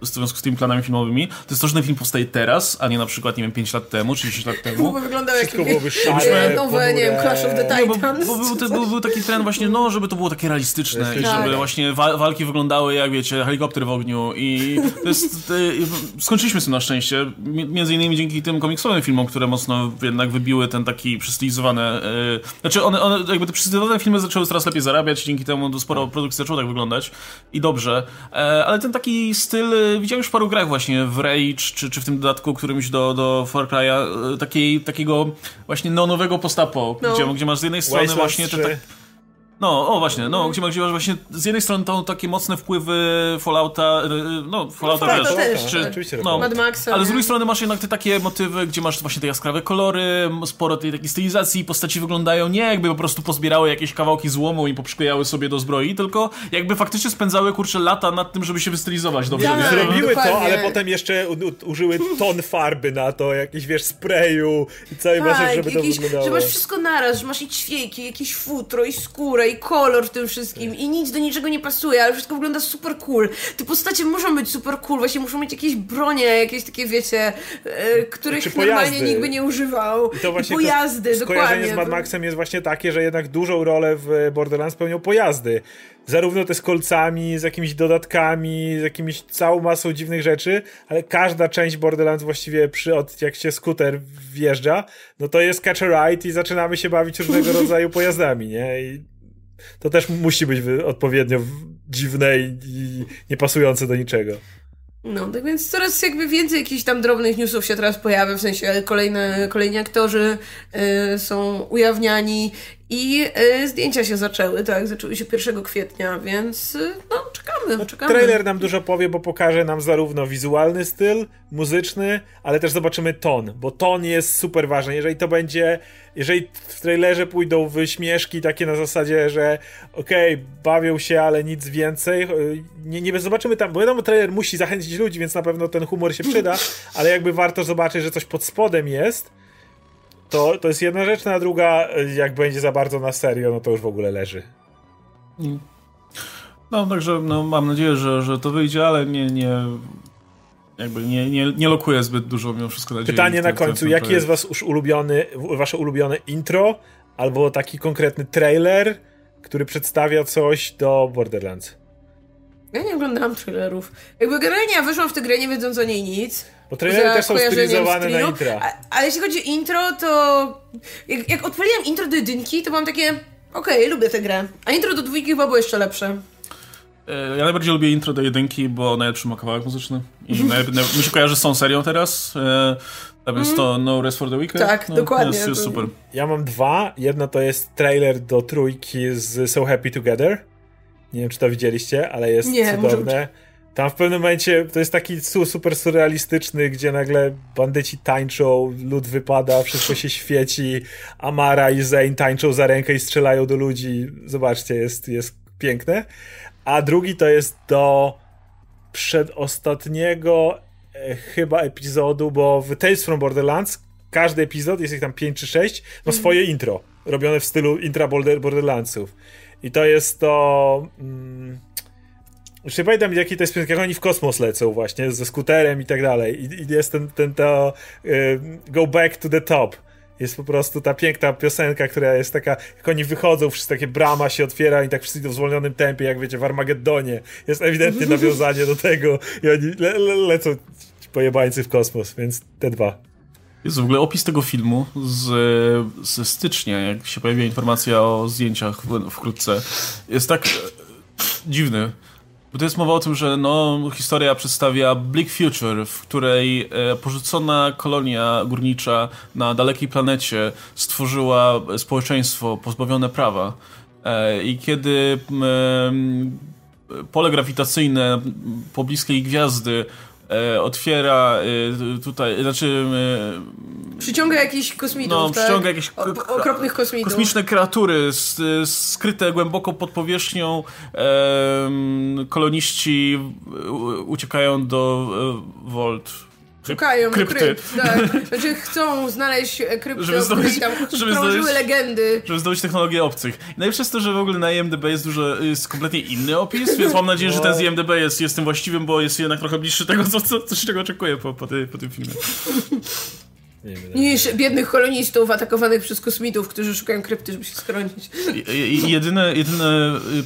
w związku z tymi planami filmowymi, to jest to, że ten film powstaje teraz, a nie na przykład, nie wiem, 5 lat temu, czy 10 lat temu. Bo wyglądał jak byłoby szare, nowe, nie wiem, Clash of the Titans. bo, bo, był, był, był, taki trend właśnie, no, żeby to było takie realistyczne i żeby właśnie wa walki wyglądały jak, wiecie, helikopter w ogniu i to jest... skończyliśmy z tym na szczęście, między innymi dzięki tym komiksowym filmom, które mocno jednak wybiły ten taki przystylizowany... Yy, znaczy one, one, jakby te przystylizowane filmy zaczęły coraz lepiej zarabiać, dzięki temu sporo produkcji zaczęło tak wyglądać i dobrze, e, ale ten taki styl e, widziałem już w paru grach właśnie, w Rage, czy, czy w tym dodatku którymś do, do Far Cry'a, e, takiej, takiego właśnie neonowego postapo, no. gdzie, gdzie masz z jednej strony właśnie te, te, no, o właśnie, no, gdzie, gdzie masz właśnie z jednej strony to takie mocne wpływy Fallouta, y, no, Fallouta no, wiesz, też, czy, oczywiście, no, Mad Maxa, ale z drugiej strony masz jednak te takie motywy, gdzie masz właśnie te jaskrawe kolory, sporo tej takiej stylizacji, postaci wyglądają nie jakby po prostu pozbierały jakieś kawałki złomu i poprzyklejały sobie do zbroi, tylko jakby faktycznie spędzały, kurczę, lata nad tym, żeby się wystylizować dobrze. Tak, Zrobiły to, ale potem jeszcze użyły ton farby na to, jakieś, wiesz, sprayu i całej tak, masy, żeby jakiś, to wyglądało. Że masz wszystko naraz, że masz i ćwieki, jakieś futro, i skórę, i kolor w tym wszystkim i nic do niczego nie pasuje, ale wszystko wygląda super cool. Te postacie muszą być super cool, właśnie muszą mieć jakieś bronie, jakieś takie, wiecie, e, których znaczy normalnie nikt by nie używał. I to właśnie I pojazdy, to, dokładnie. z Mad Maxem jest właśnie takie, że jednak dużą rolę w Borderlands pełnią pojazdy zarówno te z kolcami, z jakimiś dodatkami, z jakimiś całą masą dziwnych rzeczy, ale każda część Borderlands właściwie przy od jak się skuter wjeżdża, no to jest catch a ride i zaczynamy się bawić różnego rodzaju pojazdami, nie? I to też musi być odpowiednio dziwne i niepasujące do niczego. No, tak więc coraz jakby więcej jakichś tam drobnych newsów się teraz pojawia, w sensie kolejne, kolejni aktorzy y, są ujawniani i y, zdjęcia się zaczęły, tak, zaczęły się 1 kwietnia, więc y, no, czekamy, no, czekamy. Trailer nam dużo powie, bo pokaże nam zarówno wizualny styl, muzyczny, ale też zobaczymy ton, bo ton jest super ważny. Jeżeli to będzie, jeżeli w trailerze pójdą wyśmieszki takie na zasadzie, że okej, okay, bawią się, ale nic więcej, y, nie, nie zobaczymy tam, bo wiadomo, trailer musi zachęcić ludzi, więc na pewno ten humor się przyda, ale jakby warto zobaczyć, że coś pod spodem jest, to, to jest jedna rzecz, a druga, jak będzie za bardzo na serio, no to już w ogóle leży. No, także no, mam nadzieję, że, że to wyjdzie, ale nie, nie, jakby nie, nie, nie lokuję zbyt dużo mimo wszystko nadziei. Pytanie na końcu, jaki jest was już ulubiony, wasze ulubione intro, albo taki konkretny trailer, który przedstawia coś do Borderlands? Ja nie oglądałam trailerów. Jakby generalnie ja wyszłam w tę grę nie wiedząc o niej nic. Bo trailery też są stylizowane na intro. ale jeśli chodzi o intro, to jak, jak odpaliłam intro do jedynki, to mam takie okej, okay, lubię tę grę. A intro do dwójki chyba było jeszcze lepsze. E, ja najbardziej lubię intro do jedynki, bo najlepszy ma kawałek muzyczny. I mi się kojarzy z tą serią teraz. E, a więc to mhm. No Rest for the Weekend? Tak, no, dokładnie. Jest, jest super. Ja mam dwa. Jedna to jest trailer do trójki z So Happy Together. Nie wiem, czy to widzieliście, ale jest Nie, cudowne. Tam w pewnym momencie to jest taki super surrealistyczny, gdzie nagle bandyci tańczą, lód wypada, wszystko się świeci, Amara i Zane tańczą za rękę i strzelają do ludzi. Zobaczcie, jest, jest piękne. A drugi to jest do przedostatniego e, chyba epizodu, bo w Tales from Borderlands każdy epizod, jest ich tam 5 czy 6, ma mhm. swoje intro, robione w stylu intra Borderlandsów. I to jest to... Mm, już nie pamiętam jaki to jest piosenka, jak oni w kosmos lecą właśnie, ze skuterem i tak dalej. I, i jest ten, ten to y, Go Back to the Top. Jest po prostu ta piękna piosenka, która jest taka, jak oni wychodzą, wszyscy takie brama się otwiera i tak wszyscy w zwolnionym tempie, jak wiecie, w Armageddonie. Jest ewidentnie nawiązanie do tego i oni le, le, lecą pojebańcy w kosmos, więc te dwa. Jest w ogóle opis tego filmu z, ze stycznia, jak się pojawiła informacja o zdjęciach wkrótce. Jest tak dziwny. Bo to jest mowa o tym, że no, historia przedstawia Bleak Future, w której e, porzucona kolonia górnicza na dalekiej planecie stworzyła społeczeństwo pozbawione prawa. E, I kiedy e, pole grawitacyjne pobliskiej gwiazdy e, otwiera e, tutaj, znaczy... E, przyciąga jakichś kosmitów, No, tak? przyciąga jakieś o, okropnych kosmitów. Kosmiczne kreatury skryte głęboko pod powierzchnią. koloniści uciekają do Volt Szukają krypty. Krypt, tak. Znaczy chcą znaleźć krypty, żeby zdobyć, tam żeby zdobyć, legendy. Żeby zdobyć technologię obcych. Najlepsze jest to, że w ogóle na IMDB jest dużo, jest kompletnie inny opis, więc mam nadzieję, że ten z no. IMDB jest, jest tym właściwym, bo jest jednak trochę bliższy tego, co, co, co się czego oczekuję po, po, po tym filmie. Nie, niż biednych kolonistów atakowanych przez kosmitów, którzy szukają krypty, żeby się schronić. Jedyny, jedyny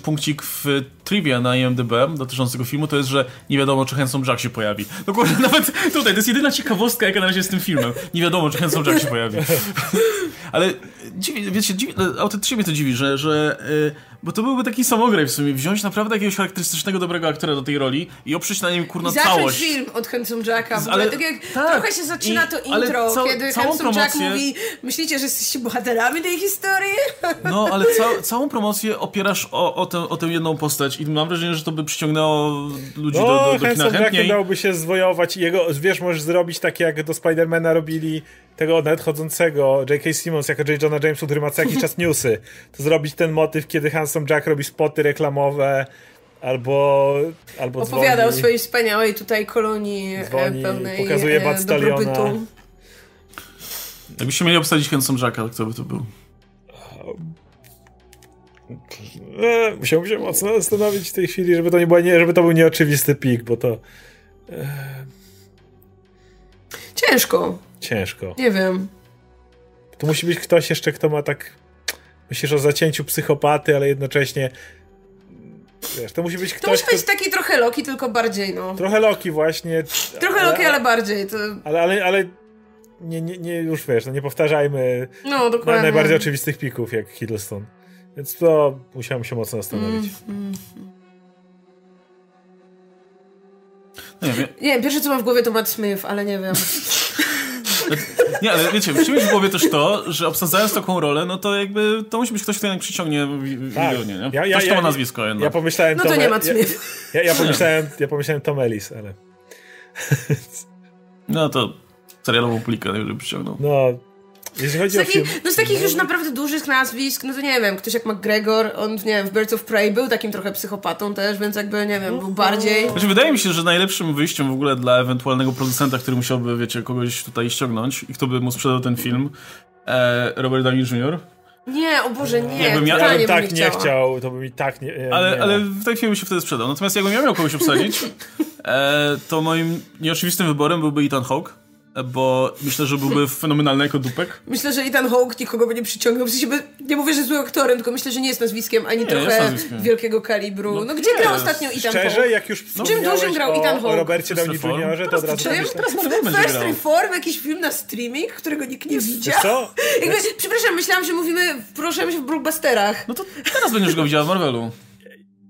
punkcik w trivia na IMDb dotyczący tego filmu to jest, że nie wiadomo, czy Handsome Jack się pojawi. Dokładnie, nawet tutaj, to jest jedyna ciekawostka, jaka na razie jest z tym filmem. Nie wiadomo, czy Handsome Jack się pojawi. Ale dziwi, wiecie, dziwi, autentycznie mnie to dziwi, że, że yy, bo to byłby taki samograj w sumie, wziąć naprawdę jakiegoś charakterystycznego, dobrego aktora do tej roli i oprzeć na nim kurna I całość. film od Handsome Jacka, ale, tak jak tak, trochę się zaczyna i, to intro, ca kiedy Handsome promocję... Jack mówi, myślicie, że jesteście bohaterami tej historii? No, ale ca całą promocję opierasz o, o, tę, o tę jedną postać i mam wrażenie, że to by przyciągnęło ludzi no, do, do, do kina chętniej. dałby się zwojować i jego, wiesz, możesz zrobić takie jak do Spidermana robili tego nadchodzącego J.K. Simmons jako J. Jonah Jamesu, który ma co jakiś czas newsy, to zrobić ten motyw, kiedy Handsome Jack robi spoty reklamowe, albo, albo Opowiada dzwoni, o swojej wspaniałej tutaj kolonii e, dzwoni, pełnej pokazuje e, dobrobytu. Jakbyście mieli obsadzić Handsome Jacka, kto by to był? E, musiałbym się mocno zastanowić w tej chwili, żeby to nie, było, nie, żeby to był nieoczywisty pik, bo to... E... Ciężko. Ciężko. Nie wiem. To musi być ktoś jeszcze, kto ma tak. Myślisz o zacięciu psychopaty, ale jednocześnie. Wiesz, to musi być ktoś. To musi być kto... taki trochę Loki, tylko bardziej, no. Trochę Loki, właśnie. Trochę ale, Loki, ale bardziej. To... Ale, ale, ale nie, nie, nie, już wiesz, no nie powtarzajmy no, dokładnie. najbardziej oczywistych pików jak Hiddleston. Więc to musiałem się mocno zastanowić. Mm, mm, Nie, wiem. nie, pierwsze co mam w głowie to Matt Smith, ale nie wiem. Nie, ale wiecie, musi mieć w głowie też to, że obsadzając taką rolę, no to jakby to musi być ktoś, kto jednak przyciągnie tak. milionie, nie? Ja, ja, ktoś, kto ma nazwisko jednak. Ja pomyślałem no to Tom, nie ma Smith. Ja, ja, pomyślałem, ja pomyślałem Tom Ellis, ale... No to serialową plikę, żeby przyciągnął. No, jeśli chodzi z takich, o film... No z takich już naprawdę dużych nazwisk, no to nie wiem, ktoś jak McGregor, on, nie wiem, w Birds of Prey był takim trochę psychopatą też, więc jakby, nie wiem, był bardziej... Znaczy, wydaje mi się, że najlepszym wyjściem w ogóle dla ewentualnego producenta, który musiałby, wiecie, kogoś tutaj ściągnąć i kto by mu sprzedał ten film, e, Robert Downey Jr., nie, o Boże, nie. Jakbym ja, ja bym tak nie, chciał, to by mi tak nie... nie ale, ale w tej chwili się wtedy sprzedał. Natomiast jakbym ja miał kogoś obsadzić, e, to moim nieoczywistym wyborem byłby Ethan Hawke bo myślę, że byłby fenomenalny jako dupek. Myślę, że Ethan Hawke nikogo by nie przyciągnął. W sensie, nie mówię, że jest złym aktorem, tylko myślę, że nie jest nazwiskiem ani nie, trochę nazwiskiem. wielkiego kalibru. No, no gdzie grał ostatnio Ethan Szczerze, Hawke? jak już no, Czym dużym grał Ethan Hawke? O Robercie Downey Jr., to od razu Czym? First Reform, jakiś film na streaming, którego nikt nie widział. Co? Jakby, przepraszam, myślałam, że mówimy, proszę się w blockbusterach. No to teraz będziesz go widziała w Marvelu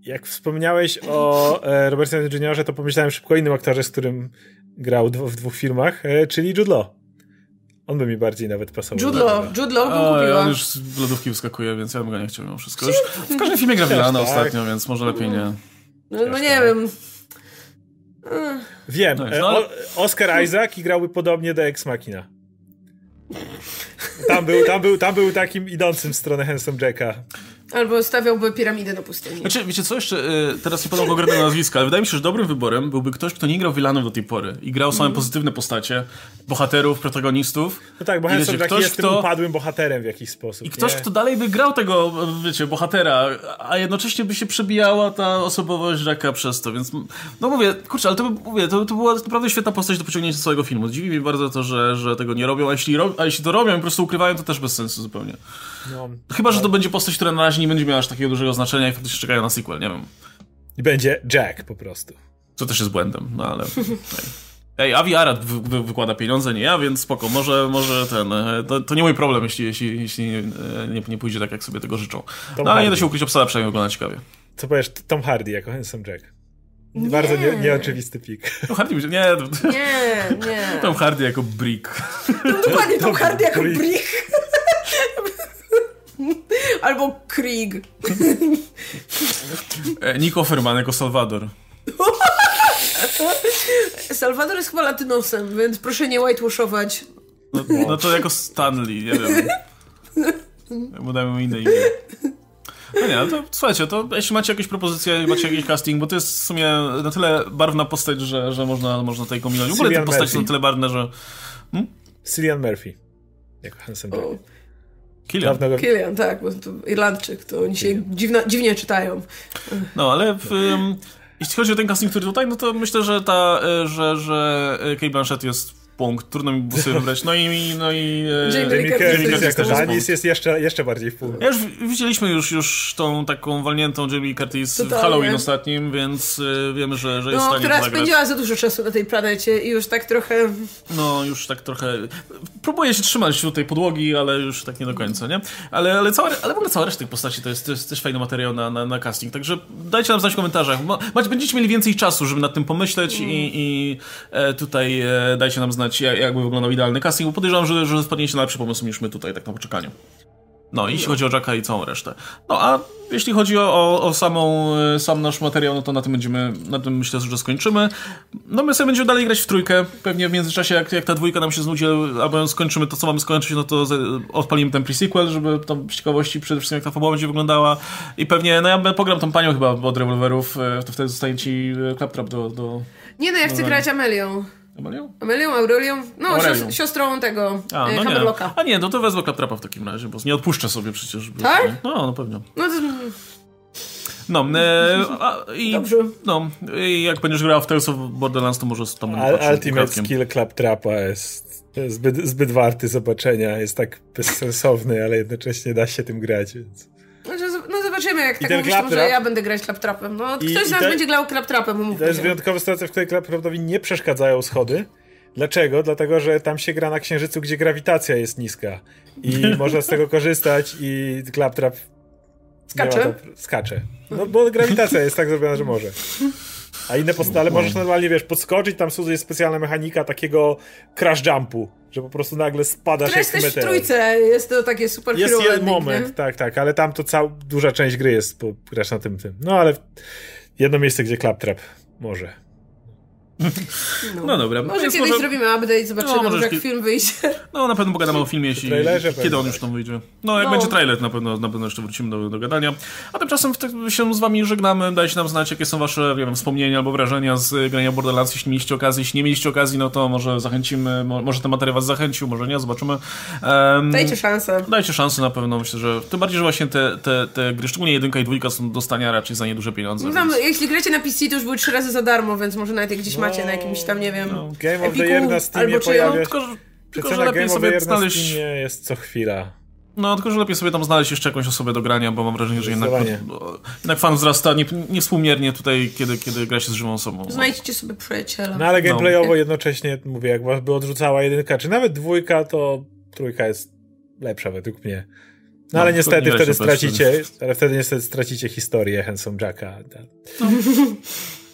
jak wspomniałeś o e, Robercie Jr., to pomyślałem szybko o innym aktorze, z którym grał w dwóch filmach, e, czyli Jude Law. On by mi bardziej nawet pasował. Jude Law, Jude Law bym kupiła. On już z lodówki wyskakuje, więc ja bym go nie chciał mimo wszystko. Już w każdym filmie gra Wilana tak. ostatnio, więc może lepiej nie. No, no nie wiem. Wiem. No, no, ale... Oscar Isaac i grałby podobnie do Ex Machina. Tam był, tam, był, tam był takim idącym w stronę Handsome Jacka. Albo stawiałby piramidę na pustyni. Znaczy, wiecie co jeszcze, y, teraz nie podam konkretnego nazwiska, ale wydaje mi się, że dobrym wyborem byłby ktoś, kto nie grał wilanów do tej pory i grał same mm. pozytywne postacie, bohaterów, protagonistów. No tak, bo Hanson ktoś, jest kto... tym upadłym bohaterem w jakiś sposób. I ktoś, nie? kto dalej by grał tego, wiecie, bohatera, a jednocześnie by się przebijała ta osobowość Jacka przez to, więc no mówię, kurczę, ale to, mówię, to, to była naprawdę świetna postać do pociągnięcia całego filmu. Dziwi mnie bardzo to, że, że tego nie robią, a jeśli, ro... a jeśli to robią i po prostu ukrywają, to też bez sensu zupełnie. No, Chyba, że to będzie postać, która na razie nie będzie miała aż takiego dużego znaczenia i faktycznie czekają na sequel, nie wiem. I będzie Jack po prostu. Co też jest błędem, no ale... Ej, Avi Arad wy, wy, wykłada pieniądze, nie ja, więc spoko, może, może ten, e, to, to nie mój problem, jeśli, jeśli, jeśli nie, nie pójdzie tak, jak sobie tego życzą. Tom no ale nie da się ukryć, obsada przynajmniej wygląda ciekawie. Co powiesz, Tom Hardy jako Handsome Jack? Nie. Bardzo nie, nieoczywisty pik. Tom Hardy, nie. Nie, nie. Tom Hardy jako Brick. No, dokładnie, Tom Hardy jako Brick. brick. Albo Krieg. E, Nico Ferman jako Salvador. Salvador jest chyba latynosem, więc proszę nie whitewashować. No, no to jako Stanley, nie wiem. Bo dajmy mu inne imię. No nie, to słuchajcie, to jeśli macie jakieś propozycje, macie jakiś casting, bo to jest w sumie na tyle barwna postać, że, że można, można tutaj kombinować. W ogóle te postacie są na tyle barwne, że... Hmm? Cillian Murphy. Jako Hansen Killian. Killian, tak, bo to Irlandczyk, to oni się dziwna, dziwnie czytają. No, ale w, um, jeśli chodzi o ten casting, który tutaj, no to myślę, że ta, e, że, że Kate Blanchett jest punkt, trudno mi było sobie wybrać. No i... No i e, Jamie Curtis jako Danis jest jeszcze, jeszcze bardziej w punkt. Ja już widzieliśmy już, już tą taką walniętą Jamie Curtis Totalnie. w Halloween ostatnim, więc y, wiemy, że, że jest no, w stanie która spędziła za dużo czasu na tej planecie i już tak trochę... No, już tak trochę... Próbuję się trzymać wśród tej podłogi, ale już tak nie do końca, nie? Ale, ale, cała, ale w ogóle cała reszta tych postaci to jest, to jest też fajny materiał na, na, na casting, także dajcie nam znać w komentarzach. Będziecie mieli więcej czasu, żeby nad tym pomyśleć mm. i, i e, tutaj e, dajcie nam znać jakby wyglądał idealny casting, bo podejrzewam, że, że spadniecie na lepszy pomysł niż my tutaj, tak na poczekaniu. No, jeśli chodzi o Jacka i całą resztę. No, a jeśli chodzi o, o, samą, e, sam nasz materiał, no to na tym będziemy, na tym myślę, że skończymy. No, my sobie będziemy dalej grać w trójkę. Pewnie w międzyczasie, jak, jak ta dwójka nam się znudzi, albo skończymy to, co mamy skończyć, no to odpalimy ten pre-sequel, żeby tam z ciekawości przede wszystkim, jak ta fabuła będzie wyglądała. I pewnie, no ja pogram tą panią chyba od rewolwerów, e, to wtedy zostanie ci e, claptrap do, do... Nie no, ja chcę grać Amelią. Amelią? Amelią, Aurelią? No, Aurelią. siostrą tego A, no nie. A nie, no to wezmę Klaptrapa w takim razie, bo nie odpuszczę sobie przecież. Tak? No, no pewnie. No to... No, e, a, i, Dobrze. No, i jak będziesz grał w Tales of Borderlands, to może tam Al Ultimate skill Claptrapa jest zbyt, zbyt warty zobaczenia, jest tak bezsensowny, ale jednocześnie da się tym grać, więc... No zobaczymy, jak I tak mówisz, to ja będę grać klaptrapem. No, I, ktoś z nas te... będzie grał klaptrapem. To jest wyjątkowa sytuacja, w której klaptrapowi nie przeszkadzają schody. Dlaczego? Dlatego, że tam się gra na Księżycu, gdzie grawitacja jest niska. I można z tego korzystać i klaptrap skacze. skacze. No bo grawitacja jest tak zrobiona, że może. A inne postale możesz normalnie, wiesz, podskoczyć, tam jest specjalna mechanika takiego crash jumpu, że po prostu nagle spadasz to jak meteor. jest też w trójce, jest to takie super Jest jeden moment, nie? tak, tak, ale tam to cała, duża część gry jest, bo grasz na tym, tym. No ale jedno miejsce, gdzie Claptrap może. No, no dobra. Może kiedyś może... zrobimy update, zobaczymy, no, może jak film wyjdzie. No na pewno pogadamy o filmie, jeśli, kiedy on już tam wyjdzie. No jak no. będzie trailer, na pewno, na pewno jeszcze wrócimy do, do gadania. A tymczasem się z wami żegnamy. Dajcie nam znać, jakie są wasze wiem, wspomnienia albo wrażenia z grania Borderlands, jeśli mieliście okazję. Jeśli nie mieliście okazji, no to może zachęcimy, może ten materiał was zachęcił, może nie, zobaczymy. Um, dajcie szansę. Dajcie szansę na pewno, myślę, że tym bardziej, że właśnie te, te, te gry, szczególnie jedynka i dwójka są dostania raczej za nieduże pieniądze. No więc... jeśli gracie na PC, to już były trzy razy za darmo, więc może nawet jak gdzieś no. Macie na jakimś tam, nie wiem, no. Game of the Year na Steamie pojawia się. Tylko, tylko, że lepiej sobie znaleźć... jest co chwila. No, tylko że lepiej sobie tam znaleźć jeszcze jakąś osobę do grania, bo mam wrażenie, że jednak, jednak fan wzrasta nie, niewspółmiernie tutaj, kiedy, kiedy gra się z żywą osobą. Znajdźcie sobie przyjaciela. No ale gameplayowo no. jednocześnie, mówię, jak by odrzucała jedynka, czy nawet dwójka, to trójka jest lepsza według mnie. No, no ale niestety wtedy stracicie, ale wtedy niestety stracicie historię Handsome Jacka. No.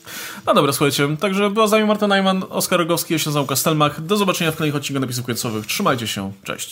No dobra, słuchajcie, także była z nami Marta Najman, Oskar Rogowski, ja się nazywam Kastelmach. Do zobaczenia w kolejnych odcinkach napisów końcowych. Trzymajcie się, cześć.